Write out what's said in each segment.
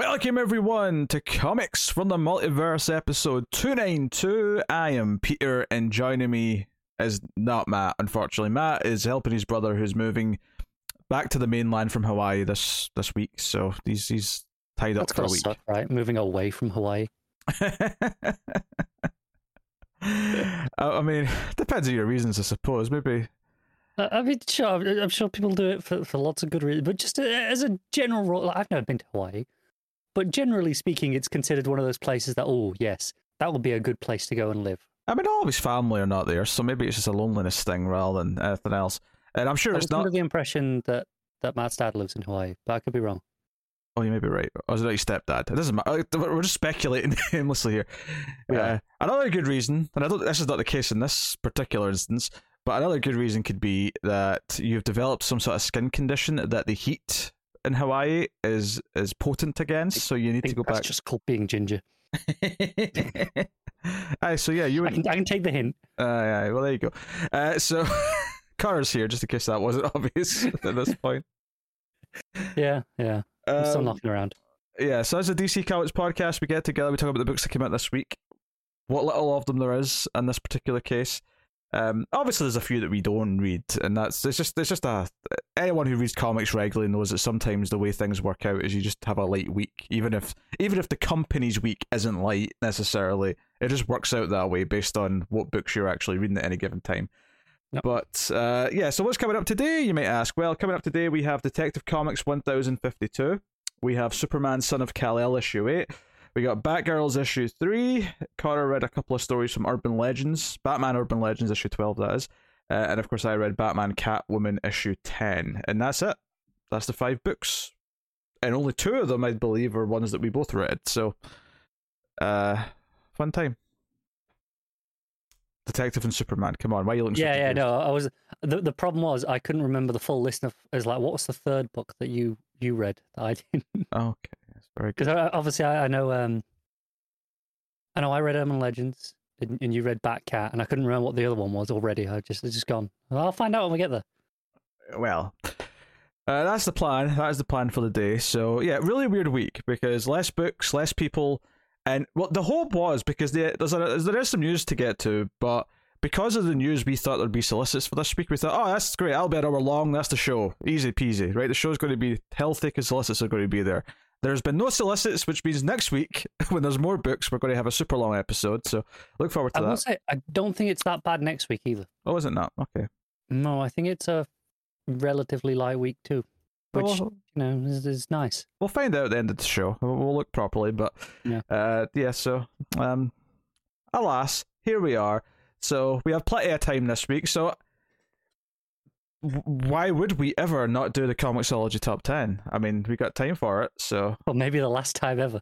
Welcome everyone to Comics from the Multiverse episode 292. I am Peter and joining me is not Matt, unfortunately. Matt is helping his brother who's moving back to the mainland from Hawaii this this week, so he's he's tied up That's for a week. suck, right? Moving away from Hawaii. I mean, depends on your reasons, I suppose. Maybe I mean, sure, I'm sure people do it for, for lots of good reasons, but just as a general rule, like, I've never been to Hawaii, but generally speaking, it's considered one of those places that, oh, yes, that would be a good place to go and live. I mean all of his family are not there, so maybe it's just a loneliness thing rather than anything else. And I'm sure I it's not under the impression that, that Matt's dad lives in Hawaii, but I could be wrong. Oh, you may be right. Or is it not your stepdad? It doesn't matter. We're just speculating aimlessly here. We Uh, another good reason, and I don't. This is not the case in this particular instance, but another good reason could be that you've developed some sort of skin condition that the heat in Hawaii is is potent against. So you need to go that's back. just called being ginger. Aye, so yeah, you I can, I can take the hint. Uh, yeah, well, there you go. Uh, so cars here, just in case that wasn't obvious at this point. Yeah, yeah. I'm still Um, knocking around. yeah, so as a DC Comics podcast, we get together, we talk about the books that came out this week, what little of them there is in this particular case. Um, obviously, there's a few that we don't read, and that's it's just it's just a anyone who reads comics regularly knows that sometimes the way things work out is you just have a light week, even if even if the company's week isn't light necessarily, it just works out that way based on what books you're actually reading at any given time. Yep. But uh, yeah, so what's coming up today? You might ask. Well, coming up today we have Detective Comics 1052. We have Superman Son of Kal-El issue 8. We got Batgirls issue 3. Carter read a couple of stories from Urban Legends. Batman Urban Legends issue 12, that is. Uh, and of course, I read Batman Catwoman issue 10. And that's it. That's the five books. And only two of them, I believe, are ones that we both read. So, uh, fun time. Detective and Superman. Come on, why are you looking so Yeah, yeah, no. I was the the problem was I couldn't remember the full list of. It was like, what was the third book that you you read that I didn't? Okay, very good. Because obviously I, I know um I know I read Urban Legends and, and you read Batcat and I couldn't remember what the other one was already. I just it's just gone. I'll find out when we get there. well uh, that's the plan that is the plan for the day so yeah really weird week because less books less people and well the hope was because the, there's a, there is some news to get to but because of the news we thought there'd be solicits for this week we thought oh that's great I'll be an hour long that's the show easy peasy right the show's going to be healthy because solicits are going to be there there's been no solicits which means next week when there's more books we're going to have a super long episode so look forward to will that say I don't think it's that bad next week either. oh is it not okay No, I think it's a relatively light week too, which Well, you know is, is nice. We'll find out at the end of the show. We'll we'll look properly, but Yeah. uh, yeah. So, um, alas, here we are. So we have plenty of time this week. So, why would we ever not do the Comixology top ten? I mean, we got time for it. So Or maybe the last time ever.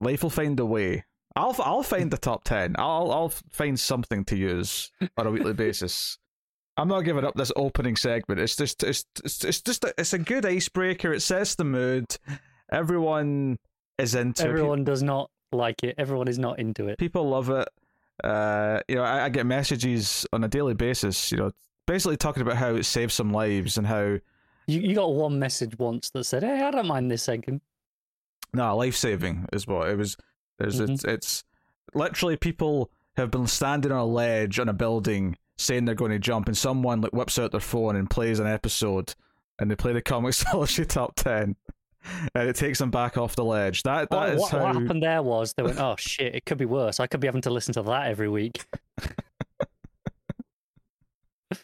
life will find a way. I'll I'll find the top ten. I'll I'll find something to use on a weekly basis. I'm not giving up this opening segment. It's just it's it's, it's just a, it's a good icebreaker. It sets the mood. Everyone is into Everyone does not like it. Everyone is not into it. People love it. Uh, you know, I, I get messages on a daily basis. You know, basically talking about how it saves some lives and how You you got one message once that said, "Hey, I don't mind this segment." no life saving is what it was. There's mm-hmm. it's it's literally people have been standing on a ledge on a building saying they're going to jump, and someone like whips out their phone and plays an episode, and they play the Comixology top ten, and it takes them back off the ledge. That that What, is what, how. what happened there was they went, "Oh shit, it could be worse. I could be having to listen to that every week."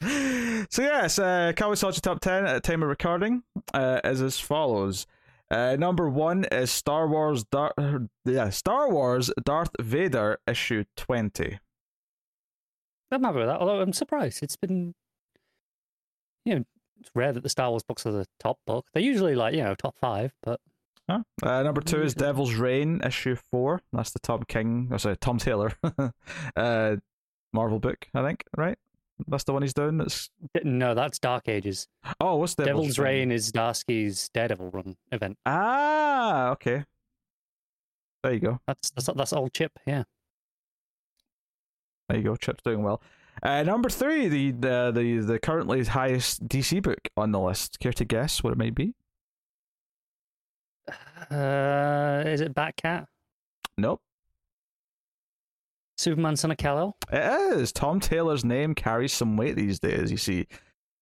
so yes, uh, Comixology top ten at the time of recording uh, is as follows. Uh, number one is Star Wars Dar- yeah Star Wars Darth Vader issue twenty. I'm happy with that. Although I'm surprised, it's been, you know, it's rare that the Star Wars books are the top book. They're usually like you know top five, but Huh? Uh, number two is Devil's Reign issue four. That's the Tom King, oh, sorry, Tom Taylor, uh, Marvel book. I think right. That's the one he's doing. That's no, that's Dark Ages. oh, what's Devil's, Devil's Reign is Zdarsky's Daredevil run event. Ah, okay. There you go. That's that's that's old Chip. Yeah, There you go. Chip's doing well. Uh, number three, the, the the the currently highest DC book on the list. Care to guess what it might be? Uh, is it Batcat? Nope. Superman, son of Kal-El. It is. Tom Taylor's name carries some weight these days. You see,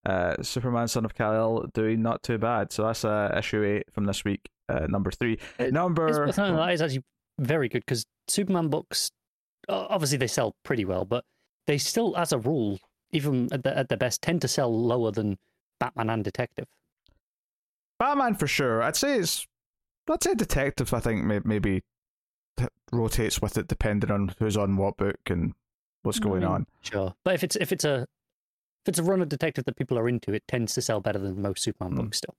uh, Superman, son of Kal-El, doing not too bad. So that's uh, issue eight from this week, uh, number three. It- number It's, that is actually very good because Superman books, obviously they sell pretty well, but they still, as a rule, even at the, at the best, tend to sell lower than Batman and Detective. Batman for sure. I'd say it's. I'd say Detective. I think may, maybe rotates with it depending on who's on what book and what's I going mean, on. Sure, but if it's if it's a if it's a run of Detective that people are into, it tends to sell better than most Superman Hmm. books. Still,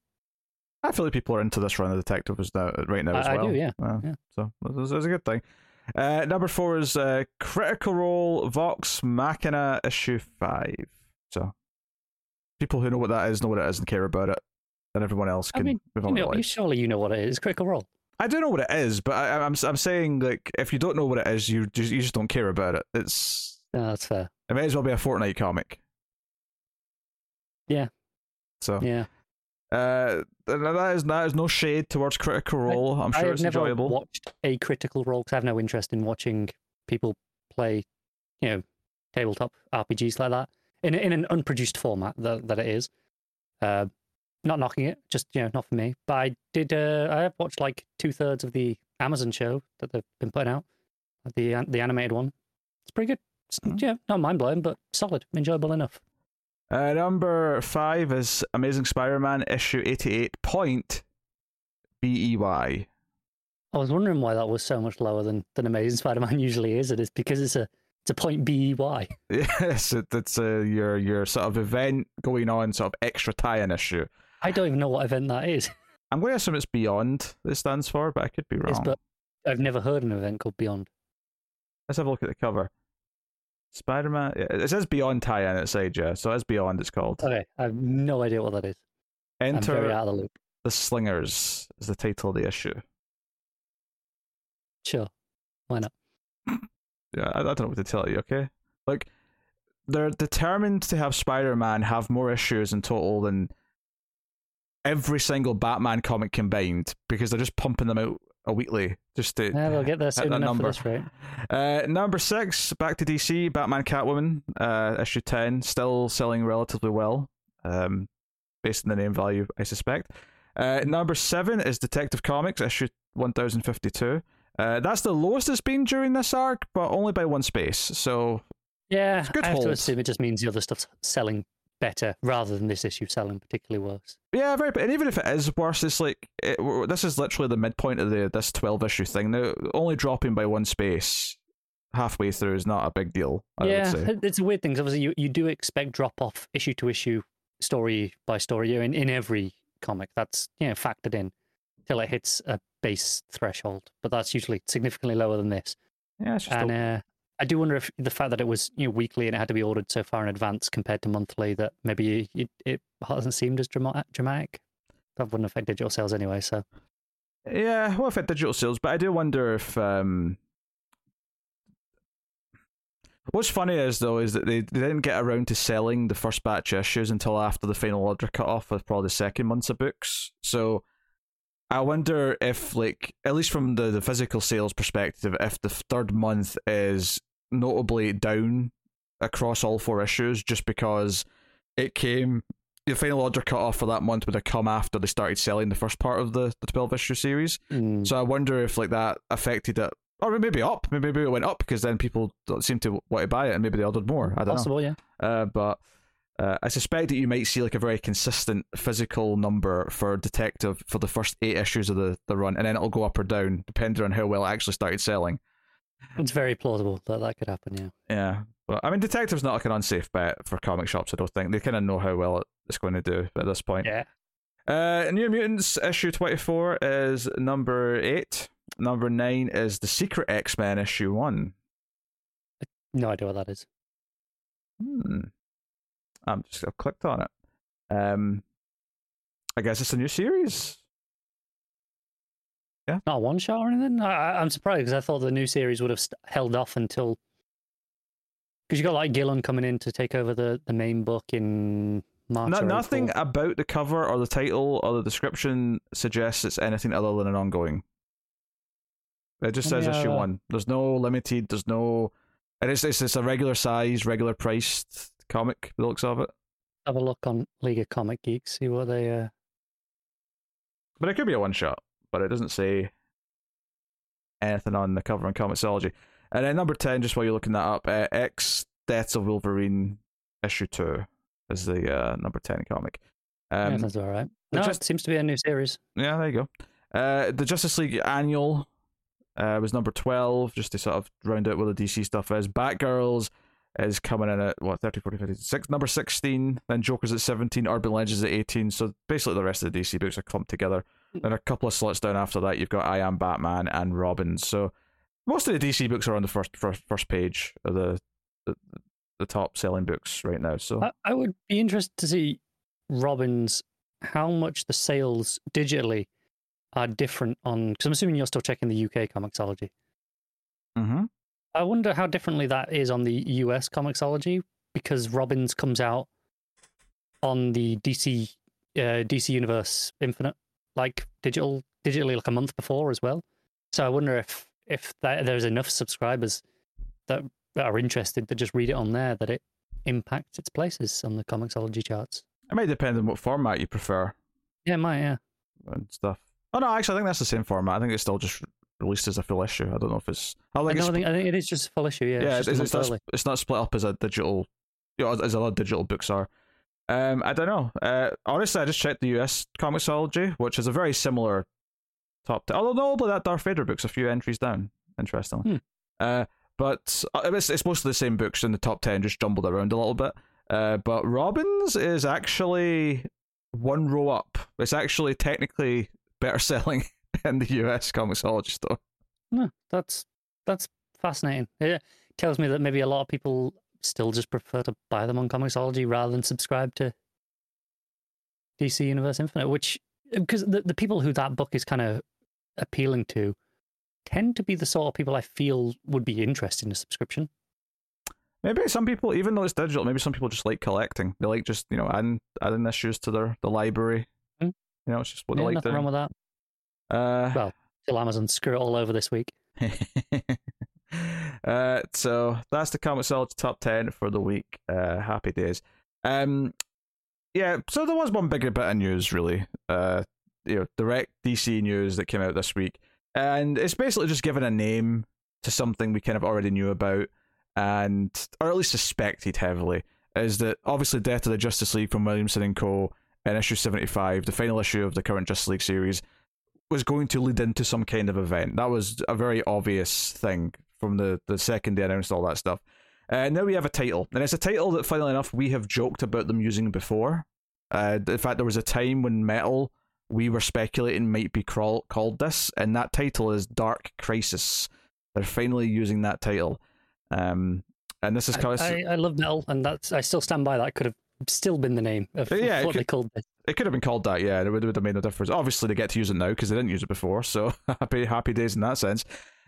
I feel like people are into this run of Detective as now, right now I- as I do, well. yeah, Uh, yeah. So that's, that's a good thing. Uh, number four is uh, Critical Role Vox Machina issue five. So people who know what that is know what it is and care about it, and everyone else I can mean, move you on. know, you, life. surely you know what it is. Critical Role. I don't know what it is, but I, I'm I'm saying like if you don't know what it is, you just you just don't care about it. It's No, that's fair. it may as well be a Fortnite comic. Yeah. So Yeah, uh, that is that is no shade towards Critical Role. I'm I sure have it's never enjoyable. watched a Critical Role because I have no interest in watching people play, you know, tabletop RPGs like that in in an unproduced format that that it is. Uh, not knocking it, just you know, not for me. But I did. Uh, I have watched like two thirds of the Amazon show that they've been putting out, the the animated one. It's pretty good. It's, Mm. Yeah, not mind blowing, but solid, enjoyable enough. Uh, number five is Amazing Spider-Man issue eighty-eight point B E Y. I was wondering why that was so much lower than than Amazing Spider-Man usually is. It is because it's a it's a point B E Y. Yes, it, it's uh, your your sort of event going on, sort of extra tie-in issue. I don't even know what event that is. I'm going to assume it's Beyond. It stands for, but I could be wrong. but I've never heard an event called Beyond. Let's have a look at the cover. Spider-Man. yeah, It says Beyond tie-in outside, yeah. So it's Beyond. It's called. Okay, I have no idea what that is. Enter very out of the loop. the Slingers is the title of the issue. Sure, why not? Yeah, I, I don't know what to tell you. Okay, like they're determined to have Spider-Man have more issues in total than every single Batman comic combined because they're just pumping them out a weekly just to Yeah, they'll get soon that enough number. for this rate. Uh, number six, back to DC, Batman Catwoman, uh, issue 10, still selling relatively well, um, based on the name value, I suspect. Uh, number seven is Detective Comics, issue 1052. Uh, that's the lowest it's been during this arc, but only by one space. So, Yeah, I have to assume it just means the other stuff's selling better rather than this issue selling particularly worse. yeah, very. And even if it is worse, it's like it, this is literally the midpoint of the this 12 issue thing. Now, only dropping by one space halfway through is not a big deal, I yeah, would say. it's a weird thing. 'cause obviously, you, you do expect drop off issue to issue, story by story, in, in every comic. That's you know factored in till it hits a base threshold, but that's usually significantly lower than this. Yeah, it's just And a- uh, I do wonder if the fact that it was you know weekly and it had to be ordered so far in advance compared to monthly that maybe it, it hasn't seemed as dramatic. That wouldn't affect digital sales anyway. So Yeah, well, affect digital sales, but I do wonder if. Um... What's funny is though is that they, they didn't get around to selling the first batch of issues until after the final order cut off with probably the second months of books. So I wonder if, like, at least from the, the physical sales perspective, if the third month is notably down across all four issues, just because it came the final order cut off for that month would have come after they started selling the first part of the, the 12 issue series. mm, So I wonder if like that affected it, or maybe up. Maybe maybe it went up because then people don't seem to want to buy it, and maybe they ordered more. I don't possible, yeah. Uh, but uh, I suspect that you might see like a very consistent physical number for Detective for the first eight issues of the, the run, and then it'll go up or down depending on how well it actually started selling. It's very plausible that that could happen. Yeah. Yeah, but I mean, Detective's not like an unsafe bet for comic shops. I don't think they kind of know how well it's going to do at this point. Yeah. Uh, New Mutants issue 24 is number 8. Number 9 is The Secret X Men issue 1. No idea what that is. Hmm. I'm just I've clicked on it. Um, I guess it's a new series. Not a one shot or anything. I, I'm surprised because I thought the new series would have st- held off until because you got like Gillen coming in to take over the the main book in March. No, nothing April. about the cover or the title or the description suggests it's anything other than an ongoing. It just says me, issue one. There's no limited. There's no. And it's it's, it's a regular size, regular priced comic. The looks of it, Have a look on League of Comic Geeks. See what they. Uh... but it could be a one shot. But it doesn't say anything on the cover on Comixology. And then number ten, just while you're looking that up, uh, X Deaths of Wolverine issue two is the uh, number ten comic. yeah, Um, that's all right. No, just- it seems to be a new series. Yeah, there you go. Uh, the Justice League annual uh, was number 12, just to sort of round out what the DC stuff is. Batgirls is coming in at, what, 30, 40, 50, six, number 16. Then Joker's at 17, Urban Legends at 18. So basically the rest of the DC books are clumped together. Then a couple of slots down after that, you've got I Am Batman and Robin. So most of the DC books are on the first first, first page of the, the the top selling books right now. So I, I would be interested to see Robin's how much the sales digitally are different on because I'm assuming you're still checking the UK Comixology. Mhm. I wonder how differently that is on the US Comixology because Robin's comes out on the DC uh, DC Universe Infinite like digital digitally like a month before as well. So I wonder if if that, there's enough subscribers that are interested that just read it on there that it impacts its places on the Comixology charts. it may depend on what format you prefer. Yeah, it might yeah. and stuff. Oh no, actually, I think that's the same format. I think it's still just released as a full issue. I don't know if it's. I I, think know, it's. I think I think it is just a full issue. Yeah, yeah, it's, it's, it's, not, it's not split up as a digital. You know, as a lot of digital books are. Um, I don't know. Uh, honestly, I just checked the US Comixology, which is a very similar top. T- although no, but that Darth Vader book's a few entries down. Interestingly. Hmm. Uh, but uh, it's, it's most of the same books in the top ten, just jumbled around a little bit. Uh, but Robin's is actually one row up. It's actually technically better selling in the US Comixology store. No, that's that's fascinating. It tells me that maybe a lot of people still just prefer to buy them on Comixology rather than subscribe to DC Universe Infinite, which because the, the people who that book is kind of appealing to tend to be the sort of people I feel would be interested in a subscription. Maybe some people, even though it's digital, maybe some people just like collecting. They like just you know adding adding issues to their the library. Hmm. You know, it's just what Yeah, they like nothing wrong with that. Uh, Well, till Amazon screw it all over this week. uh, so that's the Comixology top ten for the week. Uh, happy days. Um, yeah. So there was one bigger bit of news, really. Uh, you know, direct DC news that came out this week, and it's basically just giving a name to something we kind of already knew about, and or at least suspected heavily. Is that obviously Death of the Justice League from Williamson and Co. in issue seventy five, the final issue of the current Justice League series, was going to lead into some kind of event. That was a very obvious thing from the, the second they announced all that stuff. Uh, now we have a title, and it's a title that, funnily enough, we have joked about them using before. Uh, in fact, there was a time when Metal we were speculating might be crawl- called this, and that title is Dark Crisis. They're finally using that title, um, and this is kind of I, I love metal, and that's I still stand by that. Could have still been the name of Yeah, what could- they called this. it could have been called that, yeah. and It would, it would have made no difference. Obviously, they get to use it now because they didn't use it before, so happy happy days in that sense.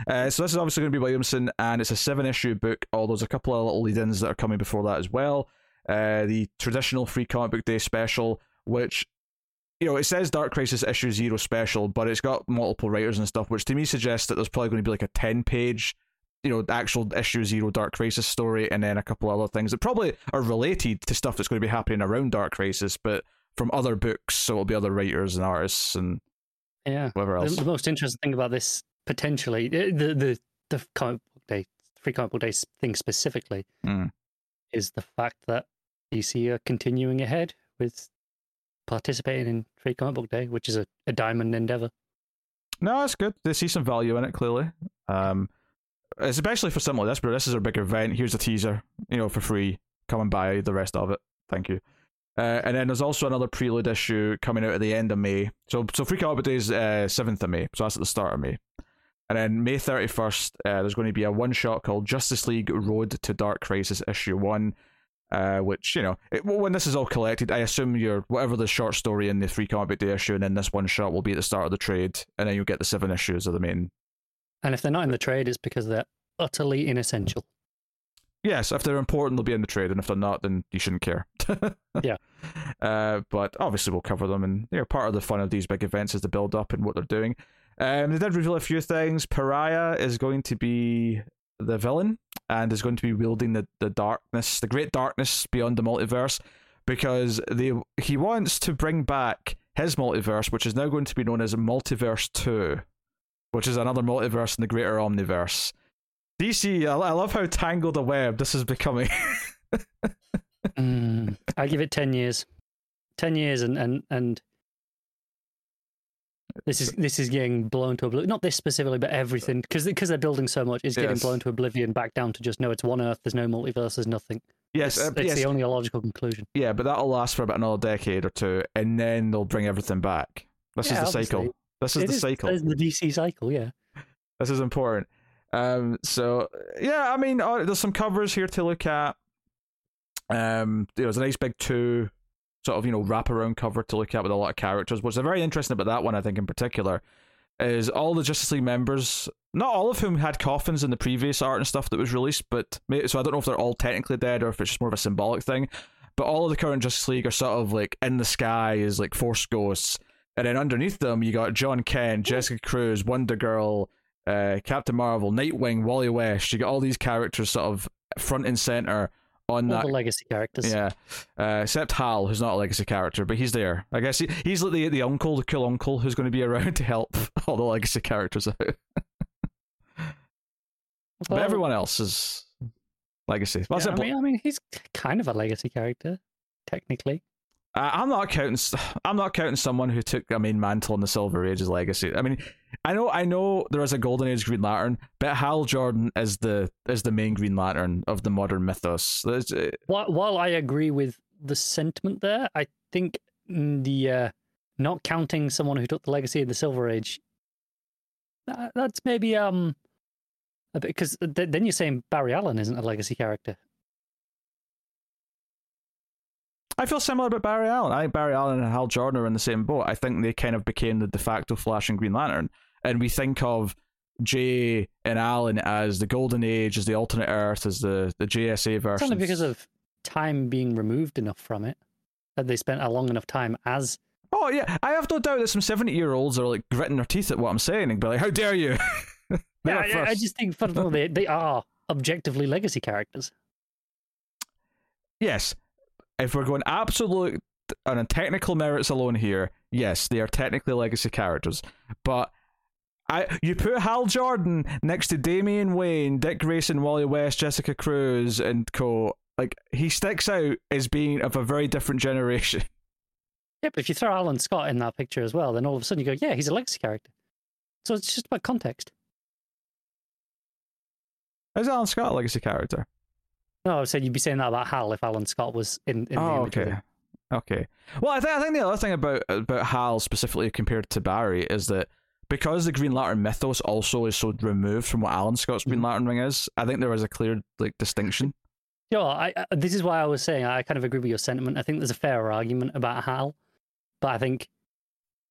Uh, so this is obviously going to be Williamson, and it's a seven issue book. Although there's a couple of little lead-ins that are coming before that as well. Uh, the traditional free comic book day special, which you know it says Dark Crisis issue zero special, but it's got multiple writers and stuff, which to me suggests that there's probably going to be like a ten page. You know, actual issue zero Dark Crisis story, and then a couple other things that probably are related to stuff that's going to be happening around Dark Crisis, but from other books, so it'll be other writers and artists and Yeah. whatever The, else. the most interesting thing about this potentially the the the comic book day free comic book day thing specifically Mm. is the fact that DC are continuing ahead with participating in free comic book day, which is a, a diamond endeavor. No, it's good. They see some value in it clearly. Um, especially for something like this, but this is a big event. Here's a teaser, you know, for free. Come and buy the rest of it. Thank you. Uh, and then there's also another prelude issue coming out at the end of May. So, so Free Comic Book Day is uh, 7th of May. So that's at the start of May. And then May 31st, uh, there's going to be a one shot called Justice League Road to Dark Crisis Issue 1. Uh, which, you know, it, well, when this is all collected, I assume your whatever the short story in the Free Comic Book Day issue and then this one shot will be at the start of the trade. And then you'll get the seven issues of the main And if they're not in the trade, it's because they're utterly inessential. yes, if they're important, they'll be in the trade, and if they're not, then you shouldn't care. Yeah. Uh, but obviously, we'll cover them, and you know, part of the fun of these big events is the build up and what they're doing. Um, they did reveal a few things. Pariah is going to be the villain and is going to be wielding the, the darkness, the great darkness beyond the multiverse, because they he wants to bring back his multiverse, which is now going to be known as Multiverse Two, which is another multiverse in the greater omniverse. DC, I, love how tangled a web this is becoming. Mm, I give it ten years. Ten years, and and and this is this is getting blown to oblivion. Not this specifically, but everything because because they're building so much, getting Yes. blown to oblivion. Back down to just no, it's one Earth. There's no multiverse. There's nothing. yes, it's uh, it's yes, the only logical conclusion. yeah, but that'll last for about another decade or two, and then they'll bring everything back. This Yeah, is the cycle. This is It the cycle. It's the DC cycle. Yeah. This is important. Um, so yeah, I mean, uh, there's some covers here to look at. Um, there's a nice big two sort of you know wraparound cover to look at with a lot of characters. What's very interesting about that one, I think, in particular, is all the Justice League members. Not all of whom had coffins in the previous art and stuff that was released, but so I don't know if they're all technically dead or if it's just more of a symbolic thing. But all of the current Justice League are sort of like in the sky as like Force ghosts, and then underneath them you got Jon Kent, Jessica Cruz, Wonder Girl, uh, Captain Marvel, Nightwing, Wally West. You got all these characters sort of front and center on All that. the legacy characters. Yeah, uh, except Hal, who's not a legacy character, but he's there. I guess he, he's like the the uncle, the cool uncle, who's going to be around to help all the legacy characters out. but everyone else is legacy. Well, yeah, I mean, I mean, he's kind of a legacy character, technically. Uh, I'm not counting. I'm not counting someone who took a main mantle in the Silver Age as legacy. I mean, I know, I know there is a Golden Age Green Lantern, but Hal Jordan is the is the main Green Lantern of the modern mythos. Uh, While, while I agree with the sentiment there, I think the uh, not counting someone who took the legacy in the Silver Age, that, that's maybe um because th- then you're saying Barry Allen isn't a legacy character. I feel similar about Barry Allen. I think Barry Allen and Hal Jordan are in the same boat. I think they kind of became the de facto Flash and Green Lantern, and we think of Jay and Alan as the Golden Age, as the alternate Earth, as the the JSA version. It's only because of time being removed enough from it that they spent a long enough time as Oh yeah, I have no doubt that some seventy-year-olds are like gritting their teeth at what I'm saying and be like, "How dare you!" Yeah, I, I just think fundamentally they, they are objectively legacy characters. yes, if we're going absolute on a technical merits alone here, yes, they are technically legacy characters. But I, you put Hal Jordan next to Damian Wayne, Dick Grayson, Wally West, Jessica Cruz, and co. Like he sticks out as being of a very different generation. Yeah, but if you throw Alan Scott in that picture as well, then all of a sudden you go, yeah, he's a legacy character. So it's just about context. Is Alan Scott a legacy character? No, I said you'd be saying that about Hal if Alan Scott was in, in the oh, with okay. Okay. Well, I think I think the other thing about about Hal specifically compared to Barry is that because the Green Lantern mythos also is so removed from what Alan Scott's Green Mhm. Lantern ring is, I think there is a clear like distinction. Yeah, I, I, this is why I was saying I kind of agree with your sentiment. I think there's a fair argument about Hal, but I think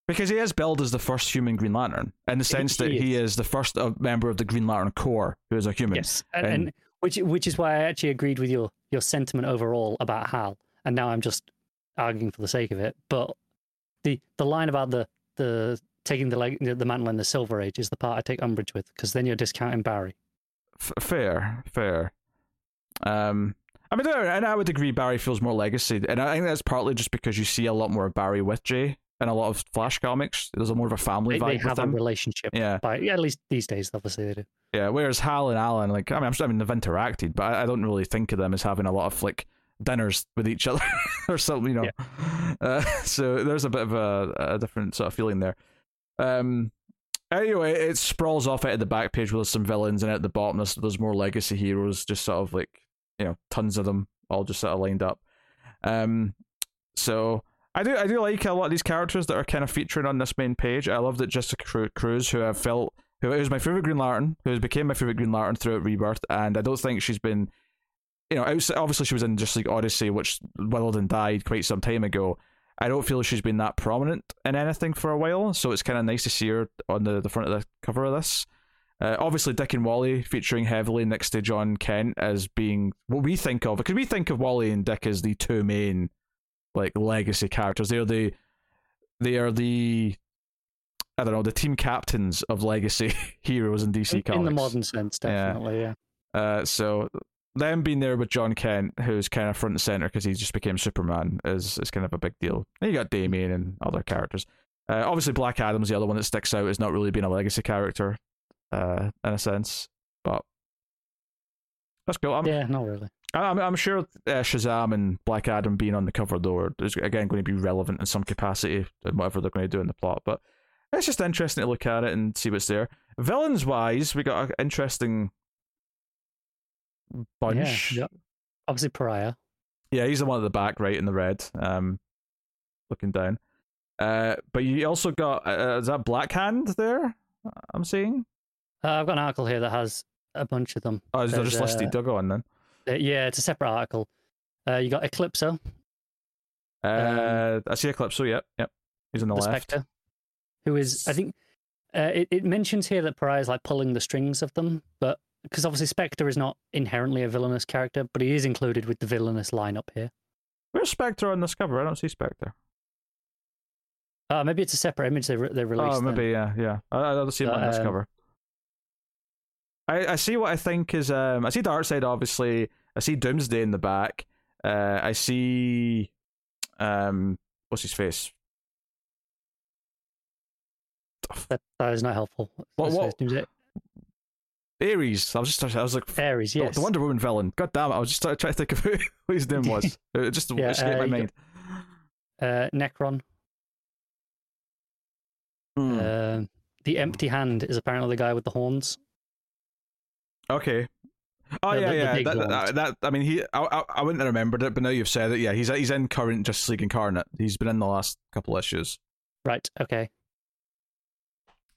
Because he is billed as the first human Green Lantern, in the sense that he he is the first uh, member of the Green Lantern Corps who is a human. yes, and, and- and which which is why I actually agreed with your your sentiment overall about Hal, and now I'm just arguing for the sake of it. But the the line about the the taking the leg the mantle in the Silver Age is the part I take umbrage with because then you're discounting Barry. F- fair, fair. Um, I mean, and I would agree Barry feels more legacy, and I think that's partly just because you see a lot more of Barry with Jay in a lot of Flash comics. There's a more of a family They, vibe they with have a them. relationship, Yeah, by yeah, at least these days, obviously they do. yeah. Whereas Hal and Alan, like, I mean, I'm sure, I mean, they've interacted, but I, I don't really think of them as having a lot of like dinners with each other or something, you know. Uh, so there's a bit of a, a different sort of feeling there. Um. Anyway, it sprawls off out of the back page with some villains, and at the bottom there's, there's more legacy heroes, just sort of like you know, tons of them, all just sort of lined up. Um. So I do I do like a lot of these characters that are kind of featuring on this main page. I love that Jessica Cruz, who I felt who is my favorite Green Lantern, who has became my favorite Green Lantern throughout Rebirth, and I don't think she's been, you know, outside, obviously she was in Justice League Odyssey, which willed and died quite some time ago. I don't feel she's been that prominent in anything for a while, so it's kind of nice to see her on the, the front of the cover of this. Uh, obviously, Dick and Wally featuring heavily next to Jon Kent as being what we think of because we think of Wally and Dick as the two main like legacy characters. They're the they are the I don't know the team captains of legacy heroes in DC in, Comics in the modern sense, definitely. Yeah. Uh, so them being there with Jon Kent, who's kind of front and center because he just became Superman, is is kind of a big deal. Then you got Damian and other characters. Uh, obviously, Black Adam's the other one that sticks out as not really being a legacy character, uh, in a sense. But that's cool. I'm, yeah, not really. I'm, I'm sure uh, Shazam and Black Adam being on the cover though is again going to be relevant in some capacity in whatever they're going to do in the plot. But it's just interesting to look at it and see what's there. Villains wise, we got an interesting bunch. Yeah, yep. Obviously, Pariah. Yeah, he's the one at the back, right in the red, um, looking down. Uh, but you also got uh, is that Black Hand there? I'm seeing. Uh, I've got an article here that has a bunch of them. Oh, is there just listed uh, Duggo on then? Uh, yeah, it's a separate article. Uh, you got Eclipso, Uh, I see Eclipso. Yep, yep. He's on the, the left. Spectre, who is, I think, uh, it, it mentions here that Pariah is like pulling the strings of them, but because obviously Spectre is not inherently a villainous character, but he is included with the villainous lineup here. Where's Spectre on this cover? I don't see Spectre. Uh, maybe it's a separate image they, re- they released. Oh, then. maybe yeah, yeah. I, I don't see him on this um, cover. I, I see what I think is um I see Darkseid obviously. I see Doomsday in the back. Uh, I see um what's his face? That, that is not helpful. What- what- Doomsday. Ares. I was just I was like Ares, yes. the Wonder Woman villain. God damn it! I was just trying, to think of who, who his name was. it just Yeah, escaped uh, my mind. Uh, Nekron. Hmm. Uh, the Empty Hand is apparently the guy with the horns. Okay. Oh the- yeah, the- yeah. That, that, that- I mean, he. I, I, I wouldn't have remembered it, but now you've said it. Yeah, he's he's in current Justice League Incarnate. He's been in the last couple issues, Right. Okay.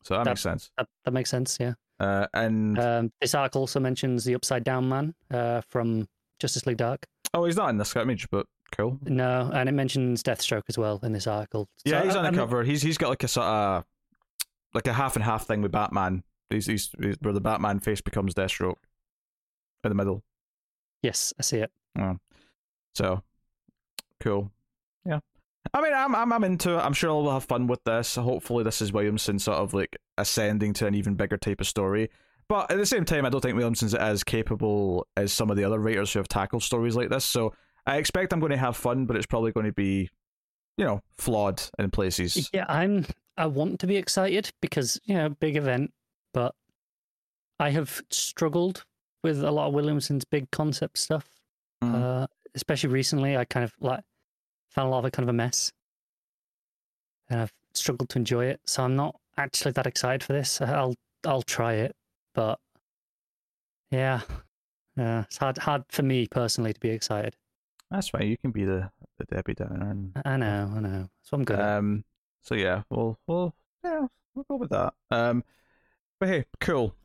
so that, That- makes sense. That, that makes sense. Yeah. Uh, and Um, this article also mentions the Upside Down Man uh, from Justice League Dark. oh, he's not in this image, but cool. No, and it mentions Deathstroke as well in this article. Yeah, So, he's I- on the cover. He's he's got like a sort of like a half and half thing with Batman. He's, he's, he's where the Batman face becomes Deathstroke in the middle. Yes, I see it. So cool. Yeah. I mean, I'm I'm I'm into it. I'm sure we'll have fun with this. Hopefully, this is Williamson sort of like ascending to an even bigger type of story. But at the same time, I don't think Williamson's as capable as some of the other writers who have tackled stories like this. So I expect I'm going to have fun, but it's probably going to be, you know, flawed in places. Yeah, I'm. I want to be excited because you know, big event, but I have struggled with a lot of Williamson's big concept stuff. Mm. Uh, especially recently, I kind of like found a lot of it kind of a mess, and I've struggled to enjoy it. So I'm not actually that excited for this. I'll I'll try it, but yeah, yeah, it's hard hard for me personally to be excited. That's right. You can be the the Debbie Downer. And, I know, I know. So I'm good. Um. So yeah, we'll we'll yeah we'll go with that. Um. But hey, cool.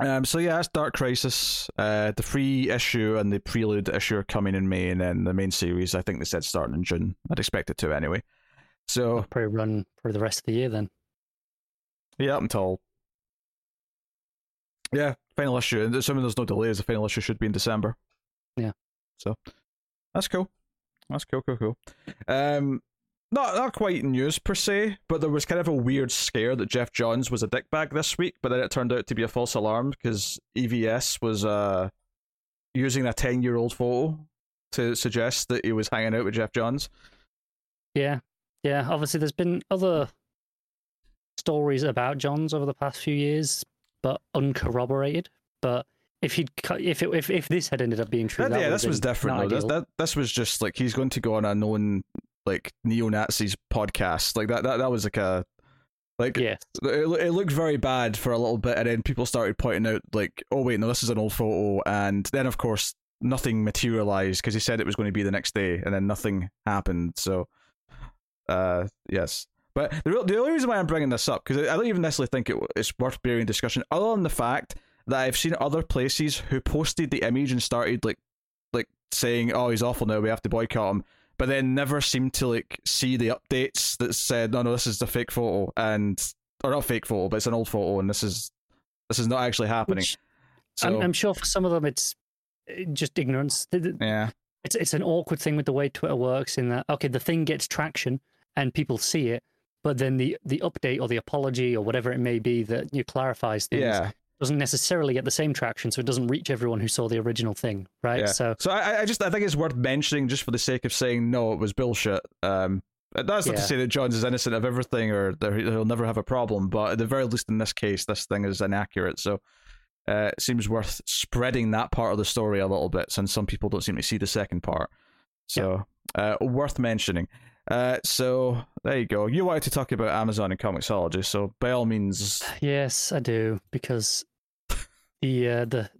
Um. So yeah, that's Dark Crisis. Uh, the free issue and the prelude issue are coming in May, and then the main series I think they said starting in June. I'd expect it to anyway. So I'll probably run for the rest of the year then. yeah, up until yeah, final issue. And assuming there's no delays, the final issue should be in December. Yeah. So that's cool. That's cool, cool, cool. Um, not not quite news per se, but there was kind of a weird scare that Geoff Johns was a dickbag this week, but then it turned out to be a false alarm because EVS was uh using a ten year old photo to suggest that he was hanging out with Geoff Johns. Yeah, yeah. Obviously, there's been other stories about Johns over the past few years, but uncorroborated. But if he'd, if it, if if this had ended up being true, That- that yeah, this was different though. This, that this was just like he's going to go on a known like neo Nazis podcast. Like that, that that was like a like Yes, it, it looked very bad for a little bit, and then people started pointing out like, oh wait, no, this is an old photo, and then of course nothing materialized because he said it was going to be the next day, and then nothing happened. So, uh, yes. But the real, the only reason why I'm bringing this up because I don't even necessarily think it, it's worth bearing discussion, other than the fact that I've seen other places who posted the image and started like like saying, "Oh, he's awful now. We have to boycott him," but then never seemed to like see the updates that said, "No, no, this is a fake photo," and or not fake photo, but it's an old photo, and this is This is not actually happening. Which so I'm, I'm sure for some of them it's uh, just ignorance. Yeah, It's it's an awkward thing with the way Twitter works in that okay, the thing gets traction and people see it, but then the the update or the apology or whatever it may be that you clarifies things yeah, doesn't necessarily get the same traction, so it doesn't reach everyone who saw the original thing, right? yeah. So So I, I just I think it's worth mentioning just for the sake of saying no, it was bullshit. Um, that's not to say that Johns is innocent of everything or he'll never have a problem, but at the very least in this case, this thing is inaccurate. So uh, it seems worth spreading that part of the story a little bit, since some people don't seem to see the second part. So uh, worth mentioning. Uh, so there you go. You wanted to talk about Amazon and Comixology, so by all means, yes, I do because the uh, the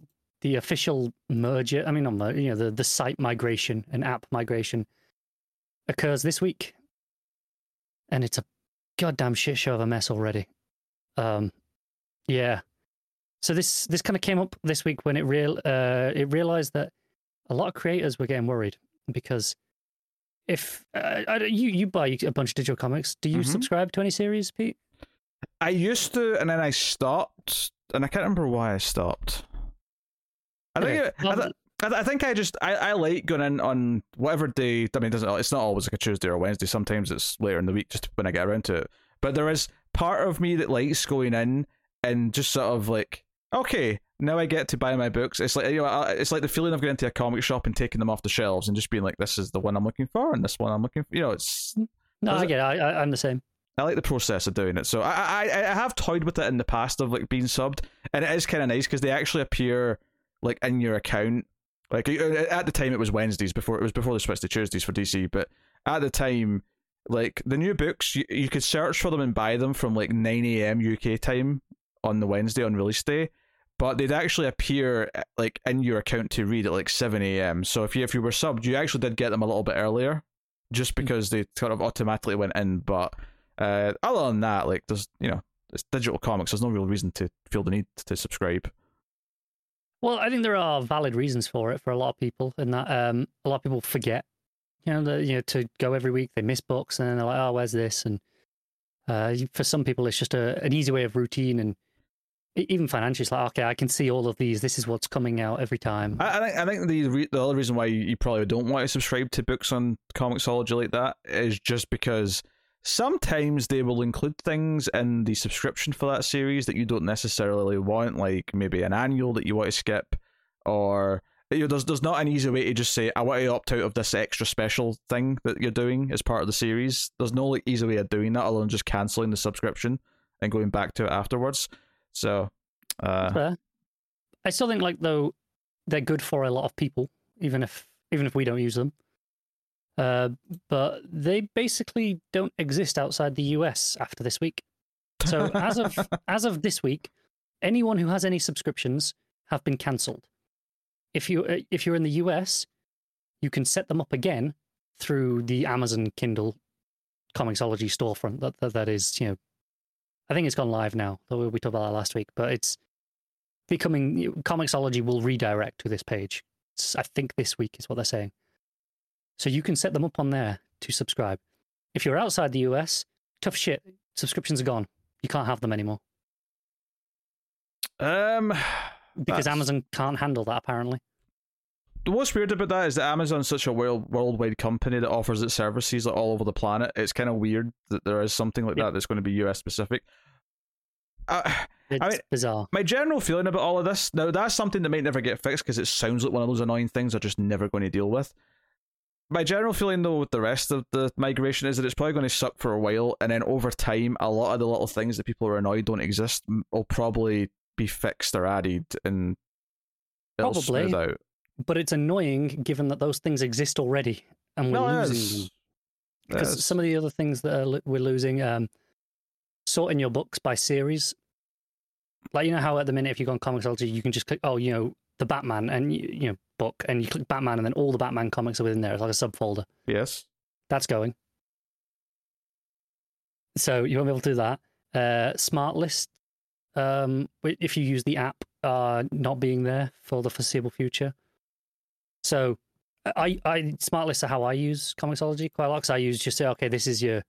the official merger, I mean not merger, you know, the the site migration and app migration occurs this week, and it's a goddamn shit show of a mess already. Um, yeah. So this this kind of came up this week when it real uh it realized that a lot of creators were getting worried because if uh, you you buy a bunch of digital comics, do you Mhm. subscribe to any series, Pete? I used to, and then I stopped, and I can't remember why I stopped. I think Okay. it- I, th- I, th- I think I just I, I like going in on whatever day. I mean, it doesn't it's not always like a Tuesday or Wednesday. Sometimes it's later in the week, just when I get around to it. But there is part of me that likes going in and just sort of like, okay, now I get to buy my books. It's like you know, it's like the feeling of going into a comic shop and taking them off the shelves and just being like, this is the one I'm looking for, and this one I'm looking for. You know, it's No, I get. It. I, I I'm the same. I like the process of doing it. So I I I have toyed with it in the past of like being subbed, and it is kind of nice because they actually appear like in your account. Like uh, at the time, it was Wednesdays before it was before they switched to Tuesdays for DC. But at the time, like the new books, you, you could search for them and buy them from like nine a.m. UK time on the Wednesday on release day. But they'd actually appear uh, like in your account to read at like seven a.m. So if you if you were subbed, you actually did get them a little bit earlier, just because they sort of automatically went in. But uh, other than that, like there's you know it's digital comics. There's no real reason to feel the need to subscribe. Well, I think there are valid reasons for it for a lot of people, and that um, a lot of people forget, you know, the, you know, to go every week. They miss books, and then they're like, "Oh, where's this?" And uh, for some people, it's just a, an easy way of routine, and even financially, it's like, okay, I can see all of these. This is what's coming out every time. I, I think I think the re- the other reason why you, you probably don't want to subscribe to books on Comixology like that is just because sometimes they will include things in the subscription for that series that you don't necessarily want, like maybe an annual that you want to skip, or you know, there's there's not an easy way to just say I want to opt out of this extra special thing that you're doing as part of the series. There's no like easy way of doing that other than just canceling the subscription and going back to it afterwards. So, uh, I still think, like though, they're good for a lot of people, even if even if we don't use them. Uh, but they basically don't exist outside the US after this week. So as of as of this week, anyone who has any subscriptions have been cancelled. If you uh, if you're in the US, you can set them up again through the Amazon Kindle Comixology storefront. That, that that is, you know, I think it's gone live now. Though we talked about that last week, but it's becoming Comixology will redirect to this page. It's, I think this week is what they're saying. So you can set them up on there to subscribe. If you're outside the US, tough shit. Subscriptions are gone. You can't have them anymore um, because That's- Amazon can't handle that apparently. What's weird about that is that Amazon's such a world worldwide company that offers its services like, all over the planet. It's kind of weird that there is something like Yep. that that's going to be US specific. Uh, It's mean- bizarre. my general feeling about all of this now that's something that might never get fixed because it sounds like one of those annoying things they're just never going to deal with. My general feeling though with the rest of the migration is that it's probably going to suck for a while, and then over time, a lot of the little things that people are annoyed don't exist will probably be fixed or added, and it'll Probably. smooth out. But it's annoying given that those things exist already and we're No, losing them. Because some of the other things that are, we're losing, um, sorting your books by series. Like, you know how at the minute, if you go on Comixology, you can just click, oh, you know, the Batman and, you, you know, book, and you click Batman, and then all the Batman comics are within there. It's like a subfolder. Yes. That's going. So you won't be able to do that. Uh, Smart List, um, if you use the app, uh, not being there for the foreseeable future. So I, I Smart Lists are how I use Comixology quite a lot. 'cause I use just say, okay, this is your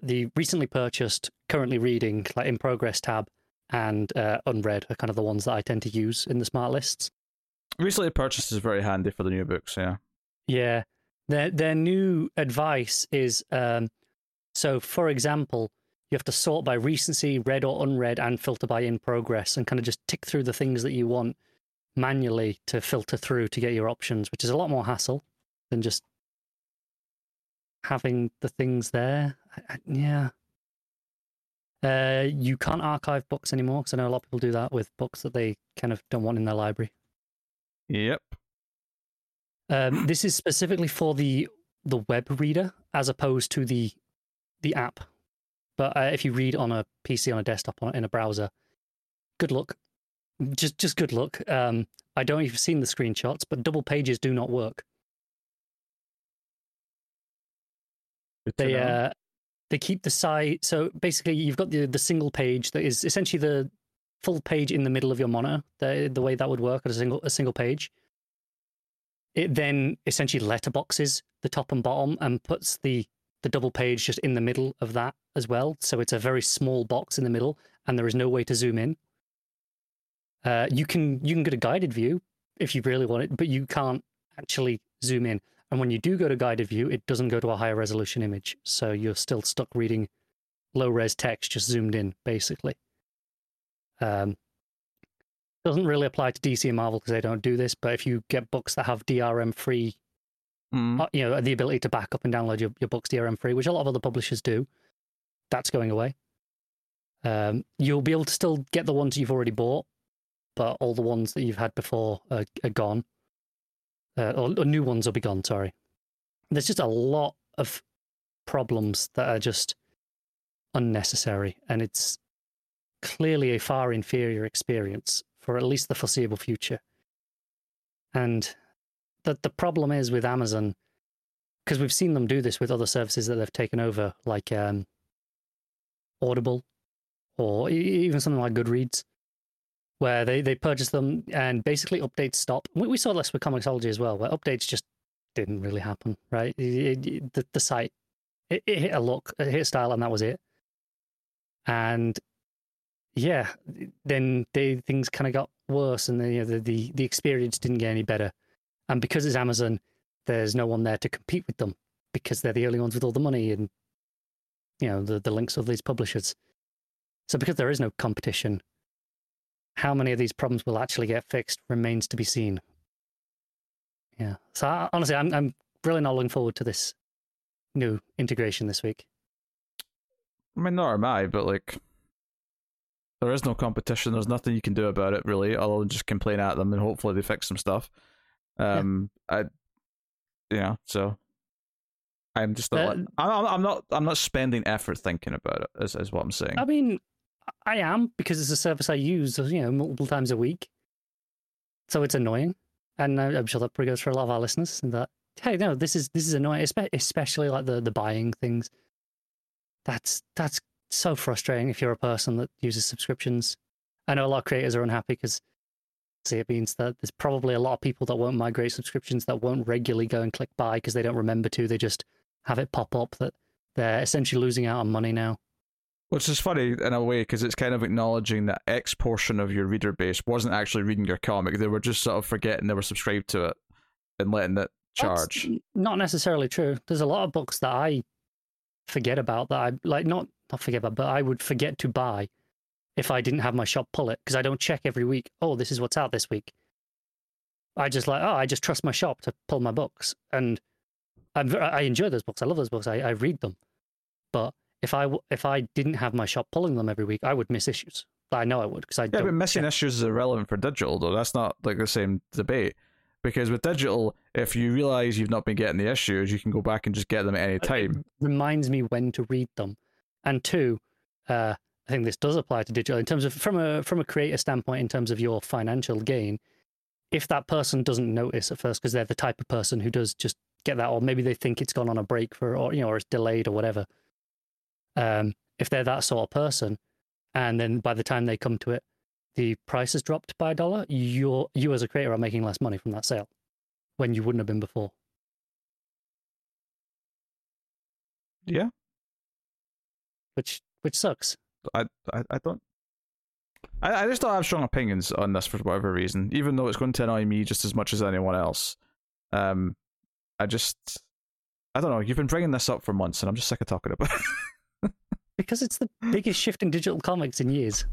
the recently purchased, currently reading, like in progress tab. and uh, unread are kind of the ones that I tend to use in the smart lists. Recently purchased is very handy for the new books. Yeah. Yeah, their their new advice is um, so. For example, you have to sort by recency, read or unread, and filter by in progress, and kind of just tick through the things that you want manually to filter through to get your options, which is a lot more hassle than just having the things there. I, I, yeah. Uh, you can't archive books anymore because I know a lot of people do that with books that they kind of don't want in their library. Yep. Um, this is specifically for the the web reader as opposed to the the app. But uh, if you read on a PC, on a desktop, on in a browser, good luck. Just just good luck. Um, I don't know if you've seen the screenshots, but double pages do not work. They uh, they keep the size. So basically, you've got the the single page that is essentially the full page in the middle of your monitor. The the way that would work at a single a single page. It then essentially letterboxes the top and bottom and puts the the double page just in the middle of that as well. So it's a very small box in the middle, and there is no way to zoom in. Uh, you can you can get a guided view if you really want it, but you can't actually zoom in. And when you do go to guided view, it doesn't go to a higher resolution image. So you're still stuck reading low res text just zoomed in, basically. Um, doesn't really apply to DC and Marvel because they don't do this. But if you get books that have DRM free, Mm. uh, you know, the ability to back up and download your, your books DRM free, which a lot of other publishers do, that's going away. Um, you'll be able to still get the ones you've already bought, but all the ones that you've had before are, are gone. Uh, or, or new ones will be gone, sorry. There's just a lot of problems that are just unnecessary, and it's clearly a far inferior experience for at least the foreseeable future. And the, the problem is with Amazon, because we've seen them do this with other services that they've taken over, like um, Audible or even something like Goodreads, where they, they purchase them and basically updates stop. We, we saw this with Comixology as well, where updates just didn't really happen, right? It- it- the, the site, it, it hit a look, it hit a style, and that was it. And yeah, then they, things kind of got worse, and you know, the, the, the experience didn't get any better. And because it's Amazon, there's no one there to compete with them because they're the only ones with all the money and you know the, the links of these publishers. So because there is no competition, how many of these problems will actually get fixed remains to be seen. Yeah. So I, honestly, I'm I'm really not looking forward to this new integration this week. I mean, nor am I, but like, there is no competition. There's nothing you can do about it, really, other than just complain at them and hopefully they fix some stuff. Um, I, yeah, so I'm just not. Uh, like- I'm, I'm not. I'm not spending effort thinking about it. Is is what I'm saying. I mean, I am because it's a service I use, you know, multiple times a week. So it's annoying, and I'm sure that goes for a lot of our listeners. And that, hey, no, this is this is annoying, especially like the the buying things. That's that's so frustrating if you're a person that uses subscriptions. I know a lot of creators are unhappy because see it means that there's probably a lot of people that won't migrate subscriptions that won't regularly go and click buy because they don't remember to. They just have it pop up that they're essentially losing out on money now. Which is funny in a way because it's kind of acknowledging that X portion of your reader base wasn't actually reading your comic. They were just sort of forgetting they were subscribed to it and letting it charge. That's not necessarily true. There's a lot of books that I forget about that I like not not forget about, but I would forget to buy if I didn't have my shop pull it because I don't check every week. Oh, this is what's out this week. I just like oh, I just trust my shop to pull my books, and I'm, I enjoy those books. I love those books. I, I read them, but if I if I didn't have my shop pulling them every week, I would miss issues. I know I would because I Yeah, don't but missing check. issues is irrelevant for digital, though. That's not like the same debate. Because with digital, if you realize you've not been getting the issues, you can go back and just get them at any It time. reminds me when to read them. And two, uh, I think this does apply to digital in terms of from a from a creator standpoint, in terms of your financial gain. If that person doesn't notice at first because they're the type of person who does just get that, or maybe they think it's gone on a break for, or you know, or it's delayed or whatever. Um, if they're that sort of person, and then by the time they come to it, the price has dropped by a dollar, you're you as a creator are making less money from that sale when you wouldn't have been before. Yeah, Which which sucks. I, I, I don't. I, I just don't have strong opinions on this for whatever reason, even though it's going to annoy me just as much as anyone else. Um, I just, I don't know. You've been bringing this up for months, and I'm just sick of talking about it. because it's the biggest shift in digital comics in years.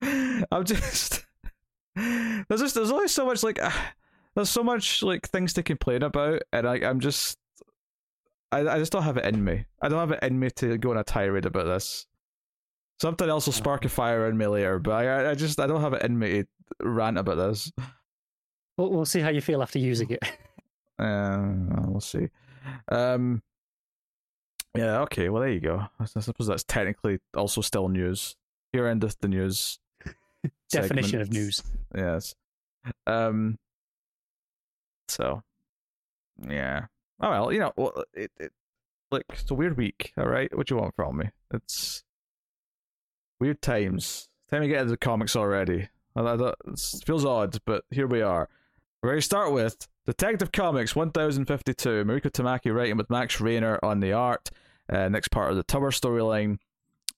I'm just there's just there's always so much like uh, there's so much like things to complain about, and I I'm just I I just don't have it in me. I don't have it in me to go on a tirade about this. Something else will spark a fire in me later, but I I just I don't have it in me to rant about this. We'll, we'll see how you feel after using it. Uh, we'll see. Um. Yeah. Okay. Well, there you go. I suppose that's technically also still news. Here endeth the news. Definition of news. Yes. Um. So. Yeah. Oh well, you know, well, it, it look, it's a weird week. All right, what do you want from me? It's weird times. Time to get into the comics already. I- I don't- It feels odd, but here we are. We're going to start with Detective Comics 1052. Mariko Tamaki writing with Max Raynor on the art. Uh, next part of the Tower storyline.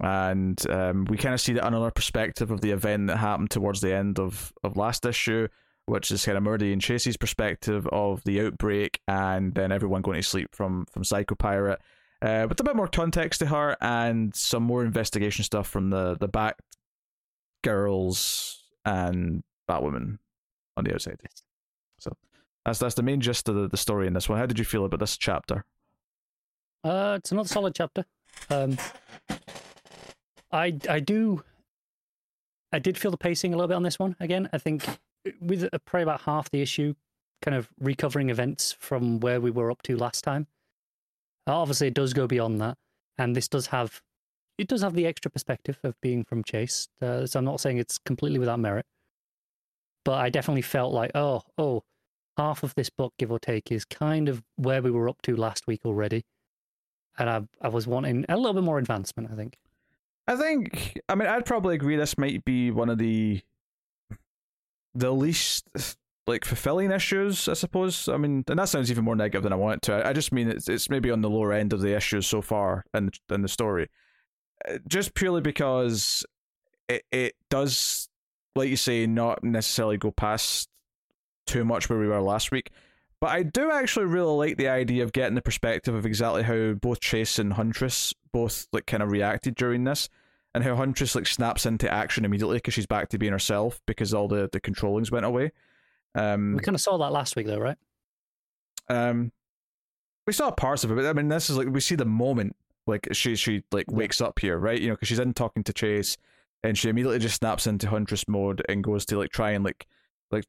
And um, we kind of see the another perspective of the event that happened towards the end of, of last issue, which is kind of Meridian Chase's perspective of the outbreak and then everyone going to sleep from, from Psycho Pirate. Uh, with a bit more context to her and some more investigation stuff from the, the Bat Girls and Batwoman on the outside. So that's that's the main gist of the, the story in this one. How did you feel about this chapter? Uh, it's another solid chapter. Um, I I do. I did feel the pacing a little bit on this one. Again, I think with uh, probably about half the issue, kind of recovering events from where we were up to last time. Obviously, it does go beyond that, and this does have it does have the extra perspective of being from Chase. Uh, so I'm not saying it's completely without merit, but I definitely felt like oh oh, half of this book, give or take, is kind of where we were up to last week already and I I was wanting a little bit more advancement. I think. I think I mean I'd probably agree this might be one of the the least like fulfilling issues, I suppose. I mean, and that sounds even more negative than I want it to. I, just mean it's it's maybe on the lower end of the issues so far in in the story, Uh, just purely because it it does, like you say, not necessarily go past too much where we were last week. But I do actually really like the idea of getting the perspective of exactly how both Chase and Huntress both like kind of reacted during this, and how Huntress like snaps into action immediately because she's back to being herself because all the the controllings went away. Um, We kind of saw that last week, though, right? um, we saw parts of it. But I mean, this is like we see the moment like she she like wakes up here, right? You know, because she's in talking to Chase, and she immediately just snaps into Huntress mode and goes to like try and like like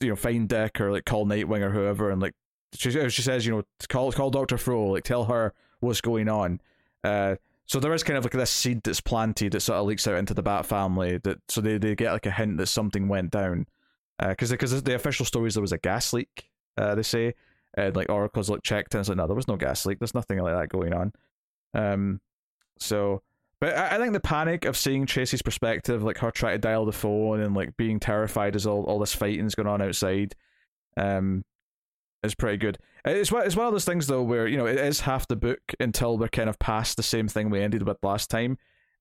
you know find Dick or like call Nightwing or whoever, and like she she says you know call call Doctor Fro, like tell her what's going on. Uh, so there is kind of like this seed that's planted that sort of leaks out into the Bat family. That so they, they get like a hint that something went down. Because because the official stories there was a gas leak. Uh, they say and like Oracle's like checked and it's like no, there was no gas leak. There's nothing like that going on. Um, so. But I, I think the panic of seeing Tracy's perspective, like her trying to dial the phone and like being terrified as all, all this fighting's going on outside, um, is pretty good. It's one, it's one of those things though where you know it is half the book until we're kind of past the same thing we ended with last time,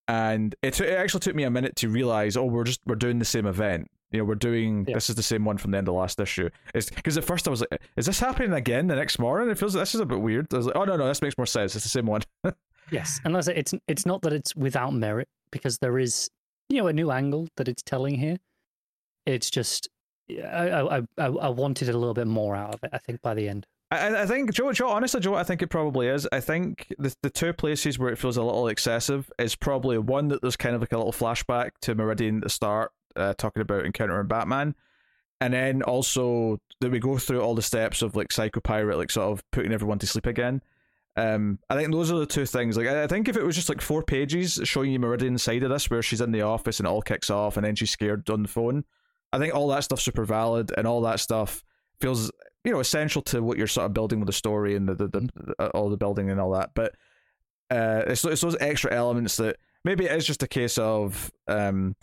and it, it actually took me a minute to realize oh we're just we're doing the same event. You know we're doing Yeah. this is the same one from the end of last issue. It's because at first I was like is this happening again the next morning? It feels like this is a bit weird. I was like oh no no this makes more sense. It's the same one. Yes, and I say, it's it's not that it's without merit because there is you know a new angle that it's telling here. It's just I I I, I wanted a little bit more out of it. I think by the end. I, I think Joe, Joe, honestly, Joe, I think it probably is. I think the the two places where it feels a little excessive is probably one that there's kind of like a little flashback to Meridian at the start, uh, talking about encountering Batman, and then also that we go through all the steps of like Psycho Pirate, like sort of putting everyone to sleep again. Um, I think those are the two things. Like, I think if it was just like four pages showing you Meridian side of this, where she's in the office and it all kicks off, and then she's scared on the phone, I think all that stuff's super valid, and all that stuff feels you know essential to what you're sort of building with the story and the, the, the, the all the building and all that. But uh, it's it's those extra elements that maybe it is just a case of um,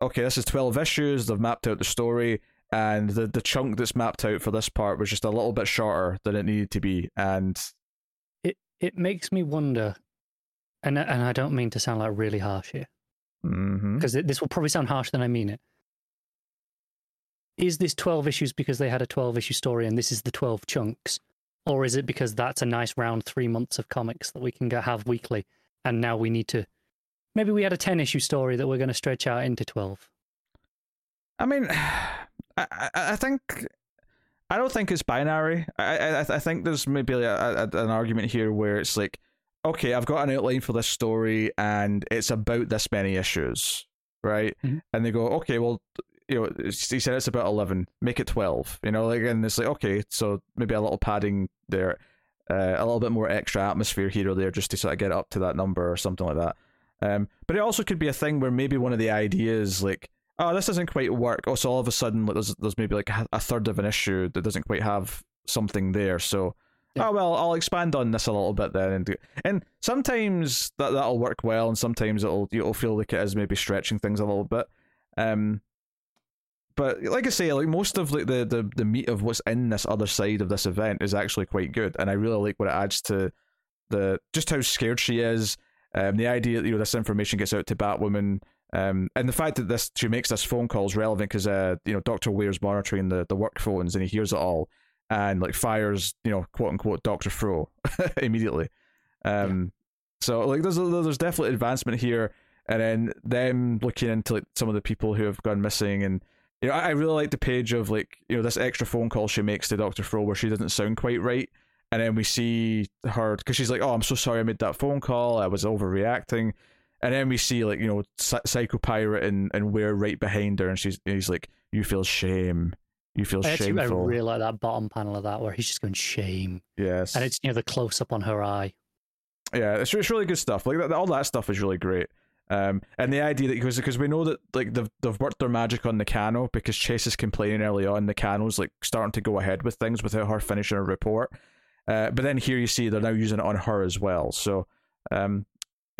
okay, this is twelve issues. They've mapped out the story, and the the chunk that's mapped out for this part was just a little bit shorter than it needed to be, and It makes me wonder, and and I don't mean to sound like really harsh here, Mm-hmm. because this will probably sound harsher than I mean it. Is this 12 issues because they had a 12 issue story and this is the 12 chunks? Or is it because that's a nice round three months of comics that we can go have weekly and now we need to. Maybe we had a 10 issue story that we're going to stretch out into 12. I mean, I, I, I think I don't think it's binary. I I, I think there's maybe a, a, an argument here where it's like, okay, I've got an outline for this story and it's about this many issues, right? Mhm. And they go, okay, well, you know, he said it's about eleven, make it twelve. You know, like, and it's like, okay, so maybe a little padding there, uh, a little bit more extra atmosphere here or there, just to sort of get up to that number or something like that. Um, but it also could be a thing where maybe one of the ideas, like, oh, this doesn't quite work. Oh, so all of a sudden, like, there's there's maybe like a third of an issue that doesn't quite have something there. So, Yeah. oh well, I'll expand on this a little bit then, and do, and sometimes that that'll work well, and sometimes it'll you'll feel like it is maybe stretching things a little bit. Um, but like I say, like most of like the, the the meat of what's in this other side of this event is actually quite good, and I really like what it adds to the just how scared she is. Um, the idea that you know this information gets out to Batwoman, um, and the fact that this she makes this phone call is relevant because uh, you know Doctor Ware's monitoring the the work phones and he hears it all and like fires you know quote unquote Doctor Fro immediately. Um, so like there's there's definitely advancement here, and then them looking into like some of the people who have gone missing and. You know, I I really like the page of like you know this extra phone call she makes to Doctor Fro where she doesn't sound quite right, and then we see her because she's like, "Oh, I'm so sorry, I made that phone call. I was overreacting." And then we see like you know Psy- Psycho Pirate and and we're right behind her, and she's and he's like, "You feel shame. You feel I actually I really like that bottom panel of that where he's just going shame. yes, And it's, you know, the close up on her eye. yeah, it's, it's really good stuff. Like that, all that stuff is really great. Um, and the idea that because because we know that like they've they've worked their magic on Nakano because Chase is complaining early on. Nakano's like starting to go ahead with things without her finishing a report. Uh, but then here you see they're now using it on her as well. So, um,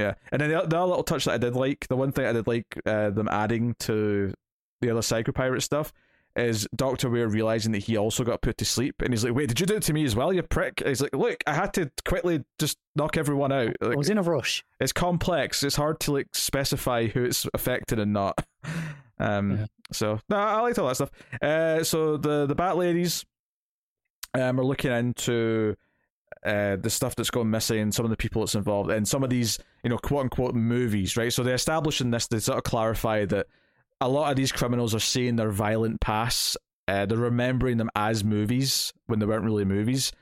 yeah. And then the, the other little touch that I did like, the one thing I did like uh, them adding to the other Psycho Pirate stuff is Doctor Ware realizing that he also got put to sleep, and he's like, "Wait, did you do it to me as well, you prick?" And he's like, "Look, I had to quickly just knock everyone out. I was in a rush. it's complex. It's hard to like specify who it's affected and not. Um, Yeah. so no, I liked all that stuff. Uh, so the the Bat Ladies, um, are looking into uh the stuff that's gone missing, some of the people that's involved, and some of these you know quote unquote movies, right? So they establish in this, they sort of clarify that a lot of these criminals are seeing their violent past. Uh, they're remembering them as movies when they weren't really movies,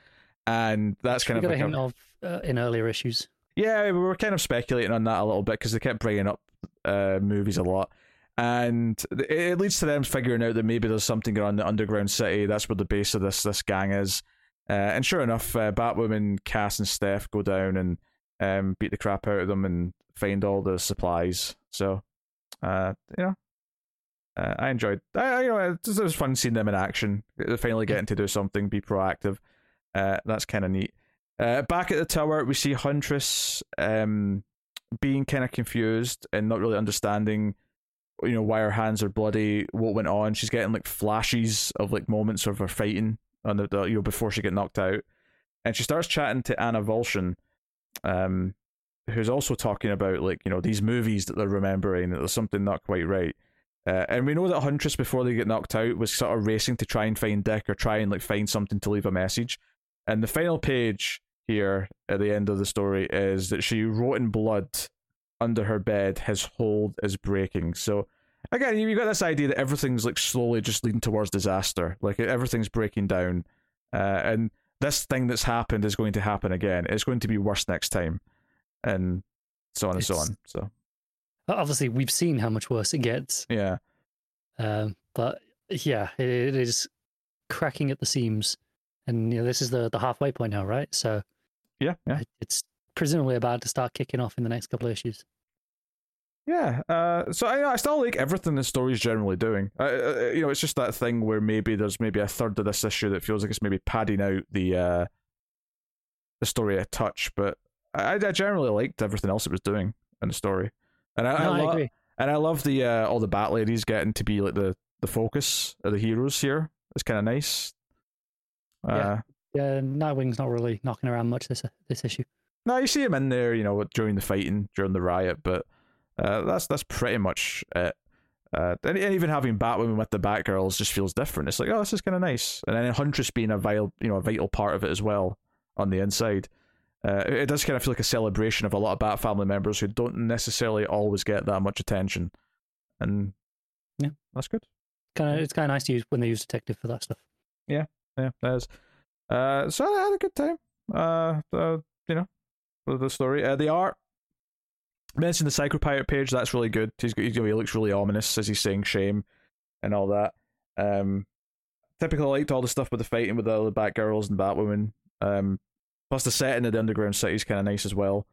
and that's kind we of got like a- hint of uh, in earlier issues. yeah, we were kind of speculating on that a little bit because they kept bringing up uh, movies a lot. And it it leads to them figuring out that maybe there's something around the underground city. That's where the base of this this gang is. Uh, and sure enough, uh, Batwoman, Cass, and Steph go down and um, beat the crap out of them and find all the supplies. So, uh, you know, uh, I enjoyed. I, you know, it was, it was fun seeing them in action. They're Finally getting to do something, be proactive. Uh, that's kind of neat. Uh, back at the tower, we see Huntress um, being kind of confused and not really understanding, you know, why her hands are bloody, what went on. She's getting like flashes of like moments of her fighting on the, the you know before she get knocked out, and she starts chatting to Anna Volshin, um, who's also talking about like you know these movies that they're remembering that there's something not quite right. Uh, and we know that Huntress, before they get knocked out, was sort of racing to try and find Dick or try and like find something to leave a message. And the final page here at the end of the story is that she wrote in blood under her bed, his hold is breaking. So again, you you got this idea that everything's like slowly just leading towards disaster. Like everything's breaking down. Uh, and this thing that's happened is going to happen again. It's going to be worse next time. And so on and so on. So Obviously, we've seen how much worse it gets. yeah. Um, but yeah, it, it is cracking at the seams. And you know, this is the, the halfway point now, right? So Yeah, yeah. it- it's presumably about to start kicking off in the next couple of issues. Yeah, uh, so I, I still like everything the story's generally doing. Uh, uh, you know, it's just that thing where maybe there's maybe a third of this issue that feels like it's maybe padding out the uh, the story a touch, but I, I generally liked everything else it was doing in the story, and I, No, I, I lo- agree. and I love the uh, all the bat ladies getting to be like the the focus of the heroes here. It's kind of nice. Uh, Yeah. Yeah, Nightwing's not really knocking around much this this issue. No, you see him in there, you know, during the fighting, during the riot, but Uh, that's that's pretty much it. Uh, and, and even having Batwoman with the Batgirls just feels different. It's like, oh, this is kind of nice. And then Huntress being a vital, you know, a vital part of it as well on the inside. Uh, it, it does kind of feel like a celebration of a lot of Bat family members who don't necessarily always get that much attention, and Yeah. that's good. Kind of, it's kind of nice to use when they use detective for that stuff. Yeah, yeah, that is. Uh, so I had a good time. Uh, uh you know, with the story. Uh, the art. Mentioned the Psychopirate page. That's really good. He's, he's he looks really ominous as he's saying shame and all that. Um, typically I liked all the stuff with the fighting with the, the Batgirls and Batwoman. Um, plus the setting of the underground city is kind of nice as well.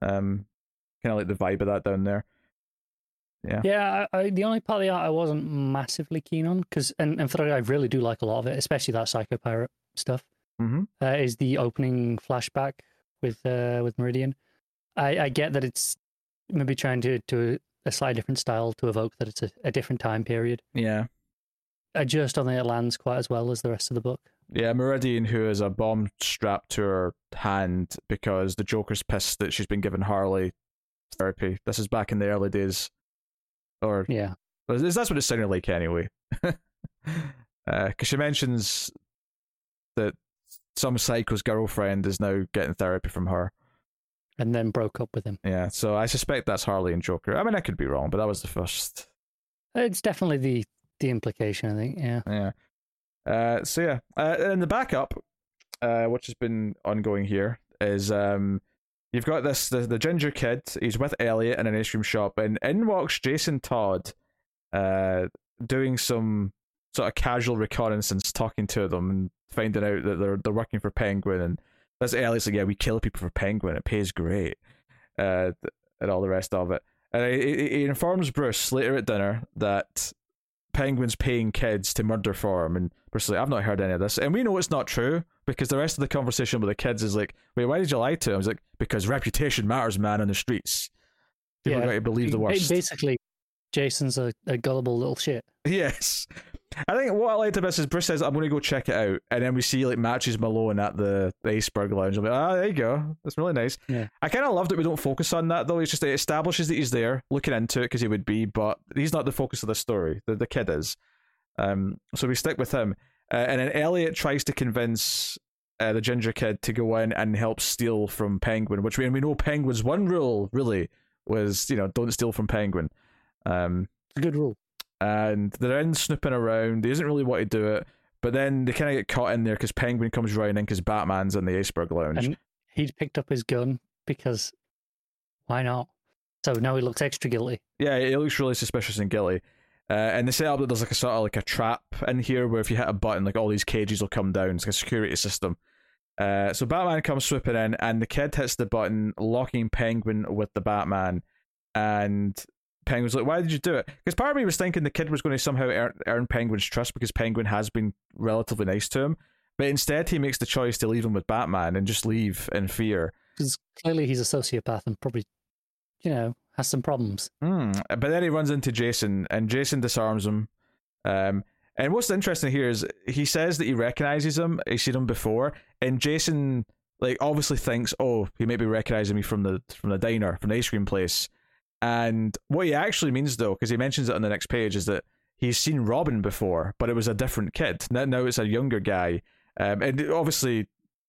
Um, kind of like the vibe of that down there. Yeah. Yeah, I, I, the only part of the art I wasn't massively keen on because, and, and for I really do like a lot of it, especially that Psycho Pirate stuff. Mm-hmm. Uh, is the opening flashback with uh, with Meridian. I, I get that it's maybe trying to to a slightly different style to evoke that it's a, a different time period. Yeah. I just don't think it lands quite as well as the rest of the book. Yeah, Meridian, who has a bomb strapped to her hand because the Joker's pissed that she's been given Harley therapy. This is back in the early days. Or Yeah, that's what it sounded like anyway. Uh, because she mentions that some psycho's girlfriend is now getting therapy from her. And then broke up with him. Yeah, so I suspect that's Harley and Joker. I mean, I could be wrong, but that was the first. It's definitely the the implication. I think. Yeah. Yeah. Uh, so yeah, uh, and the backup, uh, which has been ongoing here, is um, you've got this the, the ginger kid. He's with Elliot in an ice cream shop, and in walks Jason Todd, uh, doing some sort of casual reconnaissance, talking to them and finding out that they're they're working for Penguin. And that's Elliot's like, yeah, we kill people for Penguin. It pays great, uh, and all the rest of it. And he, informs Bruce later at dinner that Penguin's paying kids to murder for him, and Bruce is like, I've not heard any of this, and we know it's not true because the rest of the conversation with the kids is like, wait, why did you lie to him? He's like, because reputation matters, man, on the streets. People Yeah. are going to believe the worst. Basically, Jason's a, a gullible little shit. Yes. I think what I liked about this is Bruce says, I'm going to go check it out. And then we see like Matches Malone at the, the Iceberg Lounge. I'm like, ah, there you go. That's really nice. Yeah. I kind of love that we don't focus on that though. It's just it establishes that he's there looking into it because he would be, but he's not the focus of the story. The, the kid is. Um, so we stick with him. Uh, and then Elliot tries to convince uh, the ginger kid to go in and help steal from Penguin, which we, and we know Penguin's one rule really was, you know, don't steal from Penguin. Um, It's a good rule. And they're in snooping around. He doesn't really want to do it, but then they kind of get caught in there because Penguin comes running in because Batman's in the Iceberg Lounge. And he'd picked up his gun because why not? So now he looks extra guilty. yeah, it looks really suspicious and guilty. Uh, and they set up that there's like a sort of like a trap in here where if you hit a button, like all these cages will come down. It's like a security system. Uh, so Batman comes swooping in, and the kid hits the button, locking Penguin with the Batman. And Penguin's like, "Why did you do it?" Because part of me was thinking the kid was going to somehow earn, earn Penguin's trust because Penguin has been relatively nice to him. But instead, he makes the choice to leave him with Batman and just leave in fear. Because clearly he's a sociopath and probably, you know, has some problems. Hmm. But then he runs into Jason, and Jason disarms him. Um, and what's interesting here is he says that he recognizes him. He's seen him before, and Jason like obviously thinks, "Oh, he may be recognizing me from the from the diner, from the ice cream place." And what he actually means, though, because he mentions it on the next page, is that he's seen Robin before, but it was a different kid. Now, now it's a younger guy, um, and obviously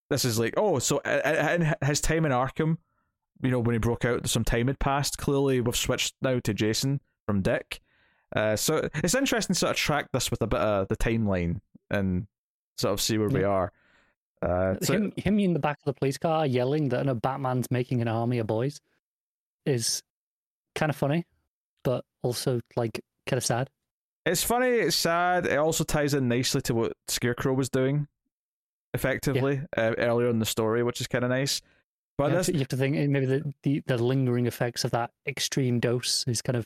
this is like, oh, so in his time in Arkham, you know, when he broke out, some time had passed. Clearly, we've switched now to Jason from Dick. Uh, so it's interesting to sort of track this with a bit of the timeline and sort of see where we are. Uh, so, him, him in the back of the police car yelling that a Batman's making an army of boys is kind of funny, but also like kind of sad. it's funny, it's sad. It also ties in nicely to what Scarecrow was doing, effectively uh, earlier in the story, which is kind of nice. But you, have this, to, you have to think maybe the, the, the lingering effects of that extreme dose is kind of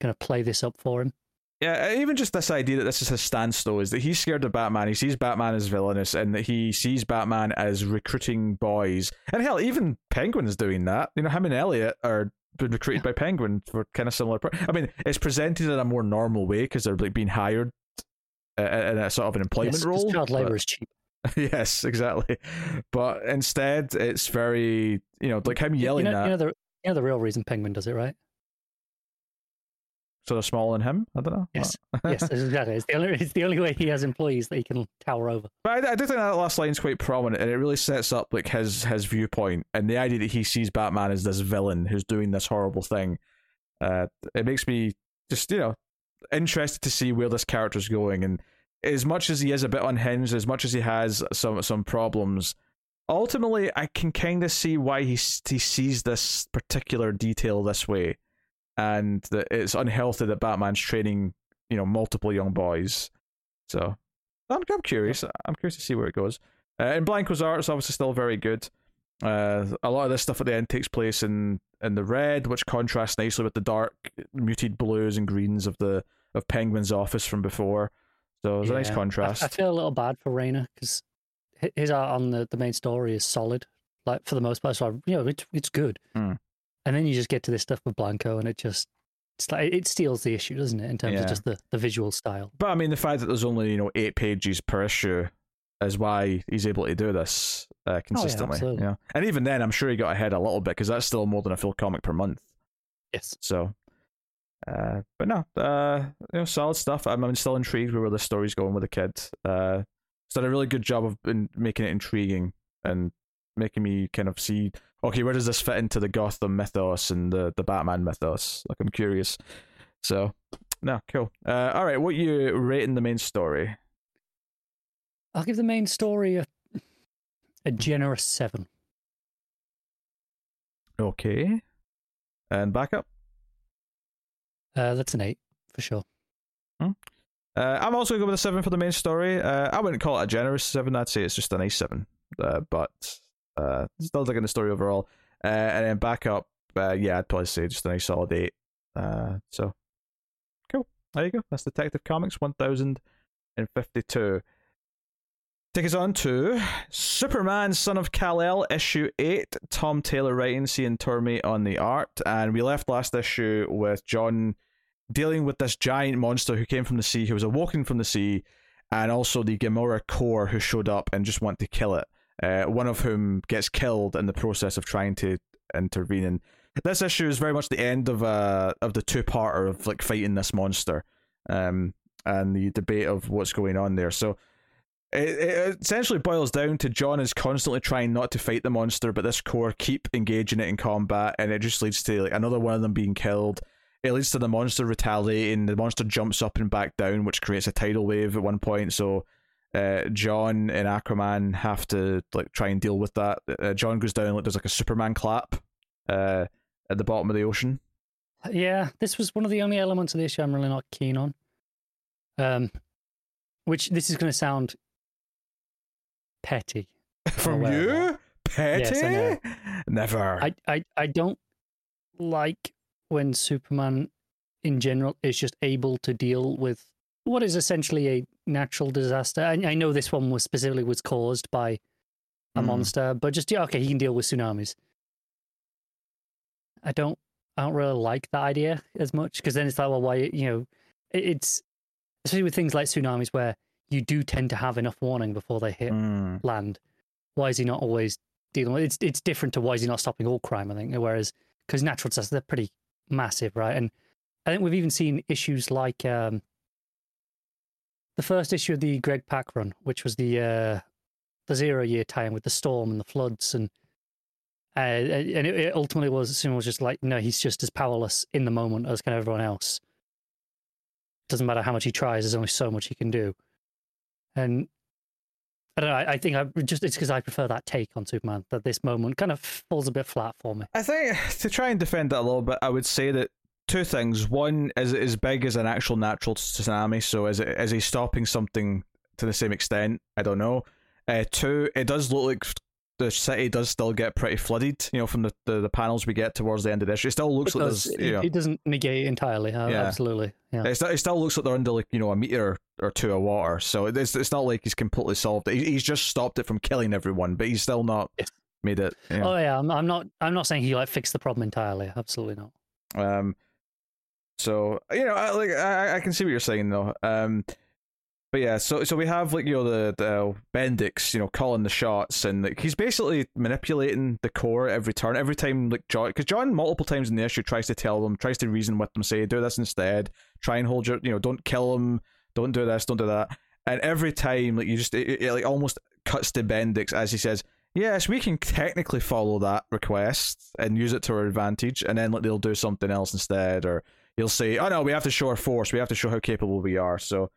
going to play this up for him. Yeah, even just this idea that this is his stance, though, is that he's scared of Batman. He sees Batman as villainous, and that he sees Batman as recruiting boys. And hell, even Penguin is doing that. You know, him and Elliot are being recruited by Penguin for kind of similar. I mean, it's presented in a more normal way because they're like being hired uh, in a sort of an employment Yes, role. child labor is cheap. yes, exactly. But instead, it's very you know like him yelling you know, you know the you know the real reason Penguin does it, right? Sort of smaller than him. I don't know. Yes, yes, exactly. It's the only it's the only way he has employees that he can tower over. But I, I do think that last line's quite prominent, and it really sets up like his his viewpoint and the idea that he sees Batman as this villain who's doing this horrible thing. Uh, it makes me just you know interested to see where this character's going, and as much as he is a bit unhinged, as much as he has some some problems, ultimately I can kind of see why he he sees this particular detail this way, and that it's unhealthy that Batman's training you know multiple young boys. So I'm I'm curious. I'm curious to see where it goes. Uh, and Blanco's art is obviously still very good. Uh, a lot of this stuff at the end takes place in in the red, which contrasts nicely with the dark, muted blues and greens of the of Penguin's office from before. So it's a nice contrast. I, I feel a little bad for Raynor because his art on the, the main story is solid, like for the most part. So I, you know, it's it's good. Hmm. And then you just get to this stuff with Blanco, and it just it's like it steals the issue, doesn't it? In terms Yeah. of just the, the visual style. But I mean, the fact that there's only you know eight pages per issue is why he's able to do this uh, consistently. absolutely. yeah, and even then, I'm sure he got ahead a little bit because that's still more than a full comic per month. Yes. So, uh, but no, uh, you know, solid stuff. I'm, I'm still intrigued with where the story's going with the kid. Uh, it's done a really good job of in making it intriguing and making me kind of see, okay, where does this fit into the Gotham mythos and the the Batman mythos? Like, I'm curious. So, no, cool. Uh, all right, what you rating the main story? I'll give the main story a a generous seven. Okay, and backup. Uh, that's an eight for sure. Uh, I'm also going to go with a seven for the main story. Uh, I wouldn't call it a generous seven. I'd say it's just a nice seven. Uh, but uh, still digging the story overall. Uh, and then backup, uh, yeah, I'd probably say just a nice solid eight. Uh, so cool. There you go. That's Detective Comics 1052. Take us on to Superman, Son of Kal El, issue eight. Tom Taylor writing, Cian Tormey on the art, and we left last issue with Jon dealing with this giant monster who came from the sea, who was awoken from the sea, and also the Gamorra Corps who showed up and just want to kill it. Uh, one of whom gets killed in the process of trying to intervene. And this issue is very much the end of uh of the two parter of like fighting this monster, um, and the debate of what's going on there. So. It, it essentially boils down to Jon is constantly trying not to fight the monster, but this Corps keep engaging it in combat, and it just leads to like another one of them being killed, it leads to the monster retaliating. The monster jumps up and back down, which creates a tidal wave at one point. So uh, Jon and Aquaman have to like try and deal with that. Uh, Jon goes down like there's like a Superman clap uh, at the bottom of the ocean. Yeah, this was one of the only elements of the issue I'm really not keen on. Um, which this is going to sound petty. From you, Petty? Yes, I know. Never. I, I, I don't like when Superman in general is just able to deal with what is essentially a natural disaster. I, I know this one was specifically was caused by a Mm. monster, but just yeah, okay, he can deal with tsunamis. I don't I don't really like that idea as much because then it's like, well, why you know, it, it's especially with things like tsunamis where you do tend to have enough warning before they hit Mm. land. Why is he not always dealing with it's it's different to why is he not stopping all crime, I think. Whereas because natural disasters they're pretty massive, right? And I think we've even seen issues like um the first issue of the Greg Pak run, which was the uh the zero year tie-in with the storm and the floods and uh, and it, it ultimately was someone was just like, no, he's just as powerless in the moment as kind of everyone else. Doesn't matter how much he tries, there's only so much he can do. And I don't know. I, I think I just it's because I prefer that take on Superman. That this moment kind of falls a bit flat for me. I think to try and defend that a little bit, I would say that two things. One is it as big as an actual natural tsunami, so is it is he stopping something to the same extent? I don't know. Uh, two, it does look like the city does still get pretty flooded. You know, from the, the, the panels we get towards the end of this, it still looks It, like does, there's it, know, it doesn't negate entirely. uh, Yeah. Absolutely. Yeah. it, still, it still looks like they're under like you know a meter or two of water. So it's it's not like he's completely solved it. He- He's just stopped it from killing everyone, but he's still not Yes. made it. You know. Oh yeah. I'm, I'm not. I'm not saying he like fixed the problem entirely. Absolutely not. Um, so you know, I, like I, I can see what you're saying though. Um, but yeah, so so we have like you know the the uh, Bendix, you know, calling the shots, and like he's basically manipulating the Corps every turn, every time like Jon, because Jon multiple times in the issue tries to tell them, tries to reason with them, say do this instead, try and hold your, you know, don't kill him, don't do this, don't do that, and every time like you just it, it like almost cuts to Bendix as he says, yes, we can technically follow that request and use it to our advantage, and then like they'll do something else instead, or he'll say, oh no, we have to show our force, we have to show how capable we are, so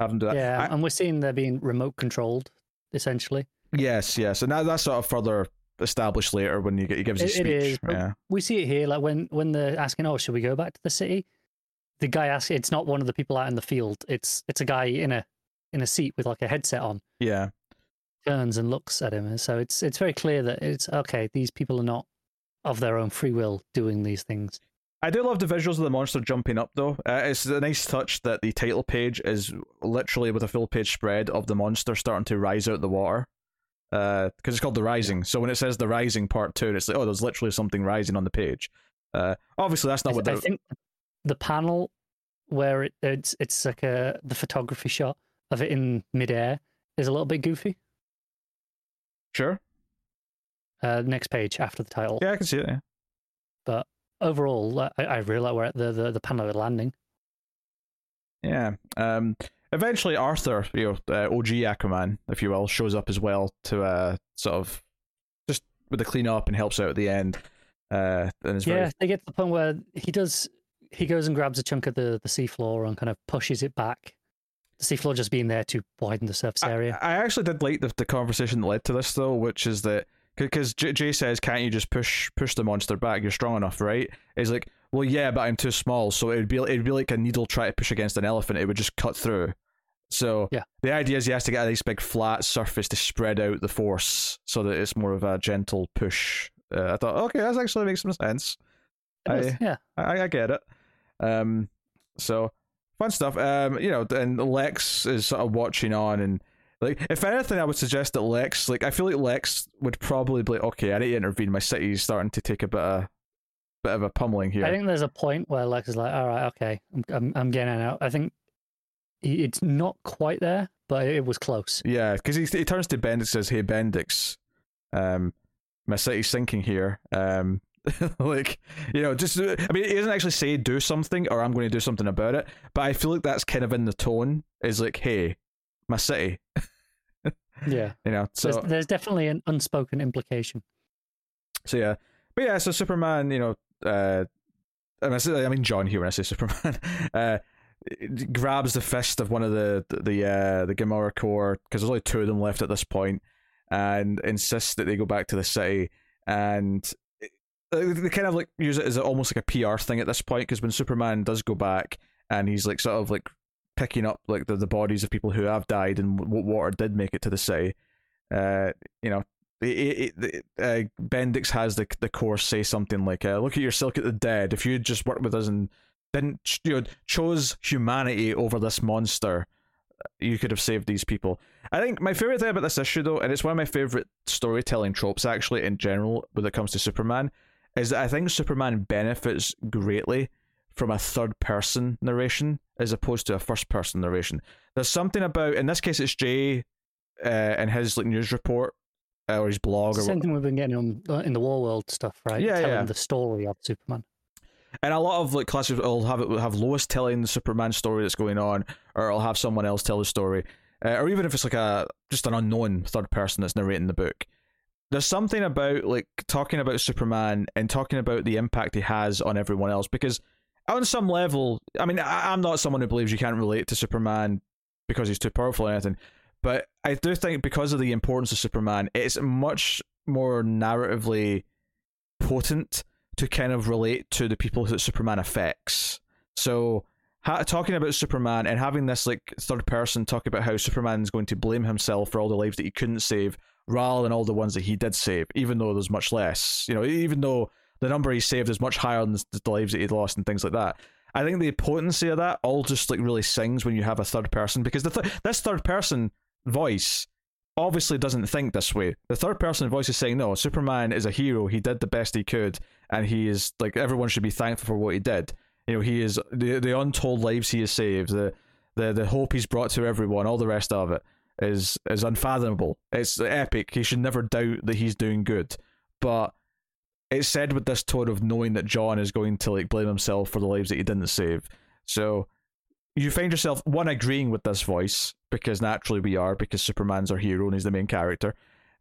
have them do that. Yeah, I- and we're seeing they're being remote controlled, essentially. Yes, yes, and that, that's sort of further established later when you get he gives his It- it speech. is, yeah, We see it here, like when when they're asking, "Oh, should we go back to the city?" The guy asks, "It's not one of the people out in the field. It's it's a guy in a in a seat with like a headset on." yeah, Turns and looks at him, and so it's it's very clear that it's okay. These people are not of their own free will doing these things. I do love the visuals of the monster jumping up though. Uh, it's a nice touch that the title page is literally with a full page spread of the monster starting to rise out of the water. Because it's called the Rising, so when it says the Rising Part Two, it's like oh, there's literally something rising on the page. Uh, obviously, that's not I, what I the think the panel where it, it's it's like a the photography shot of it in midair is a little bit goofy. sure. Uh, next page after the title, Yeah, I can see it. Yeah. but overall, uh, I, I really like where the, the the panel is landing. Yeah. Um. Eventually, Arthur, you know, uh, OG Aquaman, if you will, shows up as well to uh sort of just with the clean up and helps out at the end. Uh, and Yeah, very they get to the point where he does. He goes and grabs a chunk of the the seafloor and kind of pushes it back. The seafloor just being there to widen the surface area. I, I actually did like the, the conversation that led to this though, which is that because J- Jay says, "Can't you just push push the monster back? You're strong enough, right?" He's like, "Well, yeah, but I'm too small, so it'd be it'd be like a needle trying to push against an elephant. It would just cut through." So Yeah. the idea is he has to get a nice big flat surface to spread out the force so that it's more of a gentle push. Uh, I thought, okay, that actually makes some sense. I- yeah, I, I get it. Um, so fun stuff. Um, you know, and Lex is sort of watching on, and like, if anything, I would suggest that Lex, like, I feel like Lex would probably be like, okay, I need to intervene. My city's starting to take a bit of, bit of a pummeling here. I think there's a point where Lex is like, "All right, okay, I'm I'm, I'm getting out." I think it's not quite there, but it was close. Yeah, because he he turns to Bendix and says, "Hey, Bendix, um, my city's sinking here. Um, like, you know, just I mean, he doesn't actually say do something or I'm going to do something about it, but I feel like that's kind of in the tone. Is like, hey, my city, Yeah, you know. So there's, there's definitely an unspoken implication. so yeah, but yeah, so Superman, you know, uh, I mean, I say- I mean Jon here when I say Superman, uh. grabs the fist of one of the the uh, the Gamorra Corps because there's only two of them left at this point, and insists that they go back to the city. And they kind of like use it as almost like a PR thing at this point because when Superman does go back and he's like sort of like picking up like the, the bodies of people who have died and what water did make it to the city, uh, you know. It, it, it, uh, Bendix has the the course say something like, uh, "Look at your Silk at the Dead. If you just worked with us and didn't you know chose humanity over this monster you could have saved these people i think my favorite thing about this issue though and it's one of my favorite storytelling tropes actually in general when it comes to superman is that i think superman benefits greatly from a third person narration as opposed to a first person narration there's something about in this case it's jay uh, and his like news report uh, or his blog or Same thing we've been getting on uh, in the War World stuff, right? Yeah, Telling yeah. the story of Superman. And a lot of like classics will have it will have Lois telling the Superman story that's going on, or it'll have someone else tell the story, uh, or even if it's like a just an unknown third person that's narrating the book. There's something about like talking about Superman and talking about the impact he has on everyone else because on some level, I mean, I, I'm not someone who believes you can't relate to Superman because he's too powerful or anything, but I do think because of the importance of Superman, it's much more narratively potent to kind of relate to the people that Superman affects. So, ha- talking about Superman and having this like third person talk about how Superman's going to blame himself for all the lives that he couldn't save, rather than all the ones that he did save, even though there's much less. You know, even though the number he saved is much higher than the lives that he'd lost and things like that. I think the potency of that all just like really sings when you have a third person because the th- this third person voice obviously doesn't think this way. The third person voice is saying, no, Superman is a hero. He did the best he could, and he is like everyone should be thankful for what he did. You know, he is the the untold lives he has saved, the the the hope he's brought to everyone, all the rest of it is is unfathomable. It's epic. He should never doubt that he's doing good, but it's said with this tone of knowing that Jon is going to like blame himself for the lives that he didn't save. So you find yourself one agreeing with this voice because naturally we are because Superman's our hero and he's the main character.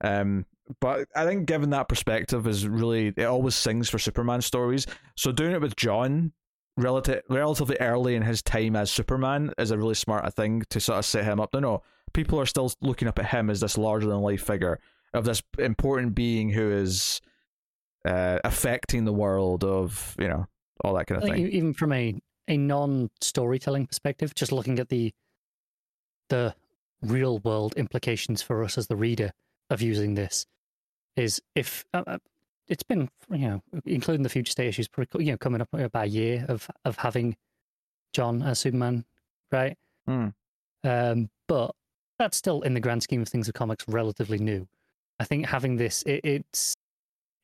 Um, but I think given that perspective is really it always sings for Superman stories. So doing it with Jon relative relatively early in his time as Superman is a really smart thing to sort of set him up. No, no, people are still looking up at him as this larger than life figure of this important being who is uh, affecting the world of you know all that kind of thing. Even from a a non storytelling perspective, just looking at the the real world implications for us as the reader of using this is if uh, uh it's been you know including the future state issues you know coming up about a year of of having Jon as Superman, right? Mm. Um, but that's still in the grand scheme of things of comics relatively new. I think having this it, it's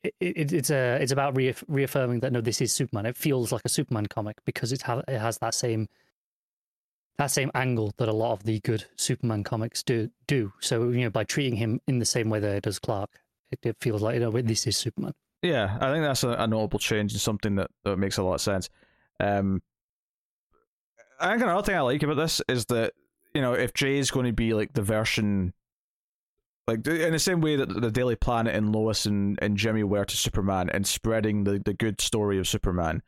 it, it, it's a it's about reaff- reaffirming that no, this is Superman. It feels like a Superman comic because it ha- it has that same that same angle that a lot of the good Superman comics do do. So you know, by treating him in the same way that it does Clark, it, it feels like you know this is Superman. Yeah, I think that's a, a notable change and something that, that makes a lot of sense. Um, I think another thing I like about this is that you know if Jay is going to be like the version like in the same way that the Daily Planet and Lois and, and Jimmy were to Superman and spreading the, the good story of Superman.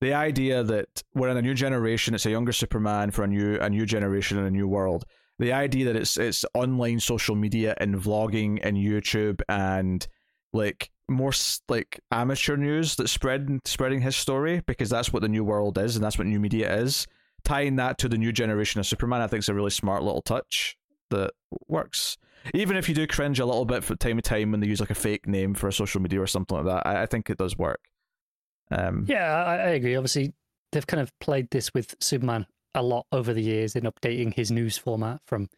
The idea that we're in a new generation, it's a younger Superman for a new a new generation and a new world. The idea that it's it's online social media and vlogging and YouTube and like more like amateur news that spread spreading his story because that's what the new world is and that's what new media is. Tying that to the new generation of Superman, I think is a really smart little touch that works even if you do cringe a little bit from time to time when they use like a fake name for a social media or something like that, I, I think it does work. Um, yeah, I, I agree. Obviously, they've kind of played this with Superman a lot over the years in updating his news format from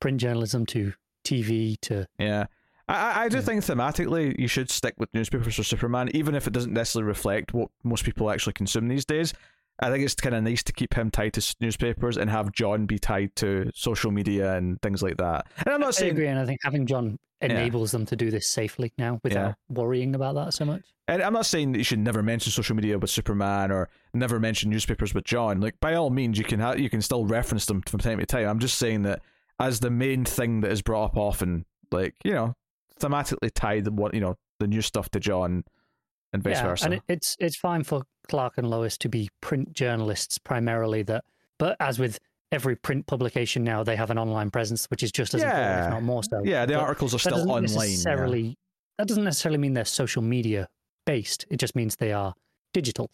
print journalism to TV to yeah. I, I do yeah. think thematically you should stick with newspapers for Superman, even if it doesn't necessarily reflect what most people actually consume these days. I think it's kind of nice to keep him tied to newspapers and have Jon be tied to social media and things like that. And I'm not saying I agree, and I think having Jon enables yeah. them to do this safely now without yeah. worrying about that so much. And I'm not saying that you should never mention social media with Superman or never mention newspapers with Jon. Like by all means, you can ha- you can still reference them from time to time. I'm just saying that as the main thing that is brought up often, like you know, thematically tied what you know the new stuff to Jon and vice yeah, versa. And it, it's it's fine for Clark and Lois to be print journalists primarily. That, but as with every print publication now, they have an online presence, which is just as yeah. important, if not more so. Yeah, the but articles are still online. Necessarily, yeah. that doesn't necessarily mean they're social media based. It just means they are digital.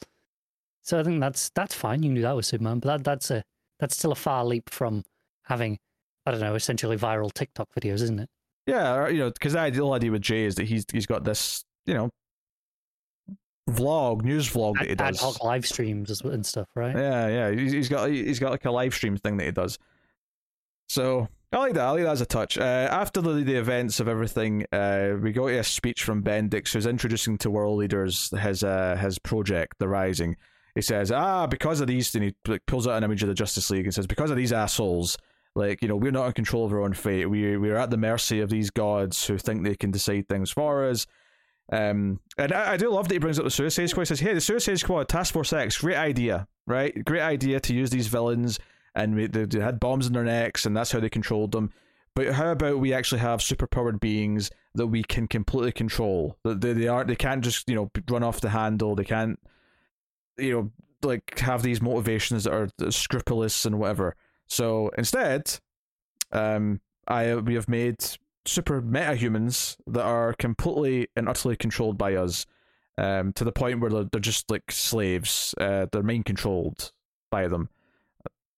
So I think that's that's fine. You can do that with Superman, but that, that's a that's still a far leap from having I don't know essentially viral TikTok videos, isn't it? Yeah, you know, because the ideal idea with Jay is that he's he's got this you know vlog, news vlog that he does. Ad hoc live streams and stuff, right? Yeah, yeah. He's got he's got like a live stream thing that he does. So I like that. I like that as a touch. Uh, after the, the events of everything, uh, we got a speech from Bendix, who's introducing to world leaders his uh, his project, The Rising. He says, "Ah, because of these," and he like, pulls out an image of the Justice League and says, "Because of these assholes." Like you know, we're not in control of our own fate. We we're at the mercy of these gods who think they can decide things for us um, and I, I, do love that he brings up the Suicide Squad. He says, "Hey, the Suicide Squad, Task Force X, great idea, right? Great idea to use these villains, and we, they, they had bombs in their necks, and that's how they controlled them. But how about we actually have superpowered beings that we can completely control? That they, they aren't, they can't just you know run off the handle. They can't, you know, like have these motivations that are scrupulous and whatever. So instead, um, I we have made super meta humans that are completely and utterly controlled by us, um, to the point where they're, they're just like slaves. Uh, they're mind controlled by them.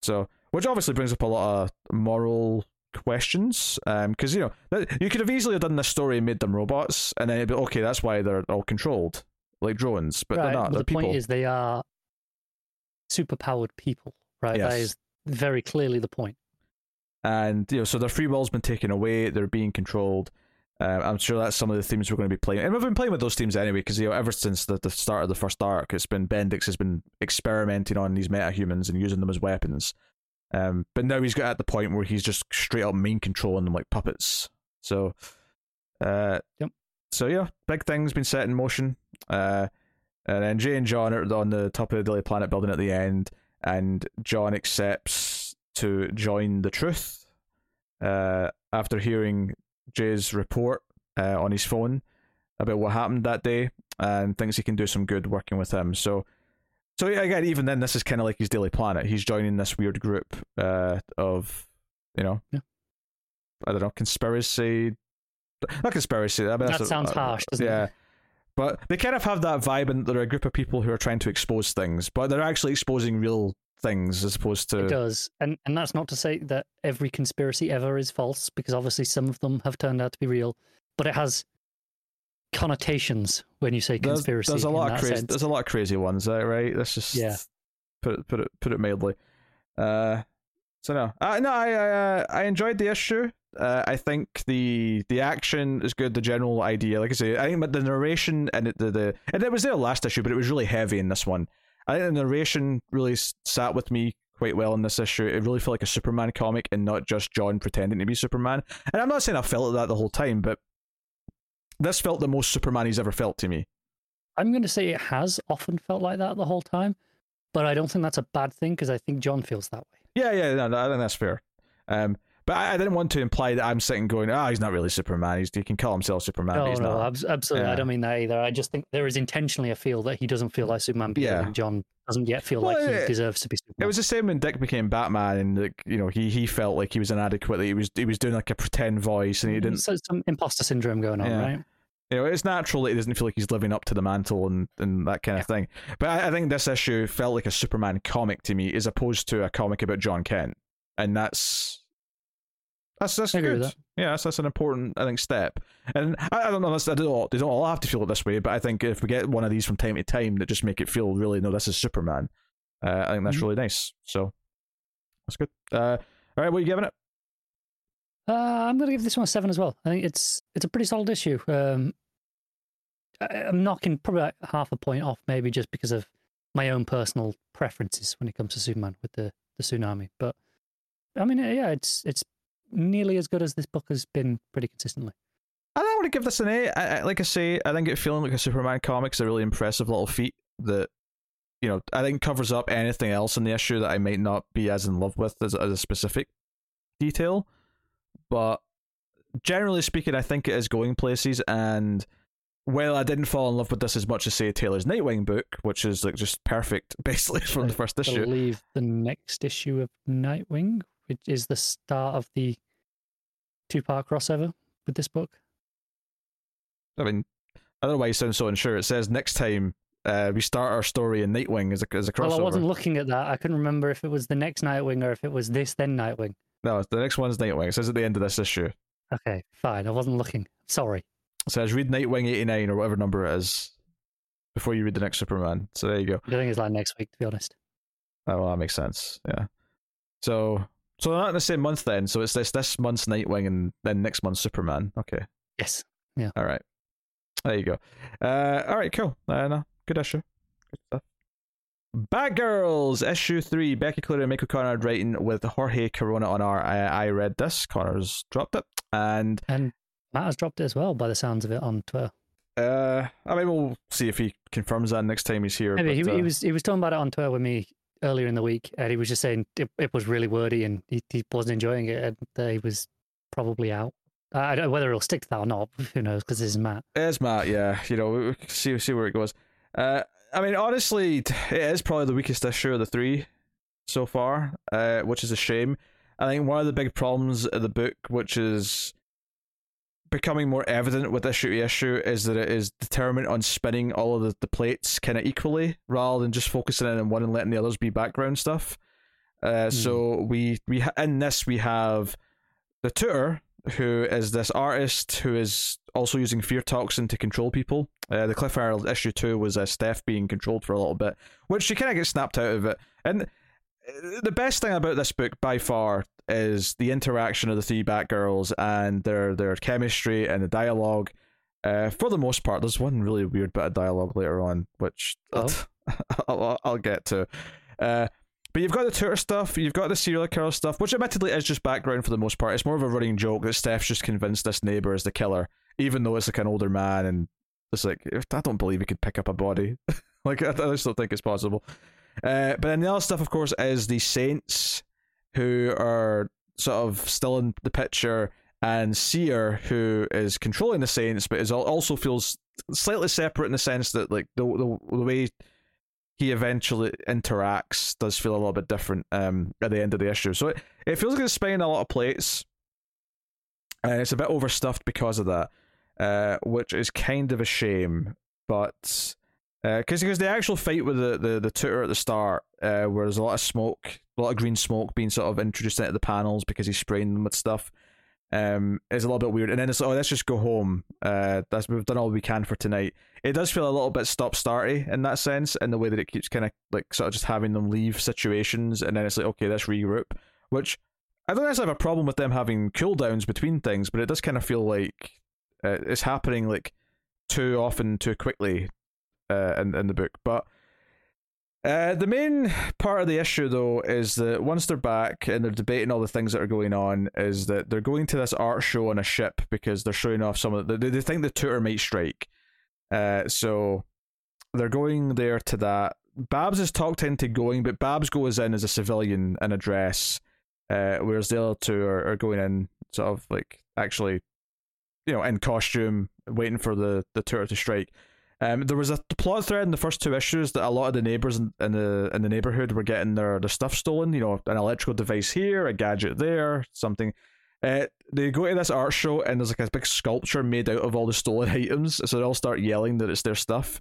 So, which obviously brings up a lot of moral questions. Um, because you know you could have easily done this story and made them robots, and then it'd be okay. That's why they're all controlled like drones, but right, they're not. They're the people. point is they are superpowered people, right? Yes. That is very clearly the point and you know, so their free will's been taken away. They're being controlled. Uh, I'm sure that's some of the themes we're going to be playing, and we've been playing with those themes anyway. Because you know, ever since the, the start of the first arc, it's been Bendix has been experimenting on these metahumans and using them as weapons. Um, but now he's got at the point where he's just straight up main controlling them like puppets. So, uh, Yep. So yeah, big things been set in motion. Uh, and then Jay and Jon are on the top of the Daily Planet building at the end, and Jon accepts to join the Truth. Uh, after hearing Jay's report uh, on his phone about what happened that day, and thinks he can do some good working with him. So, so yeah, again, even then, this is kind of like his Daily Planet. He's joining this weird group uh, of, you know, Yeah. I don't know, conspiracy. Not conspiracy. I mean, That that's a- sounds uh, harsh, doesn't it? yeah. But they kind of have that vibe, and they're a group of people who are trying to expose things, but they're actually exposing real things as opposed to. It does, and and that's not to say that every conspiracy ever is false, because obviously some of them have turned out to be real. But it has connotations when you say conspiracy. there's a lot of crazy. sense. There's a lot of crazy ones, there right? Let's just Yeah. put it put it put it mildly. Uh, so no, uh, no, I I, uh, I enjoyed the issue. Uh, I think the the action is good. The general idea, like I say, I think, but the narration and it, the the and it was there last issue, but it was really heavy in this one. I think the narration really sat with me quite well in this issue. It really felt like a Superman comic and not just Jon pretending to be Superman. And I'm not saying I felt that the whole time, but this felt the most Superman he's ever felt to me. I'm going to say it has often felt like that the whole time, but I don't think that's a bad thing because I think Jon feels that way. Yeah, yeah, no, no, I think that's fair. Um, but I, I didn't want to imply that I'm sitting going, ah, he's not really Superman. He's, he can call himself Superman. No, he's no, not. abs- absolutely. Yeah. I don't mean that either. I just think there is intentionally a feel that he doesn't feel like Superman because Yeah. Jon doesn't yet feel Well, like he it- deserves to be Superman. It was the same when Dick became Batman, and like you know, he he felt like he was inadequate. That he was he was doing like a pretend voice, and he didn't. So some imposter syndrome going on, Yeah. right? You know, it's natural that he doesn't feel like he's living up to the mantle and and that kind of thing. But I, I think this issue felt like a Superman comic to me, as opposed to a comic about Jon Kent, and that's that's that's I good. that. Yeah, that's, that's an important I think step. And I, I don't know, that's- I don't all, they don't all have to feel it this way, but I think if we get one of these from time to time that just make it feel really no, this is Superman. Uh, I think that's Mhm. really nice. So that's good. Uh, all right, what are you giving it? Uh, I'm going to give this one a seven as well. I think it's it's a pretty solid issue. Um, I, I'm knocking probably like half a point off, maybe just because of my own personal preferences when it comes to Superman with the, the tsunami. But I mean, yeah, it's it's nearly as good as this book has been pretty consistently. I don't want to give this an eight. I, I, like I say, I think it feeling like a Superman comic is a really impressive little feat that, you know, I think covers up anything else in the issue that I might not be as in love with as, as a specific detail. But generally speaking, I think it is going places. And while I didn't fall in love with this as much as say Taylor's Nightwing book, which is like just perfect, basically from the first I issue. believe the next issue of Nightwing, which is the start of the two part crossover with this book. I mean, I don't know why you sound so unsure. It says next time uh, we start our story in Nightwing as a as a crossover. Well, I wasn't looking at that. I couldn't remember if it was the next Nightwing or if it was this then Nightwing. No, the next one's Nightwing. It says at the end of this issue. Okay, fine. I wasn't looking. Sorry. It says read Nightwing 89 or whatever number it is before you read the next Superman. So there you go. I think it's like next week, to be honest. Oh, well, that makes sense. Yeah. So so they're not in the same month then. So it's this this month's Nightwing and then next month's Superman. Okay. Yes. Yeah. All right. There you go. Uh, all right, cool. Uh, no, good issue. Good stuff. Batgirls issue three. Becky Cloonan and Michael Conrad writing with Jorge Corona on our. I, I read this. Connor's dropped it, and And Matt has dropped it as well, by the sounds of it on Twitter. uh, I mean, we'll see if he confirms that next time he's here. Maybe but, he, he uh, was he was talking about it on Twitter with me earlier in the week, and he was just saying it, it was really wordy and he, he wasn't enjoying it, and that he was probably out. I don't know whether he'll stick to that or not. Who knows? Because this is Matt. It's Matt, yeah. You know, see see where it goes. Uh, I mean, honestly, it is probably the weakest issue of the three so far, uh, which is a shame. I think one of the big problems of the book, which is becoming more evident with issue to issue, is that it is determined on spinning all of the, the plates kind of equally, rather than just focusing in on one and letting the others be background stuff. Uh, So we we ha- in this we have the tutor who is this artist who is also using fear toxin to control people. Uh, the Cliffhanger issue two was uh, Steph being controlled for a little bit, which she kind of gets snapped out of it. And the best thing about this book by far is the interaction of the three Batgirls and their their chemistry and the dialogue. Uh, for the most part, there's one really weird bit of dialogue later on, which Oh. I'll, I'll, I'll get to. Uh, but you've got the Twitter stuff, you've got the serial killer stuff, which admittedly is just background for the most part. It's more of a running joke that Steph's just convinced this neighbor is the killer, even though it's like an older man, and it's like I don't believe he could pick up a body. like I, I just don't think it's possible. Uh, but then the other stuff, of course, is the Saints, who are sort of still in the picture, and Seer, who is controlling the Saints, but is also feels slightly separate in the sense that like the the, the way he eventually interacts does feel a little bit different um, at the end of the issue. So it, it feels like it's spinning a lot of plates, and it's a bit overstuffed because of that, uh, which is kind of a shame. But because uh, because the actual fight with the, the, the tutor at the start, uh, where there's a lot of smoke, a lot of green smoke being sort of introduced into the panels because he's spraying them with stuff, um, is a little bit weird. And then it's oh, let's just go home. Uh, that's we've done all we can for tonight. It does feel a little bit stop starty in that sense, in the way that it keeps kind of like sort of just having them leave situations, and then it's like okay, let's regroup. Which I don't necessarily have a problem with them having cooldowns between things, but it does kind of feel like uh, it's happening like too often, too quickly uh, in in the book. But uh, the main part of the issue, though, is that once they're back and they're debating all the things that are going on, is that they're going to this art show on a ship because they're showing off some of the, they, they think the tutor might strike. Uh, so they're going there to that. Babs is talked into going, but Babs goes in as a civilian in a dress, uh, whereas the other two are, are going in sort of like actually, you know, in costume, waiting for the, the tutor to strike. Um, there was a plot thread in the first two issues that a lot of the neighbors in, in the in the neighborhood were getting their, their stuff stolen. You know, an electrical device here, a gadget there, something. Uh, they go to this art show and there's like a big sculpture made out of all the stolen items, so they all start yelling that it's their stuff.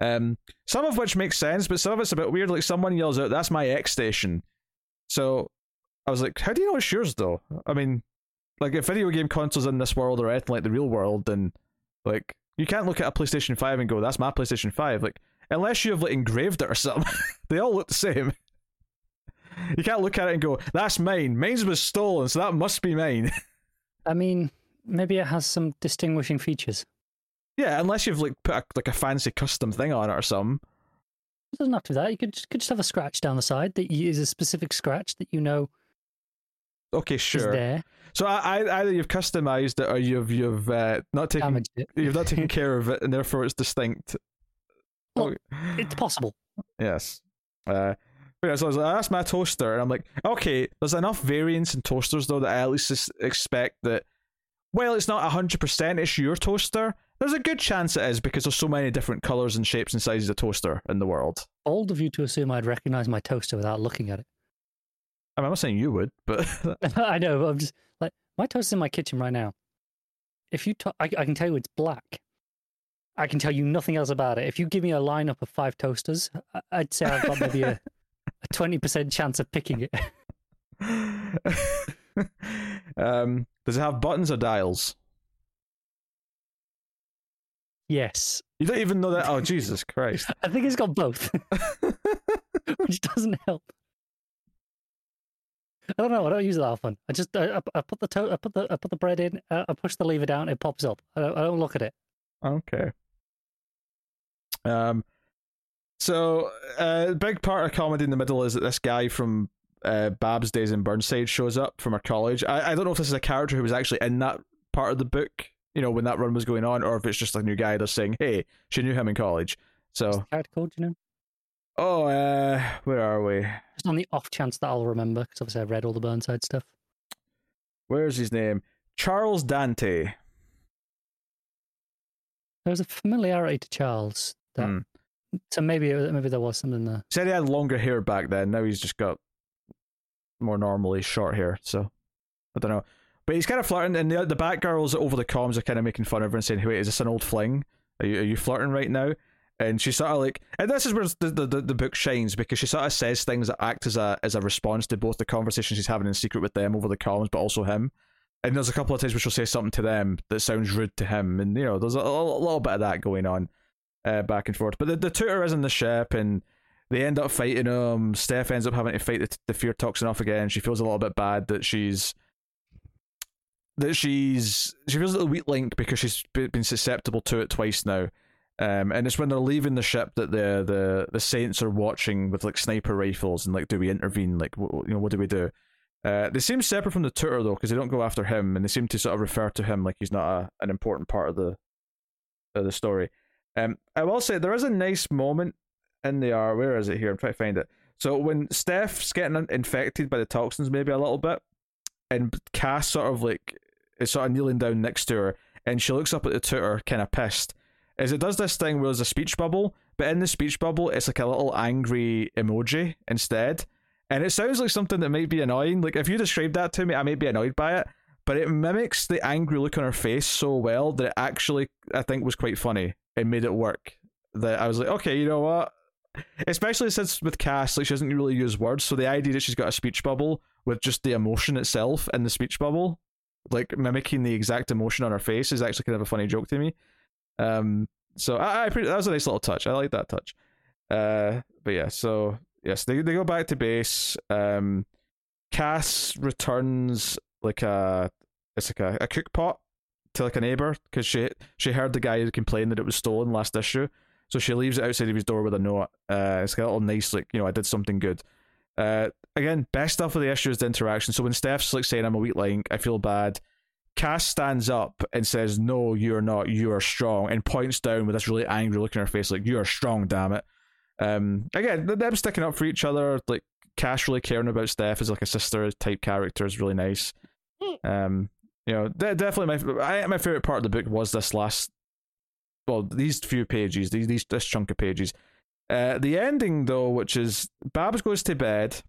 Um, some of which makes sense, but some of it's a bit weird. Like someone yells out, "That's my X station." So I was like, "How do you know it's yours, though?" I mean, like if video game consoles in this world are anything like the real world, then like you can't look at a PlayStation 5 and go, that's my PlayStation 5. Like, unless you have like engraved it or something, they all look the same. You can't look at it and go, that's mine. Mine's was stolen, so that must be mine. I mean, maybe it has some distinguishing features. Yeah, unless you've like put a, like a fancy custom thing on it or something. It doesn't have to be that. You could could just have a scratch down the side that is a specific scratch that you know. Okay, sure. Is there. So I, I, either you've customized it or you've you've uh, not taken you've not taken care of it, and therefore it's distinct. Well, oh. it's possible. Yes. Uh, yeah, so I, was like, I asked my toaster, and I'm like, okay, there's enough variance in toasters though that I at least expect that. Well, it's not hundred percent. It's your toaster. There's a good chance it is because there's so many different colors and shapes and sizes of toaster in the world. Old of you to assume I'd recognize my toaster without looking at it. I mean, I'm not saying you would, but I know. But I'm just my toaster's in my kitchen right now. If you, to- I, I can tell you it's black. I can tell you nothing else about it. If you give me a lineup of five toasters, I'd say I've got maybe a twenty percent chance of picking it. um, does it have buttons or dials? Yes. You don't even know that. Oh, Jesus Christ! I think it's got both, which doesn't help. I don't know. I don't use it that often. I just I, I put the to- I put the I put the bread in. Uh, I push the lever down. It pops up. I don't, I don't look at it. Okay. Um. So, a uh, big part of comedy in the middle is that this guy from uh, Bab's Days in Burnside shows up from our college. I, I don't know if this is a character who was actually in that part of the book, you know, when that run was going on, or if it's just a new guy that's saying, "Hey, she knew him in college." So, character called, you know? Oh, uh, where are we? Just on the off chance that I'll remember, because obviously I've read all the Burnside stuff. Where's his name? Charles Dante. There was a familiarity to Charles. That, hmm. So maybe maybe there was something there. He said he had longer hair back then. Now he's just got more normally short hair. So I don't know. But he's kind of flirting, and the the Batgirls over the comms are kind of making fun of her and saying, "Wait, is this an old fling? Are you are you flirting right now?" And she sort of like and this is where the, the, the book shines because she sort of says things that act as a as a response to both the conversations she's having in secret with them over the comms but also him. And there's a couple of times where she'll say something to them that sounds rude to him and you know there's a, a little bit of that going on uh, back and forth. But the, the tutor is in the ship and they end up fighting him. Steph ends up having to fight the, the fear toxin off again. She feels a little bit bad that she's that she's she feels a little weak link because she's been susceptible to it twice now Um, and it's when they're leaving the ship that the the the Saints are watching with like sniper rifles and like, do we intervene? Like, what, you know, what do we do? Uh, they seem separate from the tutor though, because they don't go after him, and they seem to sort of refer to him like he's not a, an important part of the of the story. Um, I will say there is a nice moment in the R. Where is it here? I'm trying to find it. So when Steph's getting infected by the toxins, maybe a little bit, and Cass sort of like is sort of kneeling down next to her, and she looks up at the tutor, kind of pissed. Is it does this thing where there's a speech bubble, but in the speech bubble, it's like a little angry emoji instead, and it sounds like something that might be annoying. Like if you described that to me, I might be annoyed by it, but it mimics the angry look on her face so well that it actually I think was quite funny and made it work. That I was like, okay, you know what? Especially since with Cass, like she doesn't really use words, so the idea that she's got a speech bubble with just the emotion itself in the speech bubble, like mimicking the exact emotion on her face, is actually kind of a funny joke to me. Um, so I, I pretty, that was a nice little touch. I like that touch. Uh, but yeah, so yes, they they go back to base. Um, Cass returns like a it's like a, a cook pot to like a neighbor because she she heard the guy complain that it was stolen last issue. So she leaves it outside of his door with a note. Uh, it's got a little nice, like, you know, I did something good. Uh, again, best stuff of the issue is the interaction. So when Steph's like saying, I'm a weak link, I feel bad, Cass stands up and says, No, you're not, you are strong, and points down with this really angry look in her face, like, You are strong, damn it. Um, again, them sticking up for each other, like, Cass really caring about Steph as like a sister type character is really nice. Um, you know, definitely my my favorite part of the book was this last well, these few pages, these these this chunk of pages. Uh, the ending though, which is Babs goes to bed,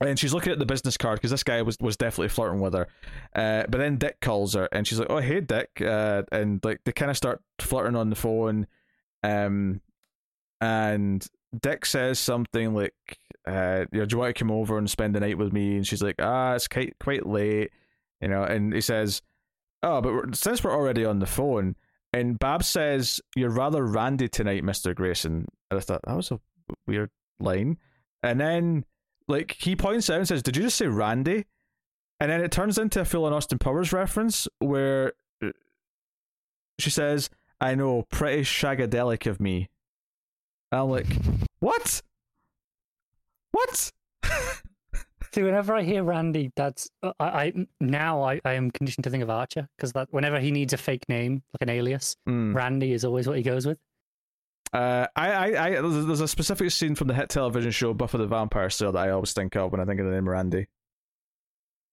and she's looking at the business card because this guy was was definitely flirting with her. Uh, but then Dick calls her, and she's like, "Oh, hey, Dick," uh, and like they kind of start flirting on the phone. Um, and Dick says something like, uh, you know, do you want to come over and spend the night with me? And she's like, ah, it's quite quite late, you know. And he says, oh, but since we're already on the phone, and Bab says, You're rather randy tonight, Mr. Grayson. And I thought, that was a weird line. And then, like, he points out and says, Did you just say randy? And then it turns into a full on Austin Powers reference where uh, she says, I know, pretty shagadelic of me. And I'm like, What? What? See, whenever I hear Randy, that's uh, I, I now I, I am conditioned to think of Archer because that whenever he needs a fake name like an alias, mm. Randy is always what he goes with. Uh, I, I, I, there's a specific scene from the hit television show Buffy the Vampire Slayer that I always think of when I think of the name Randy.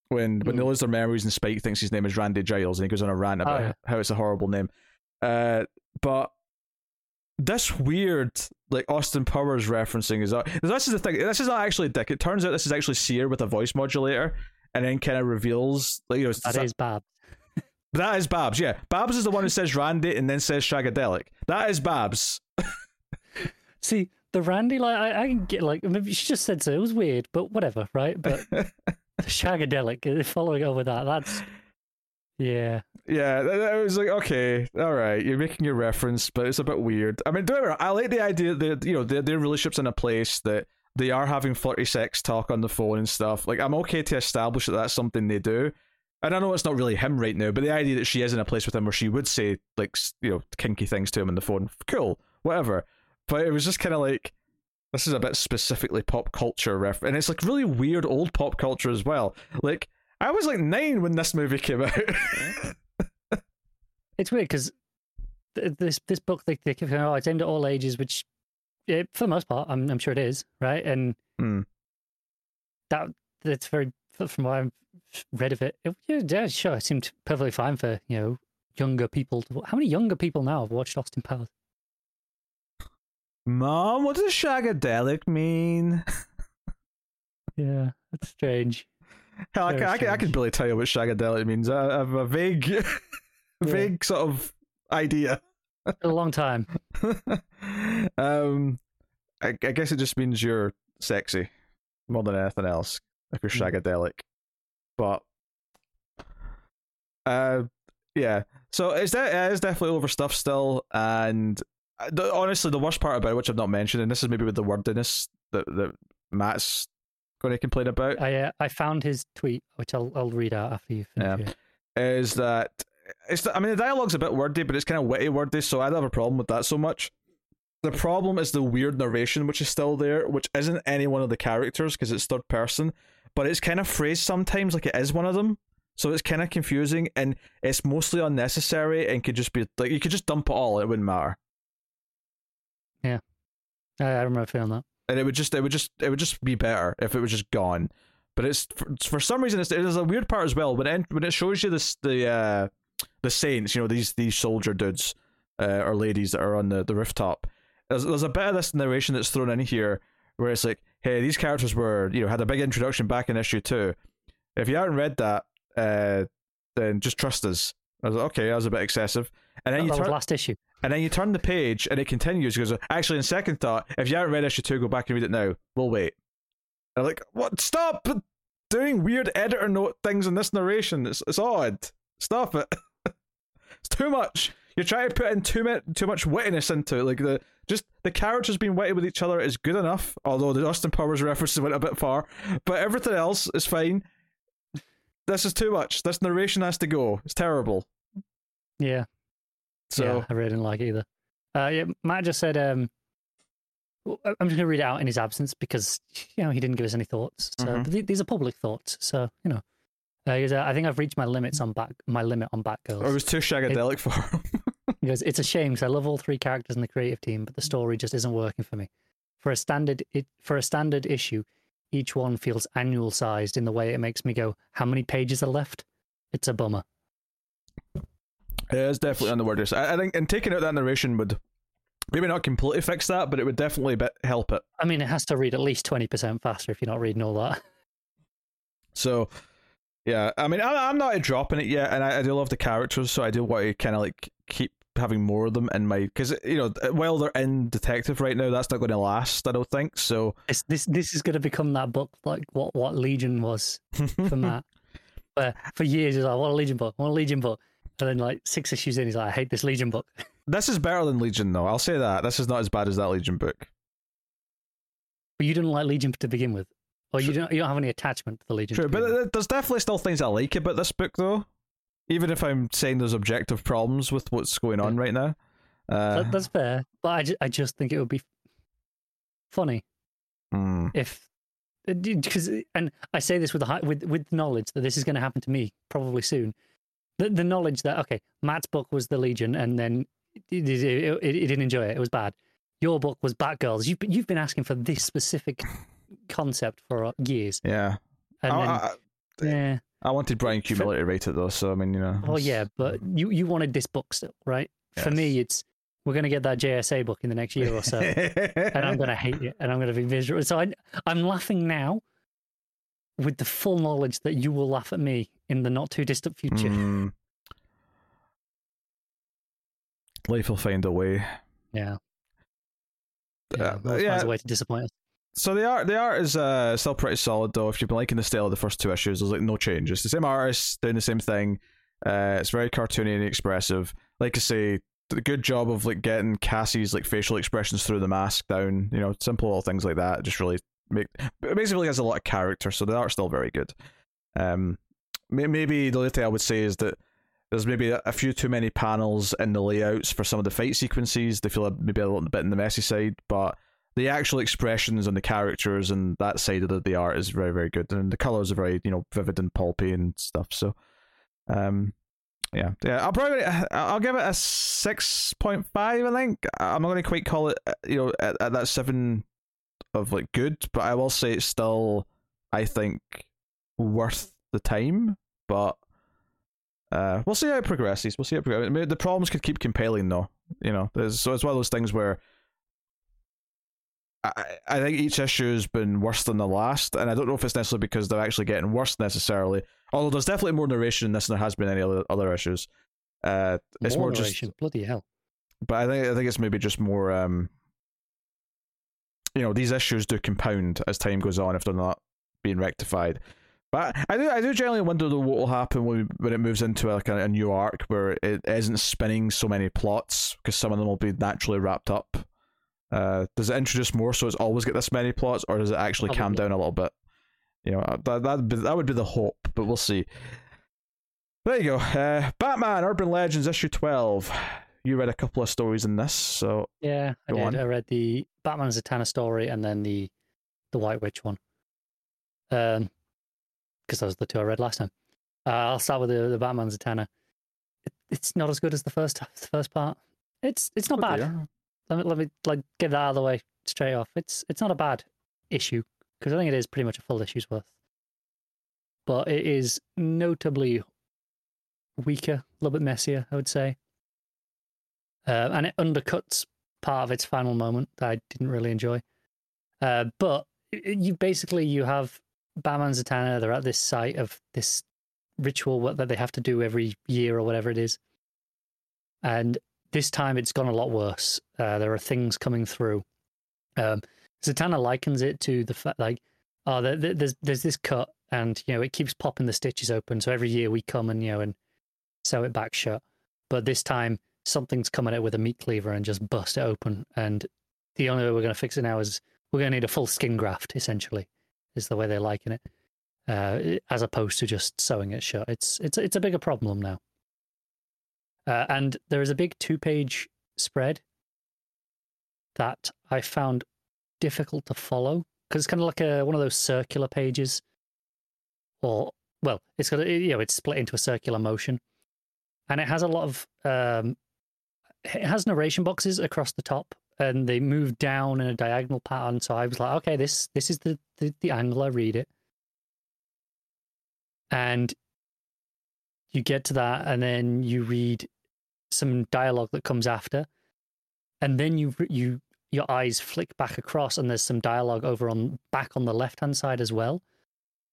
When when mm. they lose their memories and Spike thinks his name is Randy Giles and he goes on a rant about oh, yeah. how it's a horrible name. Uh, but this weird like Austin Powers referencing is this is the thing. This is not actually Dick. It turns out this is actually Seer with a voice modulator, and then kind of reveals like you know that is Babs. that is Babs. Yeah, Babs is the one who says Randy and then says Shagadelic. That is Babs. See the Randy, like I, I can get like maybe she just said so. It was weird, but whatever, right? But the Shagadelic, uh, following over that, that's yeah. Yeah, I was like, okay, all right, you're making your reference, but it's a bit weird. I mean, do I like the idea that you know their, their relationship's in a place that they are having flirty sex talk on the phone and stuff. Like, I'm okay to establish that that's something they do. And I know it's not really him right now, but the idea that she is in a place with him where she would say like you know kinky things to him on the phone, cool, whatever. But it was just kind of like this is a bit specifically pop culture ref, and it's like really weird old pop culture as well. Like I was like nine when this movie came out. it's weird because this this book they, they keep oh it's aimed at all ages, which it, for the most part I'm I'm sure it is right, and mm. that that's very from what I've read of it. it yeah, sure, it seemed perfectly fine for you know younger people. To, how many younger people now have watched Austin Powers? Mom, what does shagadelic mean? yeah, that's strange. Hell, I, can, I, can, I can barely tell you what shagadelic means. I, have a vague, yeah. vague sort of idea. a long time. um, I, I, guess it just means you're sexy more than anything else if you're hmm. shagadelic. But, uh, yeah. So it's that it is definitely overstuffed still, and the, honestly, the worst part about it, which I've not mentioned, and this is maybe with the wordiness that that Matt's going to complain about. I uh, I found his tweet, which I'll I'll read out after you finish. Yeah. Is that it's. I mean, the dialogue's a bit wordy, but it's kind of witty wordy, so I don't have a problem with that so much. The problem is the weird narration, which is still there, which isn't any one of the characters because it's third person, but it's kind of phrased sometimes like it is one of them. So it's kind of confusing, and it's mostly unnecessary, and could just be like you could just dump it all; it wouldn't matter. I, I remember feeling that. and it would just it would just it would just be better if it was just gone. But it's for, for some reason it's there's a weird part as well when it when it shows you this the uh the saints you know these these soldier dudes uh, or ladies that are on the the rooftop. There's there's a bit of this narration that's thrown in here where it's like, hey, these characters were you know had a big introduction back in issue two. If you haven't read that, uh, then just trust us. I was like, okay, that was a bit excessive. And then That, you turn, last issue. and then you turn the page and it continues. It goes, actually, in second thought, if you haven't read issue two, go back and read it now. We'll wait. And I'm like, what? Stop doing weird editor note things in this narration. It's, it's odd. Stop it. it's too much. You're trying to put in too much too much wittiness into it. Like the just the characters being witty with each other is good enough. Although the Austin Powers references went a bit far, but everything else is fine. This is too much. This narration has to go. It's terrible. Yeah. So yeah, I really didn't like it either. Uh, yeah, Matt just said, um, I- I'm just going to read it out in his absence because you know he didn't give us any thoughts. So Mhm. th- these are public thoughts. So you know, uh, he goes, uh, I think I've reached my limits on back my limit on Batgirls. it was too shagadelic for him. He goes, it's a shame because I love all three characters in the creative team, but the story just isn't working for me. For a standard, it, for a standard issue, each one feels annual sized in the way it makes me go, how many pages are left? It's a bummer. Yeah, it's definitely on the word. I, I think, and taking out that narration would maybe not completely fix that, but it would definitely bit, help it. I mean, it has to read at least twenty percent faster if you're not reading all that. So, yeah, I mean, I, I'm not dropping it yet, and I, I do love the characters, so I do want to kind of like keep having more of them in my because you know while they're in detective right now, that's not going to last. I don't think so. This this this is going to become that book like what what Legion was for Matt. Where for years he's like, "What a Legion book, want a Legion book, and then like six issues in, he's like, I hate this Legion book. this is better than Legion, though. I'll say that. This is not as bad as that Legion book. But you didn't like Legion to begin with, or you don't you don't have any attachment to the Legion. True, but with. there's definitely still things I like about this book, though. Even if I'm saying there's objective problems with what's going on right now. Uh, That- that's fair. But I just, I just think it would be funny hmm. if because and I say this with the high, with with knowledge that this is going to happen to me probably soon. The the knowledge that okay, Matt's book was the Legion, and then it didn't enjoy it. It was bad. Your book was Batgirls. You've been- you've been asking for this specific concept for years, Yeah. and I, then I, yeah, I wanted Brian Cumulator to rate it, though, so I mean, you know. oh it's- yeah, but you you wanted this book still, right? For me, it's we're going to get that JSA book in the next year or so. and I'm going to hate it, and I'm going to be miserable. So I, I'm laughing now with the full knowledge that you will laugh at me in the not too distant future. Mm. Life will find a way. Yeah. Uh, Yeah, always yeah. a way to disappoint us. So the art, the art is uh, still pretty solid though. If you've been liking the style of the first two issues, there's like no change. It's the same artist doing the same thing. Uh, it's very cartoony and expressive. Like I say, the good job of like getting Cassie's like facial expressions through the mask down. You know, simple little things like that. Just really make basically has a lot of character. So the art's still very good. Um, maybe the only thing I would say is that there's maybe a few too many panels in the layouts for some of the fight sequences. They feel maybe a little bit in the messy side, but the actual expressions and the characters and that side of the, the art is very very good, and the colors are very you know vivid and pulpy and stuff. So, um, yeah, yeah, I'll probably I'll give it a six point five. I think I'm not going to quite call it uh, you know at, at that seven of like good, but I will say it's still I think worth the time, but. Uh, we'll see how it progresses. We'll see how it progresses. I mean, the problems could keep compelling, though. You know, there's, so it's one of those things where I, I think each issue has been worse than the last, and I don't know if it's necessarily because they're actually getting worse necessarily. Although there's definitely more narration in this than there has been any other other issues. Uh, it's more, just, narration. Bloody hell. but I think I think it's maybe just more. Um, you know, these issues do compound as time goes on if they're not being rectified. But I do, I do generally wonder though what will happen when when it moves into like a, a new arc where it isn't spinning so many plots because some of them will be naturally wrapped up. Uh, does it introduce more so it's always got this many plots, or does it actually calm down a little bit? You know, that that that would be the hope, but we'll see. There you go. Uh, Batman Urban Legends issue 12. You read a couple of stories in this, so Yeah, I did. on. I read the Batman Zatanna story and then the the White Witch one. Um, because those are the two I read last time. Uh, I'll start with the, the Batman Zatanna. It, it's not as good as the first the first part. It's it's not Oh, bad. dear. Let me let me like get that out of the way straight off. It's it's not a bad issue because I think it is pretty much a full issue's worth. But it is notably weaker, a little bit messier, I would say. Uh, and it undercuts part of its final moment that I didn't really enjoy. Uh, but you basically you have Batman Zatanna. They're at this site of this ritual that they have to do every year or whatever it is, and this time it's gone a lot worse. Uh, there are things coming through. Um, Zatanna likens it to the fact like, oh, there, there- there's there's this cut, and you know it keeps popping the stitches open. So every year we come and you know and sew it back shut. But this time something's coming out with a meat cleaver and just bust it open. And the only way we're going to fix it now is we're going to need a full skin graft. Essentially, is the way they're liking it, uh, as opposed to just sewing it shut. It's it's it's a bigger problem now. Uh, and there is a big two-page spread that I found difficult to follow because it's kind of like a one of those circular pages, or well, it's got you know it's split into a circular motion, and it has a lot of um, it has narration boxes across the top, and they move down in a diagonal pattern. So I was like, okay, this this is the the, the angle I read it, and you get to that, and then you read some dialogue that comes after, and then you you your eyes flick back across, and there's some dialogue over on back on the left hand side as well,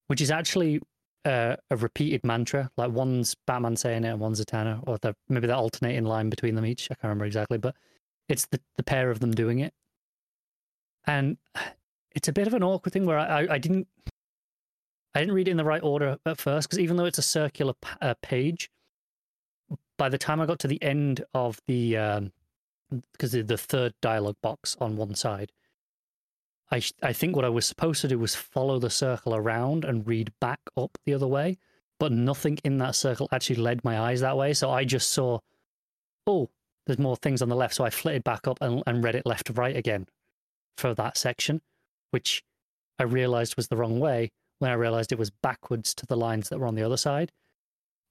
which is actually uh, a repeated mantra. Like one's Batman saying it, and one's Zatanna, or the, maybe they're alternating line between them each. I can't remember exactly, but it's the the pair of them doing it, and it's a bit of an awkward thing where I I, I didn't. I didn't read it in the right order at first because even though it's a circular p- uh, page, by the time I got to the end of the um, because the, the third dialogue box on one side, I I think what I was supposed to do was follow the circle around and read back up the other way, but nothing in that circle actually led my eyes that way. So I just saw, oh, there's more things on the left. So I flitted back up and, and read it left to right again for that section, which I realized was the wrong way when I realized it was backwards to the lines that were on the other side.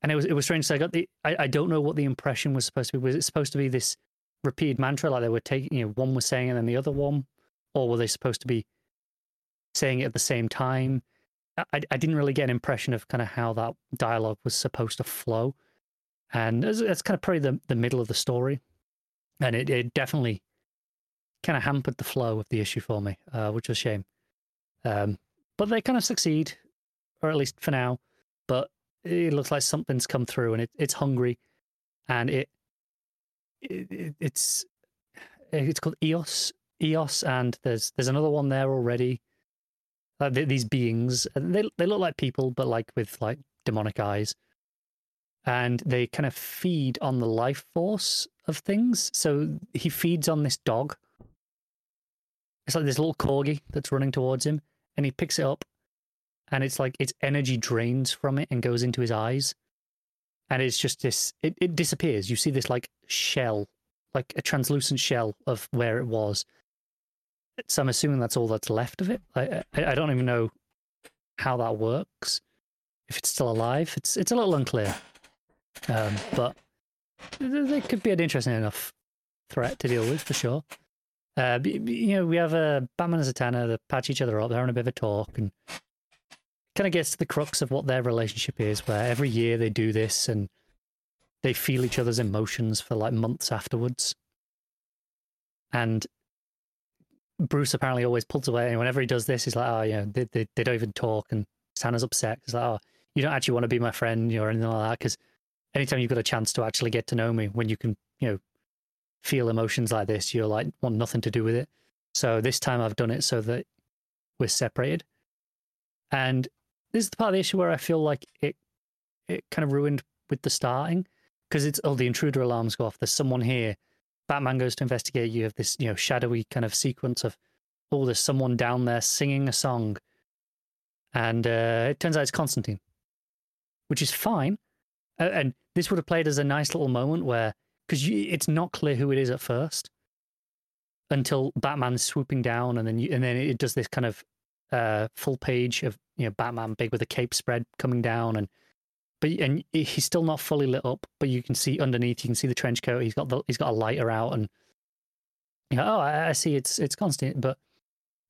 And it was it was strange. So I got the I, I don't know what the impression was supposed to be. Was it supposed to be this repeated mantra like they were taking you know one was saying and then the other one, or were they supposed to be saying it at the same time? I, I didn't really get an impression of kind of how that dialogue was supposed to flow, and it's kind of probably the the middle of the story, and it, it definitely kind of hampered the flow of the issue for me, uh, which was a shame. Um, but they kind of succeed, or at least for now. But it looks like something's come through, and it, it's hungry, and it, it, it it's it's called Eos, Eos, and there's there's another one there already. Th- these beings, and they they look like people, but like with like demonic eyes, and they kind of feed on the life force of things. So he feeds on this dog. It's like this little corgi that's running towards him, and he picks it up, and it's like its energy drains from it and goes into his eyes, and it's just this. It, it disappears. You see this like shell, like a translucent shell of where it was. So I'm assuming that's all that's left of it. I I, I don't even know how that works. If it's still alive, it's it's a little unclear. Um, but they could be an interesting enough threat to deal with for sure. Uh, you know, we have uh, Batman and Zatanna that patch each other up. They're having a bit of a talk, and kind of gets to the crux of what their relationship is. Where every year they do this, and they feel each other's emotions for like months afterwards. And Bruce apparently always pulls away, and whenever he does this, he's like, "Oh, yeah, they they, they don't even talk." And Zatanna's upset. He's like, "Oh, you don't actually want to be my friend or anything like that," because anytime you've got a chance to actually get to know me, when you can, you know, feel emotions like this, you're like want nothing to do with it. So this time I've done it so that we're separated. And this is the part of the issue where I feel like it it kind of ruined with the starting because it's oh the intruder alarms go off. There's someone here. Batman goes to investigate. You have this you know shadowy kind of sequence of oh there's someone down there singing a song, and uh, it turns out it's Constantine, which is fine and this would have played as a nice little moment where because it's not clear who it is at first until Batman's swooping down, and then you, and then it does this kind of uh, full page of you know Batman big with a cape spread coming down, and but and he's still not fully lit up, but you can see underneath, you can see the trench coat. He's got the he's got a lighter out, and you know, oh, I, I see it's it's Constantine, but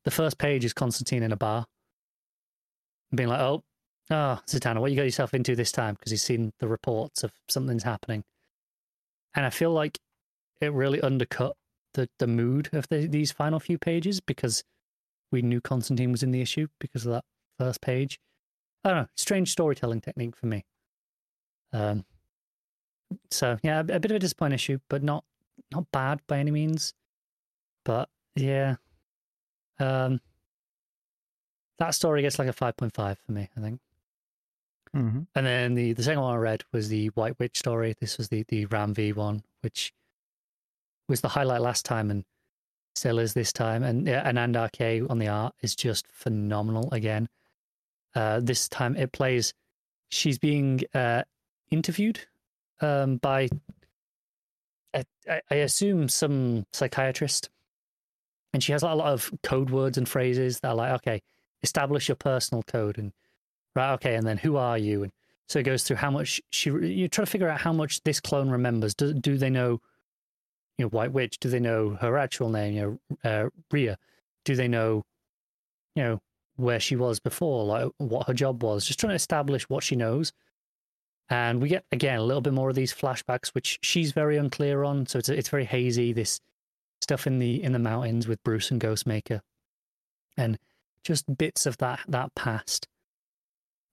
the first page is Constantine in a bar, being like, oh, oh, Zatanna, what you got yourself into this time? Because he's seen the reports of something's happening, and I feel like it really undercut the the mood of the, these final few pages because we knew Constantine was in the issue because of that first page. I don't know, strange storytelling technique for me. Um, so yeah, a, a bit of a disappointing issue, but not not bad by any means. But yeah, um, that story gets like a five point five for me, I think. Mm-hmm. And then the, the second one I read was the White Witch story. This was the the Ram V one, which was the highlight last time and still is this time. And yeah, Anand RK on the art is just phenomenal again. Uh, this time it plays. She's being uh, interviewed um, by, I, assume, some psychiatrist, and she has like, a lot of code words and phrases that are like, okay, establish your personal code, and right, okay, and then who are you? And so it goes through how much she. You try to figure out how much this clone remembers. Do do they know? You know, White Witch. Do they know her actual name? You know, uh, Rhea. Do they know? You know where she was before, like what her job was. Just trying to establish what she knows. And we get again a little bit more of these flashbacks, which she's very unclear on. So it's it's very hazy. This stuff in the in the mountains with Bruce and Ghostmaker, and just bits of that that past.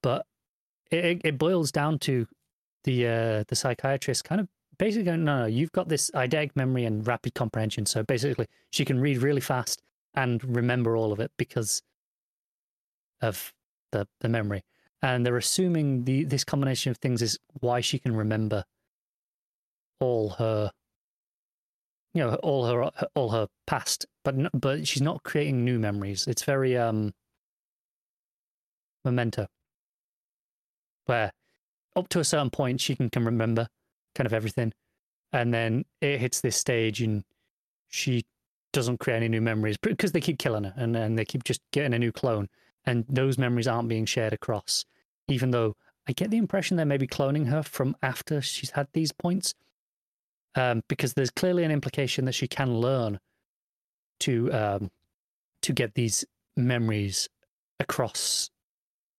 But it it boils down to the uh, the psychiatrist kind of basically going, no, no, you've got this eidetic memory and rapid comprehension. So basically, she can read really fast and remember all of it because of the the memory and they're assuming the this combination of things is why she can remember all her you know all her all her past but but she's not creating new memories. It's very um memento where up to a certain point she can, can remember kind of everything and then it hits this stage and she doesn't create any new memories because they keep killing her and, and they keep just getting a new clone and those memories aren't being shared across even though I get the impression they're maybe cloning her from after she's had these points. Um, because there's clearly an implication that she can learn to um, to get these memories across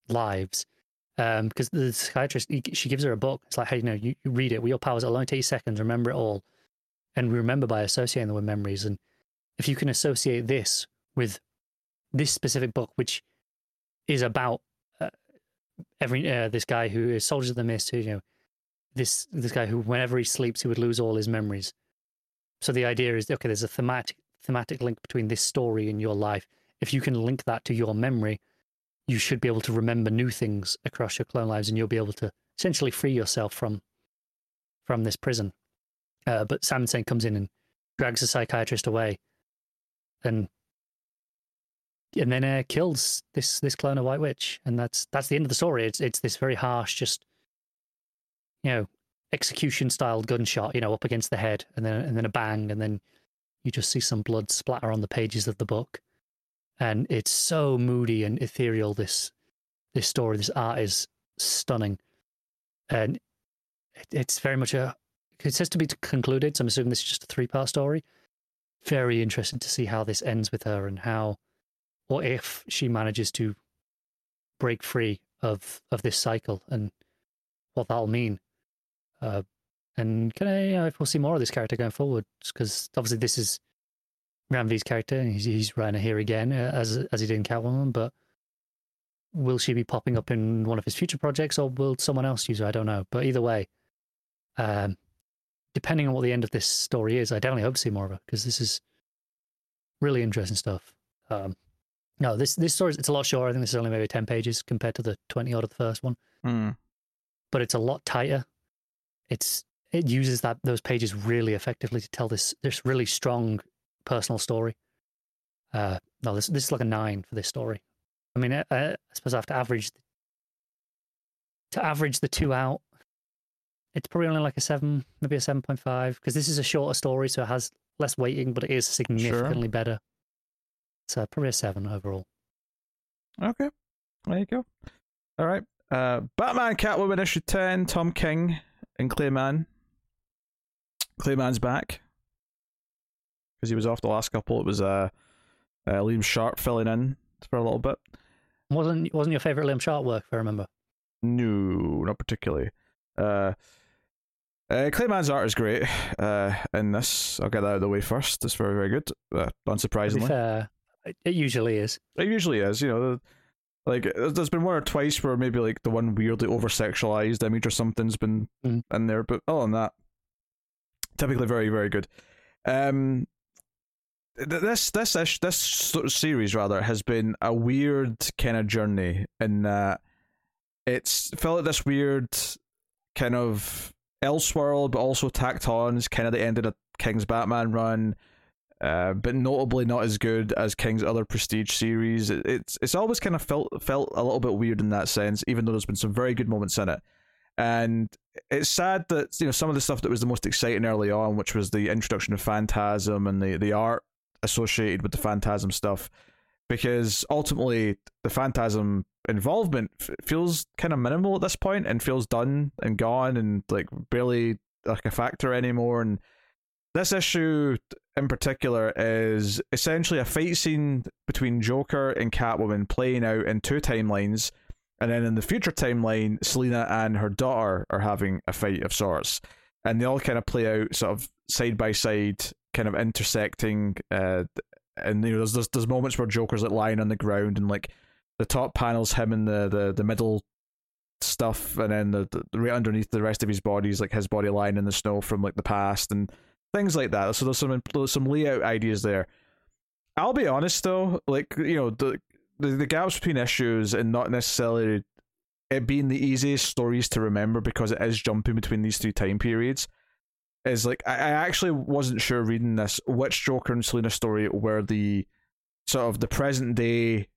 lives. Um, because the psychiatrist, he, she gives her a book. It's like, hey, you know, you, you read it. With your powers, it'll only take you seconds. Remember it all, and we remember by associating them with memories. And if you can associate this with this specific book, which is about every uh, this guy who is Soldiers of the Mist, who you know, this this guy who whenever he sleeps he would lose all his memories. So the idea is okay, there's a thematic thematic link between this story and your life. If you can link that to your memory, you should be able to remember new things across your clone lives, and you'll be able to essentially free yourself from from this prison. Uh, but Sam Saint comes in and drags the psychiatrist away, and and then uh, kills this this clone of White Witch, and that's that's the end of the story. It's it's this very harsh, just you know, execution style gunshot, you know, up against the head, and then and then a bang, and then you just see some blood splatter on the pages of the book, and it's so moody and ethereal. This this story, this art is stunning, and it, it's very much a. It says to be concluded, so I'm assuming this is just a three part story. Very interesting to see how this ends with her and how what if she manages to break free of of this cycle and what that'll mean. Uh, and can I, we'll see more of this character going forward, because obviously this is Ram character, and he's, he's here again uh, as as he did in Catwoman. But will she be popping up in one of his future projects, or will someone else use her? I don't know. But either way, um, depending on what the end of this story is, I definitely hope to see more of her because this is really interesting stuff. Um, no, this this story it's a lot shorter. I think this is only maybe ten pages compared to the twenty odd of the first one. Mm. But it's a lot tighter. It's it uses that those pages really effectively to tell this this really strong personal story. Uh, no, this this is like a nine for this story. I mean, I, I suppose I have to average to average the two out. it's probably only like a seven, maybe a seven point five, because this is a shorter story, so it has less weighting, but it is significantly better. So probably a seven overall. Okay, there you go. All right, uh, Batman Catwoman issue ten, Tom King and Clay Mann. Clayman's back because he was off the last couple. It was uh, uh Liam Sharp filling in for a little bit. Wasn't wasn't your favorite Liam Sharp work? If I remember. No, not particularly. Uh, uh, Clay Mann's art is great uh, in this. I'll get that out of the way first. It's very, very good. Uh, unsurprisingly, fair, it usually is. It usually is. You know, like there's been one or twice where maybe like the one weirdly over sexualized image or something's been mm. in there, but other than that, typically very, very good. Um, this this this this sort of series rather has been a weird kind of journey in that it's felt like this weird kind of Elseworld, but also tacked on is kind of the end of the King's Batman run, uh, but notably not as good as King's other prestige series. It, it's it's always kind of felt felt a little bit weird in that sense, even though there's been some very good moments in it. And it's sad that you know some of the stuff that was the most exciting early on, which was the introduction of Phantasm and the the art associated with the Phantasm stuff, because ultimately the Phantasm involvement f- feels kind of minimal at this point and feels done and gone and like barely like a factor anymore. And this issue in particular is essentially a fight scene between Joker and Catwoman playing out in two timelines. And then in the future timeline, Selina and her daughter are having a fight of sorts. And they all kind of play out sort of side by side, kind of intersecting. Uh, and you know, there's, there's there's moments where Joker's like lying on the ground and like the top panel's him in the the, the middle stuff, and then the, the right underneath the rest of his body is like his body lying in the snow from like the past and things like that. So there's some some layout ideas there. I'll be honest though, like you know the the, the gaps between issues and not necessarily it being the easiest stories to remember because it is jumping between these three time periods is like I, I actually wasn't sure reading this which Joker and Selina story were the sort of the present day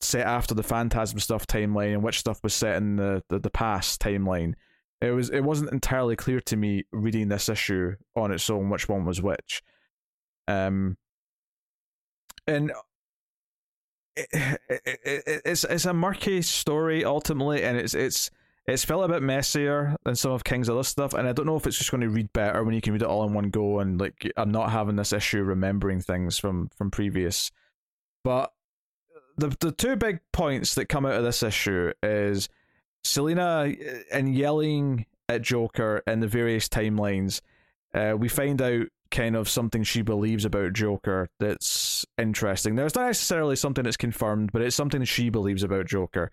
set after the Phantasm stuff timeline and which stuff was set in the, the, the past timeline. It was it wasn't entirely clear to me reading this issue on its own which one was which. Um and it, it, it, it's it's a murky story ultimately and it's it's it's felt a bit messier than some of King's other stuff, and I don't know if it's just going to read better when you can read it all in one go, and like I'm not having this issue remembering things from from previous. But the the two big points that come out of this issue is Selina uh, and yelling at Joker in the various timelines. Uh, we find out kind of something she believes about Joker that's interesting. Now, it's not necessarily something that's confirmed, but it's something she believes about Joker.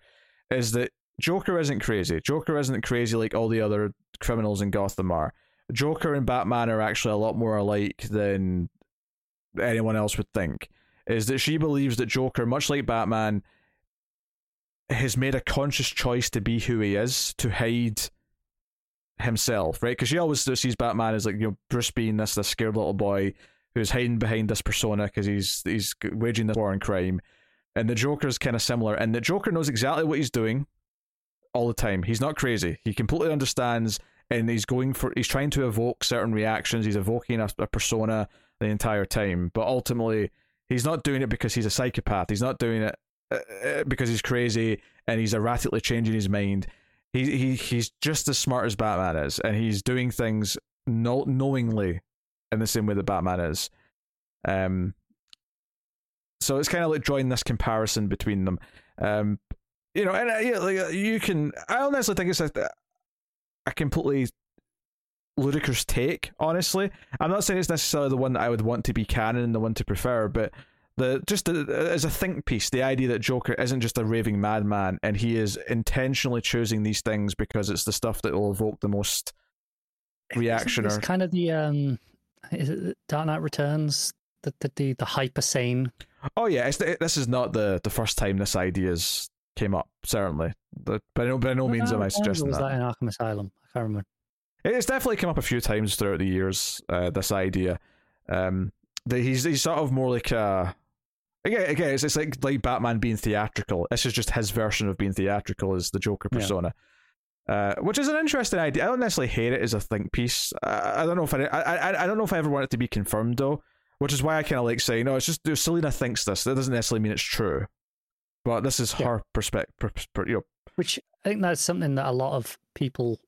Is that Joker isn't crazy. Joker isn't crazy like all the other criminals in Gotham are. Joker and Batman are actually a lot more alike than anyone else would think is that she believes that Joker, much like Batman, has made a conscious choice to be who he is, to hide himself, right? Because she always sees Batman as like you know Bruce being this this scared little boy who's hiding behind this persona because he's he's waging this war on crime, and the Joker is kind of similar, and the Joker knows exactly what he's doing all the time. He's not crazy. He completely understands, and he's going for he's trying to evoke certain reactions. He's evoking a, a persona the entire time, but ultimately He's not doing it because he's a psychopath. He's not doing it because he's crazy and he's erratically changing his mind. He he he's just as smart as Batman is, and he's doing things no, knowingly in the same way that Batman is. Um, so it's kind of like drawing this comparison between them. Um, you know, and uh, yeah, like uh, you can. I don't think it's a, a completely ludicrous take, honestly. I'm not saying it's necessarily the one that I would want to be canon and the one to prefer, but the just the, as a think piece, the idea that Joker isn't just a raving madman and he is intentionally choosing these things because it's the stuff that will evoke the most reaction. It's, kind of the um, is it Dark Knight Returns, the the the, the hyper sane. Oh yeah, the, this is not the the first time this ideas came up. Certainly, but by no by no means am I suggesting was that. that in Arkham Asylum. I can't remember. It's definitely come up a few times throughout the years. Uh, this idea, um, that he's he's sort of more like a again, again it's, it's like like Batman being theatrical. This is just his version of being theatrical as the Joker persona. Uh, which is an interesting idea. I don't necessarily hate it as a think piece. I, I don't know if I, I I don't know if I ever want it to be confirmed though, which is why I kind of like saying, no, it's just Selena thinks this. That doesn't necessarily mean it's true, but this is Yeah. her perspective. You know, Which I think that's something that a lot of people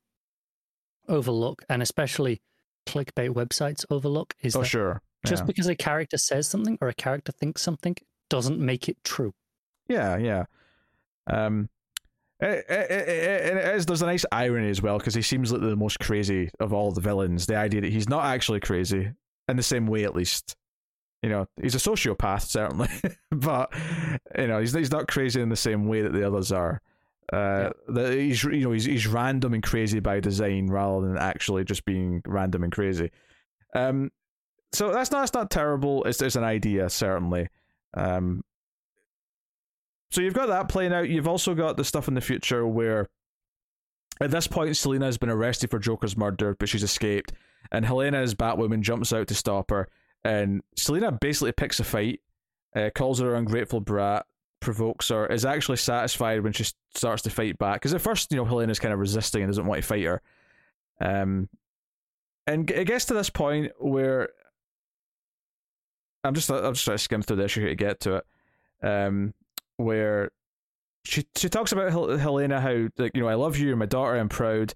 overlook, and especially clickbait websites overlook, is oh that sure, just yeah. because a character says something or a character thinks something doesn't make it true. Yeah, yeah. Um, it, it, it, it, it is, there's a nice irony as well because he seems like the most crazy of all the villains. The idea that he's not actually crazy in the same way, at least. You know, he's a sociopath certainly, but you know, he's he's not crazy in the same way that the others are. Uh, that he's you know he's he's random and crazy by design rather than actually just being random and crazy. Um, so that's not that's not terrible. It's it's an idea certainly. Um, so you've got that playing out. You've also got the stuff in the future where, at this point, Selena has been arrested for Joker's murder, but she's escaped, and Helena as Batwoman jumps out to stop her, and Selena basically picks a fight, uh, calls her ungrateful brat, provokes her, is actually satisfied when she starts to fight back. Because at first, you know, Helena's kind of resisting and doesn't want to fight her. Um, and it gets to this point where I'm just I'm just trying to skim through the issue to get to it. Um, where she she talks about Hel- Helena how like you know I love you, you're my daughter, I'm proud,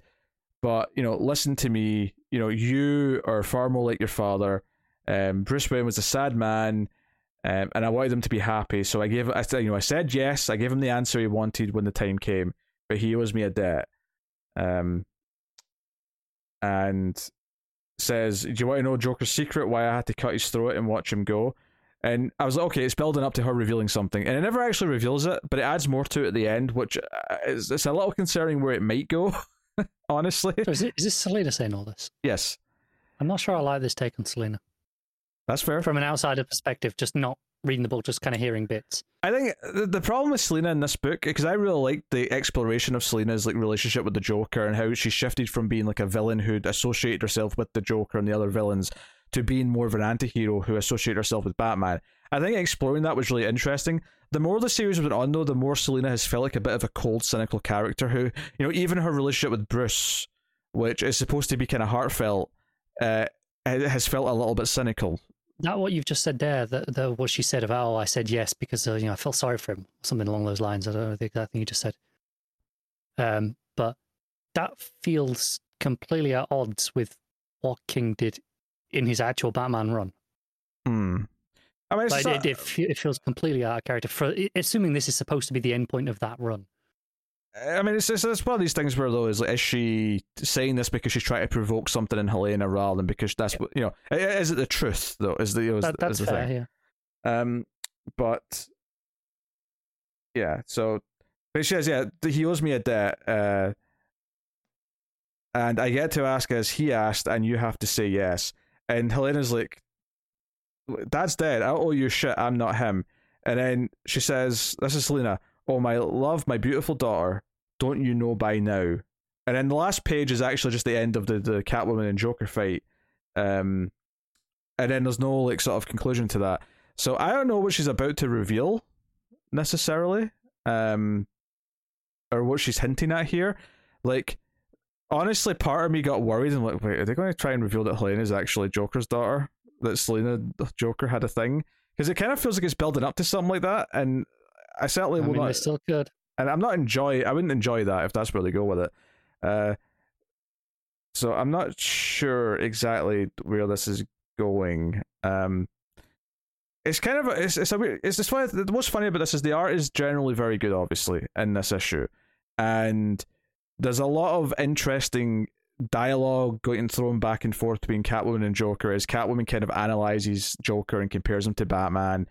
but you know listen to me, you know you are far more like your father. Um, Bruce Wayne was a sad man, um, and I wanted him to be happy, so I gave I said you know I said yes, I gave him the answer he wanted when the time came, but he owes me a debt. Um, and says, "Do you want to know Joker's secret? Why I had to cut his throat and watch him go?" And I was like, "Okay, it's building up to her revealing something," and it never actually reveals it, but it adds more to it at the end, which uh, is it's a little concerning where it might go. honestly, So is, it, is this Selena saying all this? yes, I'm not sure I like this take on Selena. that's fair. From an outsider perspective, just not reading the book, just kind of hearing bits. I think the, the problem with Selena in this book, because I really like the exploration of Selena's like relationship with the Joker and how she shifted from being like a villain who'd associated herself with the Joker and the other villains to being more of an anti-hero who associated herself with Batman. I think exploring that was really interesting. The more the series went on, though, the more Selena has felt like a bit of a cold, cynical character who, you know, even her relationship with Bruce, which is supposed to be kind of heartfelt, uh, has felt a little bit cynical. That what you've just said there, that the, what she said about, oh, I said yes because uh, you know I felt sorry for him, something along those lines. I don't know the exact thing you just said. Um, but that feels completely at odds with what King did in his actual Batman run. Hmm. I mean, Like, it, it feels completely out of character. For assuming this is supposed to be the end point of that run, I mean, it's, it's it's one of these things where though is like, is she saying this because she's trying to provoke something in Helena rather than because that's what you know? Is it the truth though? Is the is, that, the- that's is the fair. thing? Yeah. Um, but yeah, so but she says, yeah, he owes me a debt, uh, and I get to ask as he asked, and you have to say yes. And Helena's like, "Dad's dead. I owe you shit. I'm not him." And then she says, "This is Selena. Oh my love, my beautiful daughter. Don't you know by now?" And then the last page is actually just the end of the the Catwoman and Joker fight. Um, and then there's no like sort of conclusion to that. So I don't know what she's about to reveal necessarily, um, or what she's hinting at here. Like, honestly, part of me got worried and like, wait, are they going to try and reveal that Helena is actually Joker's daughter? That Selena Joker had a thing because it kind of feels like it's building up to something like that, and I certainly I will mean, they not. still could. And I'm not enjoy. I wouldn't enjoy that if that's where they go with it. Uh, so I'm not sure exactly where this is going. Um, it's kind of a, it's it's a weird, it's just funny. The most funny about this is the art is generally very good, obviously in this issue, and there's a lot of interesting dialogue going thrown back and forth between Catwoman and Joker as Catwoman kind of analyzes Joker and compares him to Batman,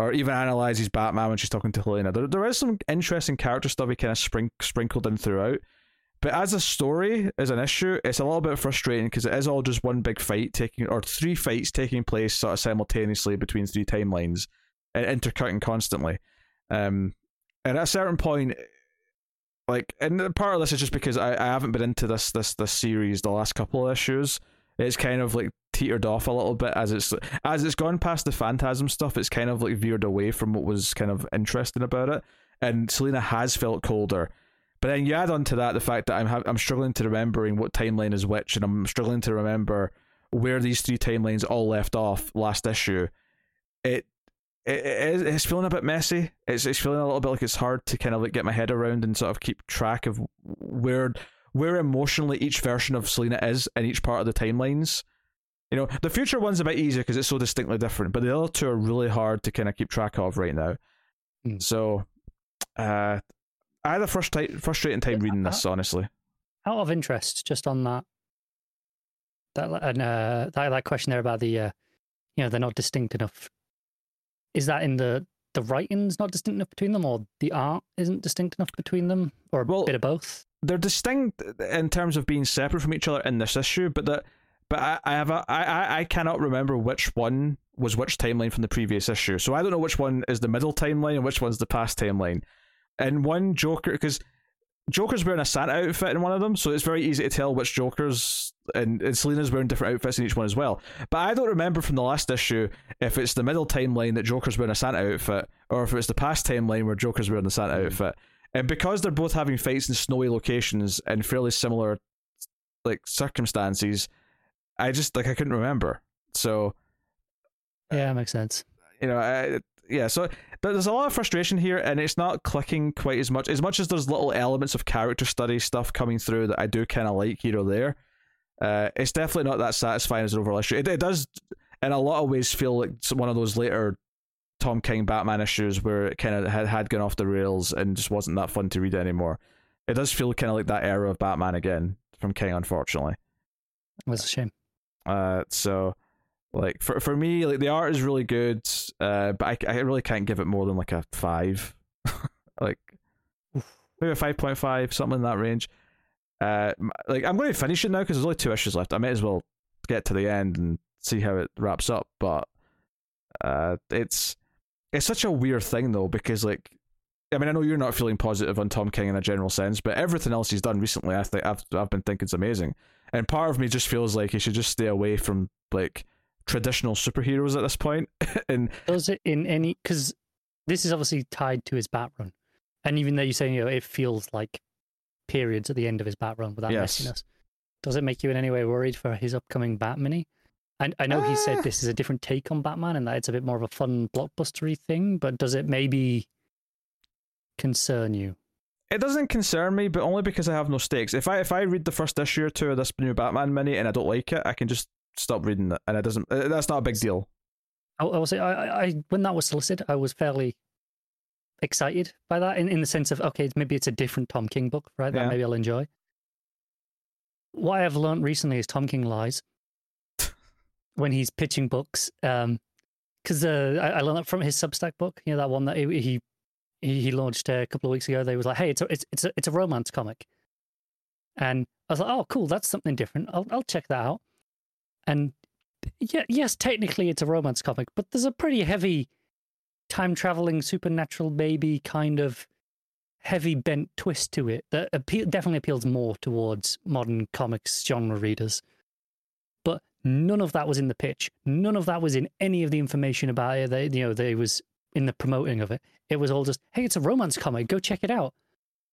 or even analyzes Batman when she's talking to Helena. There, there is some interesting character stuff he kind of sprinkled in throughout. But as a story, as an issue, it's a little bit frustrating because it is all just one big fight taking, or three fights taking place sort of simultaneously between three timelines, and intercutting constantly. Um, and at a certain point, like, and part of this is just because I, I haven't been into this this this series the last couple of issues. It's kind of like teetered off a little bit as it's as it's gone past the phantasm stuff. It's kind of like veered away from what was kind of interesting about it. And Selena has felt colder, But then you add on to that the fact that I'm ha- I'm struggling to remembering what timeline is which, and I'm struggling to remember where these three timelines all left off last issue. It it, it it's feeling a bit messy. It's it's feeling a little bit like it's hard to kind of like get my head around and sort of keep track of where where emotionally each version of Selena is in each part of the timelines. You know, the future one's a bit easier because it's so distinctly different, but the other two are really hard to kind of keep track of right now. Mm. So, uh, I had a frustra- frustrating time reading this, honestly. Out of interest, just on that, that and uh, that that question there about the, uh, you know, they're not distinct enough. Is that in the the writing's not distinct enough between them, or the art isn't distinct enough between them, or a Well, bit of both? They're distinct in terms of being separate from each other in this issue, but that but I, I have a, I, I cannot remember which one was which timeline from the previous issue. So I don't know which one is the middle timeline and which one's the past timeline. And one Joker because Joker's wearing a Santa outfit in one of them, so it's very easy to tell which Jokers and, and Selina's wearing different outfits in each one as well. But I don't remember from the last issue if it's the middle timeline that Joker's wearing a Santa outfit, or if it's the past timeline where Joker's wearing the Santa hmm. outfit. And because they're both having fights in snowy locations and fairly similar like circumstances, I just like I couldn't remember. So Yeah, makes sense. you know, I, yeah. So there- there's a lot of frustration here, and it's not clicking quite as much. As much as there's little elements of character study stuff coming through that I do kind of like here or there, uh, it's definitely not that satisfying as an overall issue. It, it does, in a lot of ways, feel like one of those later Tom King Batman issues where it kind of had, had gone off the rails and just wasn't that fun to read anymore. It does feel kind of like that era of Batman again from King, unfortunately. That's a shame. Uh, so like for for me, like the art is really good, uh, but I, I really can't give it more than like a five, like maybe a five point five, something in that range. Uh, like I'm going to finish it now because there's only two issues left. I might as well get to the end and see how it wraps up. But uh, it's it's such a weird thing though because like. I mean, I know you're not feeling positive on Tom King in a general sense, but everything else he's done recently, I think I've I've been thinking is amazing. And part of me just feels like he should just stay away from like traditional superheroes at this point. and Does it in any? Because this is obviously tied to his bat run, and even though you're saying you know it feels like periods at the end of his bat run without Yes. messiness, does it make you in any way worried for his upcoming Bat Mini? And I know he Ah. said this is a different take on Batman and that it's a bit more of a fun blockbustery thing, but does it maybe concern you? It doesn't concern me, but only because I have no stakes. If I if I read the first issue or two of this new Batman mini and I don't like it, I can just stop reading it, and it doesn't. uh, That's not a big deal. I, I will say, I, I, I, when that was solicited, I was fairly excited by that in, in the sense of, okay, maybe it's a different Tom King book, right? That Yeah. maybe I'll enjoy. What I have learned recently is Tom King lies when he's pitching books. Um, because uh, I, I learned that from his Substack book. You know that one that he he, he launched uh, a couple of weeks ago. They was like, "Hey, it's a, it's it's a, it's a romance comic," and I was like, "Oh, cool, that's something different. I'll I'll check that out." And yeah, yes, technically it's a romance comic, but there's a pretty heavy time traveling supernatural baby kind of heavy bent twist to it that appeal, definitely appeals more towards modern comics genre readers. But none of that was in the pitch. None of that was in any of the information about it. They, you know, they was in the promoting of it. It was all just, hey, it's a romance comic. Go check it out.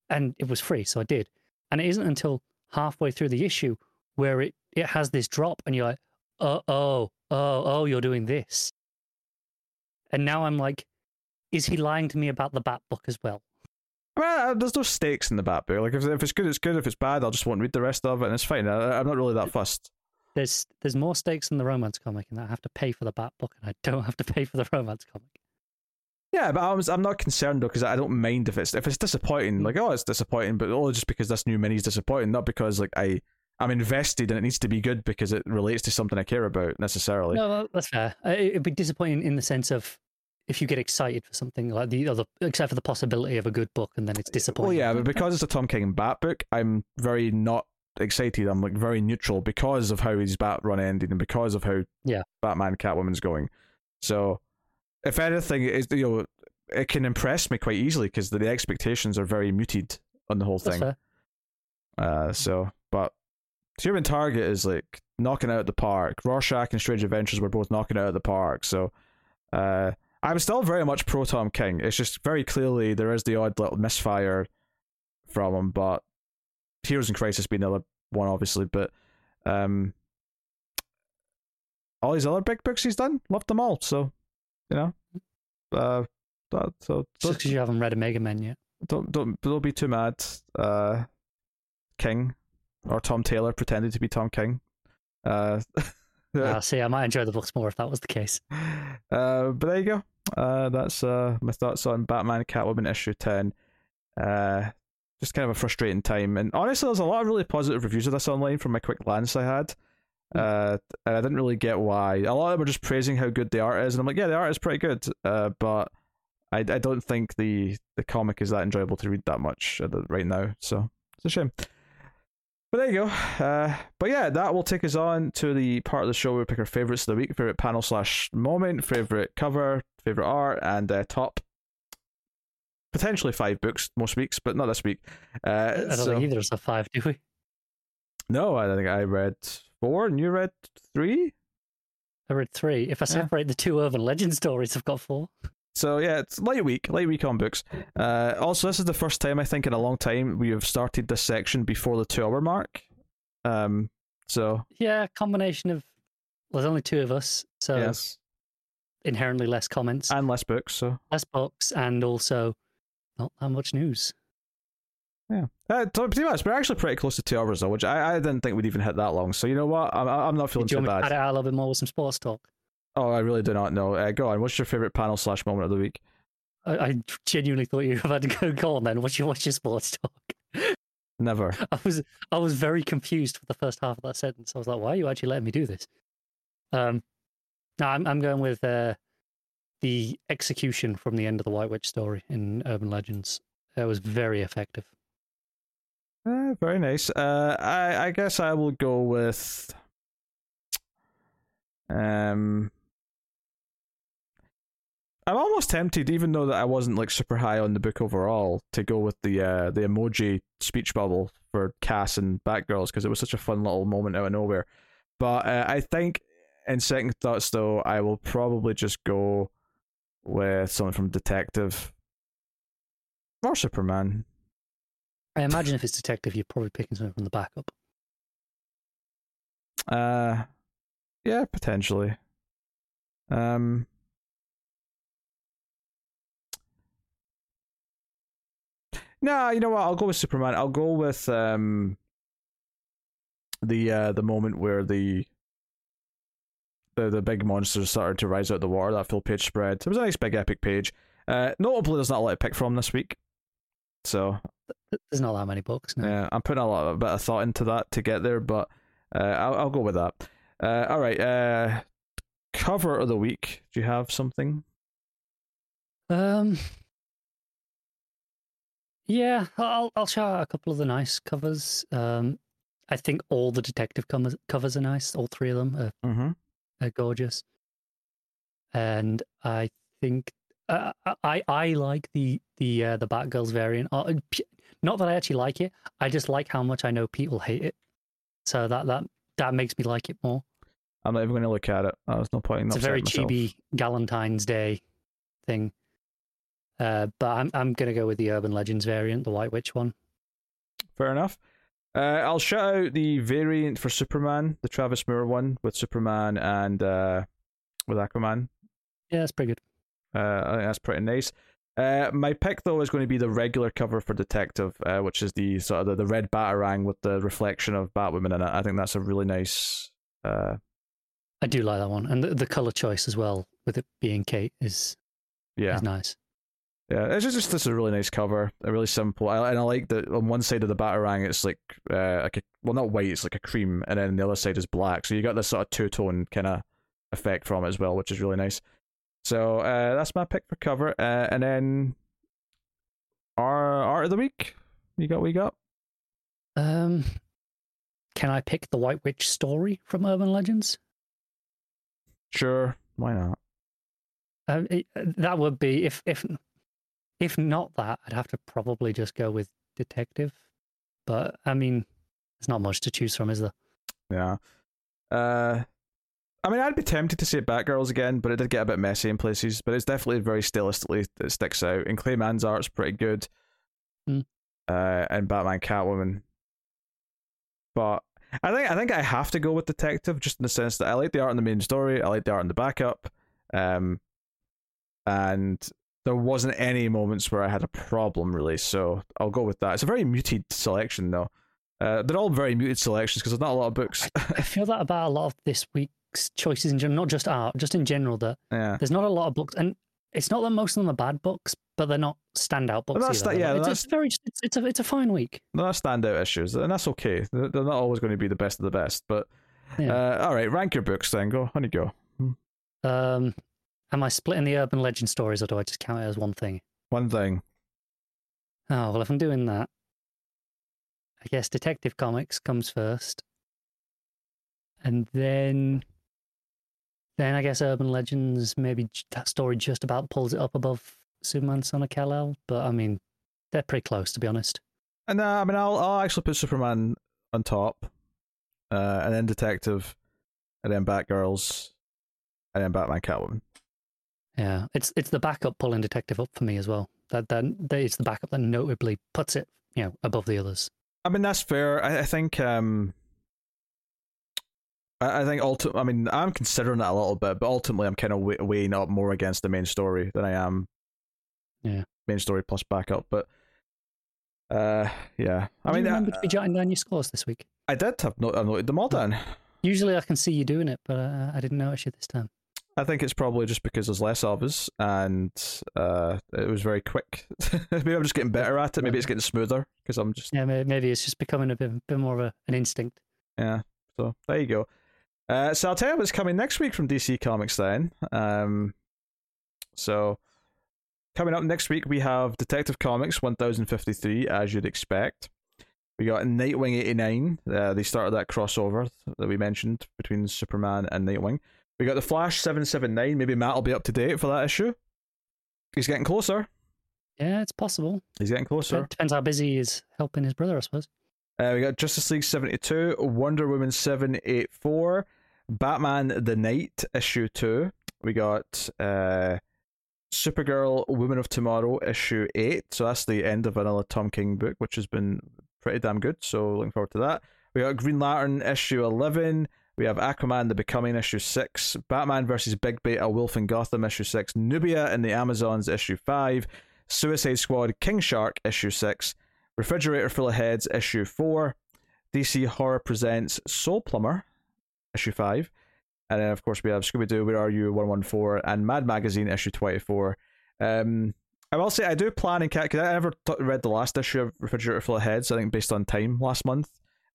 And it was free, so I did. And it isn't until halfway through the issue where it, it has this drop, and you're like, oh, oh, oh, oh, you're doing this. And now I'm like, is he lying to me about the Bat book as well? Well, uh, there's no stakes in the Bat book. Like if if it's good, it's good. If it's bad, I'll just won't read the rest of it, and it's fine. I, I'm not really that fussed. There's there's more stakes in the romance comic, and I have to pay for the Bat book, and I don't have to pay for the romance comic. Yeah, but I'm I'm not concerned though because I don't mind if it's if it's disappointing. Like oh, it's disappointing, but only just because this new mini is disappointing, not because like I I'm invested and it needs to be good because it relates to something I care about necessarily. No, that's fair. It- It'd be disappointing in the sense of if you get excited for something like the other, except for the possibility of a good book, and then it's eh, disappointing. Well, yeah, but because it's a Tom King Bat book, I'm very not excited. I'm like very neutral because of how his Bat run ended and because of how Yeah. Batman Catwoman's going. So, if anything, is you know, it can impress me quite easily because the, the expectations are very muted on the whole that's thing. Uh, so, but Human Target is like knocking out the park. Rorschach and Strange Adventures were both knocking out of the park. So, uh, I'm still very much pro Tom King. It's just very clearly there is the odd little misfire from him, but Heroes in Crisis being another one, obviously. But um, all these other big books he's done, loved them all. So, you know, uh, that, so Just because you haven't read a Mega Man yet. don't don't don't be too mad. Uh, King or Tom Taylor pretending to be Tom King. Uh, Ah, see, I might enjoy the books more if that was the case. uh, but there you go. Uh, that's uh my thoughts on Batman Catwoman issue ten. Uh, just kind of a frustrating time, and honestly, there's a lot of really positive reviews of this online from my quick glance I had. Uh, and I didn't really get why. A lot of them are just praising how good the art is, and I'm like, yeah, the art is pretty good. Uh, but I I don't think the the comic is that enjoyable to read that much right now. So it's a shame. But there you go. Uh, but yeah, that will take us on to the part of the show where we pick our favorites of the week, favorite panel slash moment, favorite cover, favorite art, and uh, top potentially five books most weeks, but not this week. Uh, I don't so- think either of us have five, do we? no, I don't think I read four, and you read three. I read three. If I Yeah. separate the two urban legend stories, I've got four. So yeah, it's light week, light week on books. Uh, also, this is the first time I think in a long time we have started this section before the two-hour mark. Um, so Yeah, combination of. Well, there's only two of us, so yes, inherently less comments, and less books. So less books, and also not that much news. Yeah, uh, to be honest, we're actually pretty close to two hours though, which I, I didn't think we'd even hit that long. So you know what, I'm I'm not feeling too want me to bad. pad it out a little bit more with some sports talk? Oh, I really do not know. Uh, go on. What's your favorite panel slash moment of the week? I, I genuinely thought you about to go. Go on then. What's your what's your sports talk? Never. I was I was very confused for the first half of that sentence. I was like, why are you actually letting me do this? Um, no, I'm I'm going with uh, the execution from the end of the White Witch story in Urban Legends. It was very effective. Uh, very nice. Uh, I I guess I will go with um. I'm almost tempted, even though that I wasn't like super high on the book overall, to go with the uh the emoji speech bubble for Cass and Batgirls because it was such a fun little moment out of nowhere. But uh, I think, in second thoughts, though, I will probably just go with someone from Detective or Superman. I imagine if it's detective, you're probably picking something from the backup. Uh, yeah, potentially. Um, no, you know what? I'll go with Superman. I'll go with um the uh the moment where the the the big monsters started to rise out of the water. That full page spread. It was a nice big epic page. Uh, notably, there's not a lot to pick from this week, so There's not that many books. No. yeah, I'm putting a lot a bit of thought into that to get there, but uh, I'll I'll go with that. Uh, all right. Uh, cover of the week. Do you have something? Um. Yeah, I'll I'll shout out a couple of the nice covers. Um, I think all the detective covers covers are nice. All three of them are, Mm-hmm. are gorgeous, and I think uh, I I like the the uh, the Batgirls variant. Uh, Not that I actually like it. I just like how much I know people hate it. So that that that makes me like it more. I'm not even going to look at it. Oh, there's no pointing. It's a very chibi Galentine's Day thing. Uh, but I'm I'm gonna go with the Urban Legends variant, the White Witch one. Fair enough. Uh, I'll shout out the variant for Superman, the Travis Moore one with Superman and uh, with Aquaman. Yeah, that's pretty good. Uh, I think that's pretty nice. Uh, my pick though is going to be the regular cover for Detective, uh, which is the sort of the, the red batarang with the reflection of Batwoman in it. I think that's a really nice. Uh, I do like that one, and the, the color choice as well, with it being Kate, is yeah, is nice. yeah. It's just, just this is a really nice cover. A really simple, I, and I like that on one side of the batarang it's like uh, like a, well not white, it's like a cream, and then the other side is black. So you got this sort of two tone kind of effect from it as well, which is really nice. So uh, that's my pick for cover, uh, and then our art of the week. You got what you got? Um, can I pick the White Witch story from Urban Legends? Sure, why not? Um, it, that would be if if if not that, I'd have to probably just go with Detective. But I mean, there's not much to choose from, is there? Yeah. Uh, I mean, I'd be tempted to say Batgirls again, but it did get a bit messy in places. But it's definitely very stylistically it sticks out. And Clay Mann's art's pretty good. Hmm. uh, and Batman Catwoman. But I think I think I have to go with Detective just in the sense that I like the art in the main story, I like the art in the backup, um, and there wasn't any moments where I had a problem really. So I'll go with that. It's a very muted selection though. Uh, they're all very muted selections because there's not a lot of books. I feel that about a lot of this week's choices in general, not just art, just in general. That yeah, there's not a lot of books, and it's not that most of them are bad books, but they're not standout books. that's that- yeah, it's, that's- it's very, it's, it's a, it's a fine week. they're not standout issues, and that's okay. They're, they're not always going to be the best of the best. But Yeah. uh, all right, rank your books then. Go, honey, go. Um, am I splitting the urban legend stories, or do I just count it as one thing? One thing. Oh well, if I'm doing that, I guess Detective Comics comes first, and then, then I guess Urban Legends. Maybe that story just about pulls it up above Superman, Son of Kal El. But I mean, they're pretty close to be honest. And uh, I mean, I'll I'll actually put Superman on top, uh, and then Detective, and then Batgirls, and then Batman Catwoman. Yeah, it's it's the backup pulling Detective up for me as well. That that that is the backup that notably puts it, you know, above the others. I mean, that's fair. I, I think. Um, I, I think ulti- I mean, I'm considering that a little bit, but ultimately, I'm kind of w- weighing up more against the main story than I am. Yeah. Main story plus backup, but. Uh, yeah. I mean, remember I, to be jotting down your scores this week. I did have not- I noted them all down. Usually, I can see you doing it, but uh, I didn't notice you this time. I think it's probably just because there's less of us, and uh, it was very quick. maybe I'm just getting better at it. Maybe it's getting smoother because I'm just Yeah, maybe it's just becoming a bit, bit more of a, an instinct. yeah. So there you go. Uh, so I'll tell you what's coming next week from DC Comics then. Um, so coming up next week we have Detective Comics 1053 as you'd expect. We got Nightwing 89. Uh, they started that crossover that we mentioned between Superman and Nightwing. We got the Flash 779. Maybe Matt will be up to date for that issue. He's getting closer. Yeah, it's possible. He's getting closer. It depends how busy he is helping his brother, I suppose. Uh, we got Justice League 72, Wonder Woman 784, Batman the Knight issue 2. We got uh, Supergirl Woman of Tomorrow issue 8. So that's the end of another Tom King book, which has been pretty damn good. So looking forward to that. We got Green Lantern issue 11. We have Aquaman the Becoming issue 6, Batman versus Bigby a Wolf in Gotham issue 6, Nubia in the Amazons issue 5, Suicide Squad King Shark issue 6, Refrigerator Full of Heads issue 4, DC Horror Presents Soul Plumber issue 5, and then of course we have Scooby Doo Where Are You 114 and Mad Magazine issue 24. Um, I will say I do plan and because I never t- read the last issue of Refrigerator Full of Heads, I think based on time last month.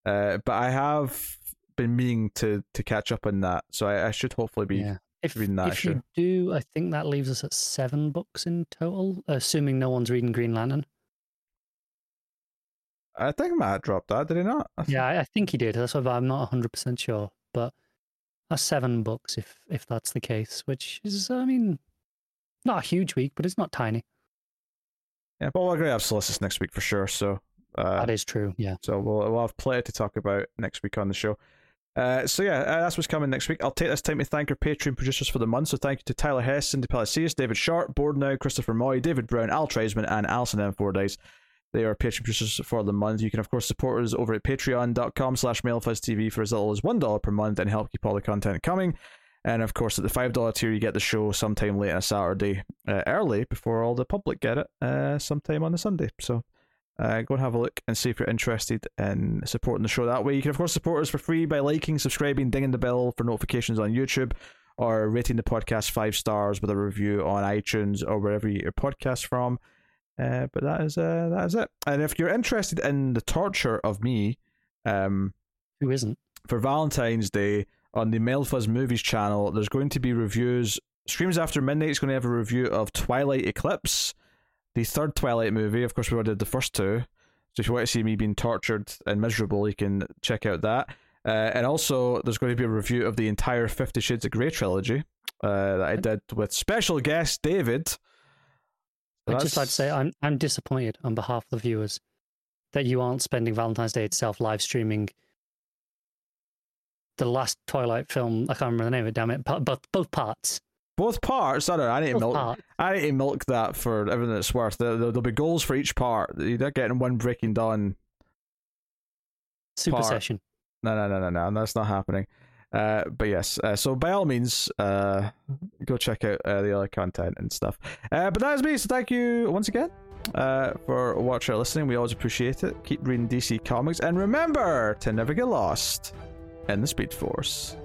Uh, but I have been meaning to to catch up on that, so I, I should hopefully be. Yeah. If, reading that if you do, I think that leaves us at seven books in total, assuming no one's reading Green Lantern. I think Matt dropped that, did he not? I Yeah, I, I think he did. That's why I'm not 100% sure. But that's seven books if if that's the case, which is, I mean, not a huge week, but it's not tiny. Yeah, but we're going to have Solstice next week for sure. So, uh, that is true. Yeah. so we'll we'll have plenty to talk about next week on the show. Uh, so yeah, uh, that's what's coming next week. I'll take this time to thank our Patreon producers for the month. So thank you to Tyler Hess, Cindy Palacios, David Sharp, Board Now, Christopher Moy, David Brown, Al Treisman, and Alison M. Fordyce. They are Patreon producers for the month. You can of course support us over at patreon.com slash melfuzztv for as little as $1 per month and help keep all the content coming. And of course, at the $5 tier, you get the show sometime late on a Saturday, uh, early before all the public get it, uh, sometime on the Sunday. So uh, go and have a look and see if you're interested in supporting the show that way. You can, of course, support us for free by liking, subscribing, dinging the bell for notifications on YouTube, or rating the podcast five stars with a review on iTunes or wherever you get your podcast from. Uh, but that is uh, that is it. And if you're interested in the torture of me, um, Who isn't? for Valentine's Day on the Melfuzz Movies channel, there's going to be reviews. Screams After Midnight is going to have a review of Twilight Eclipse, the third Twilight movie. Of course, we already did the first two. So if you want to see me being tortured and miserable, you can check out that. Uh, and also, there's going to be a review of the entire Fifty Shades of Grey trilogy uh, that I did with special guest David. I'd just like to say I'm I'm disappointed on behalf of the viewers that you aren't spending Valentine's Day itself live streaming the last Twilight film. I can't remember the name of it. Damn it! But both both parts. Both parts. I don't. Know, I need to milk. I need to milk that for everything it's worth. There, there, will be goals for each part. You're not getting one Breaking Dawn. Super Part. session. No, no, no, no, no. That's not happening. Uh, but yes. Uh, so by all means, uh, go check out uh, the other content and stuff. Uh, but that is me. So thank you once again. Uh, for watching or listening, we always appreciate it. Keep reading DC Comics, and remember to never get lost in the Speed Force.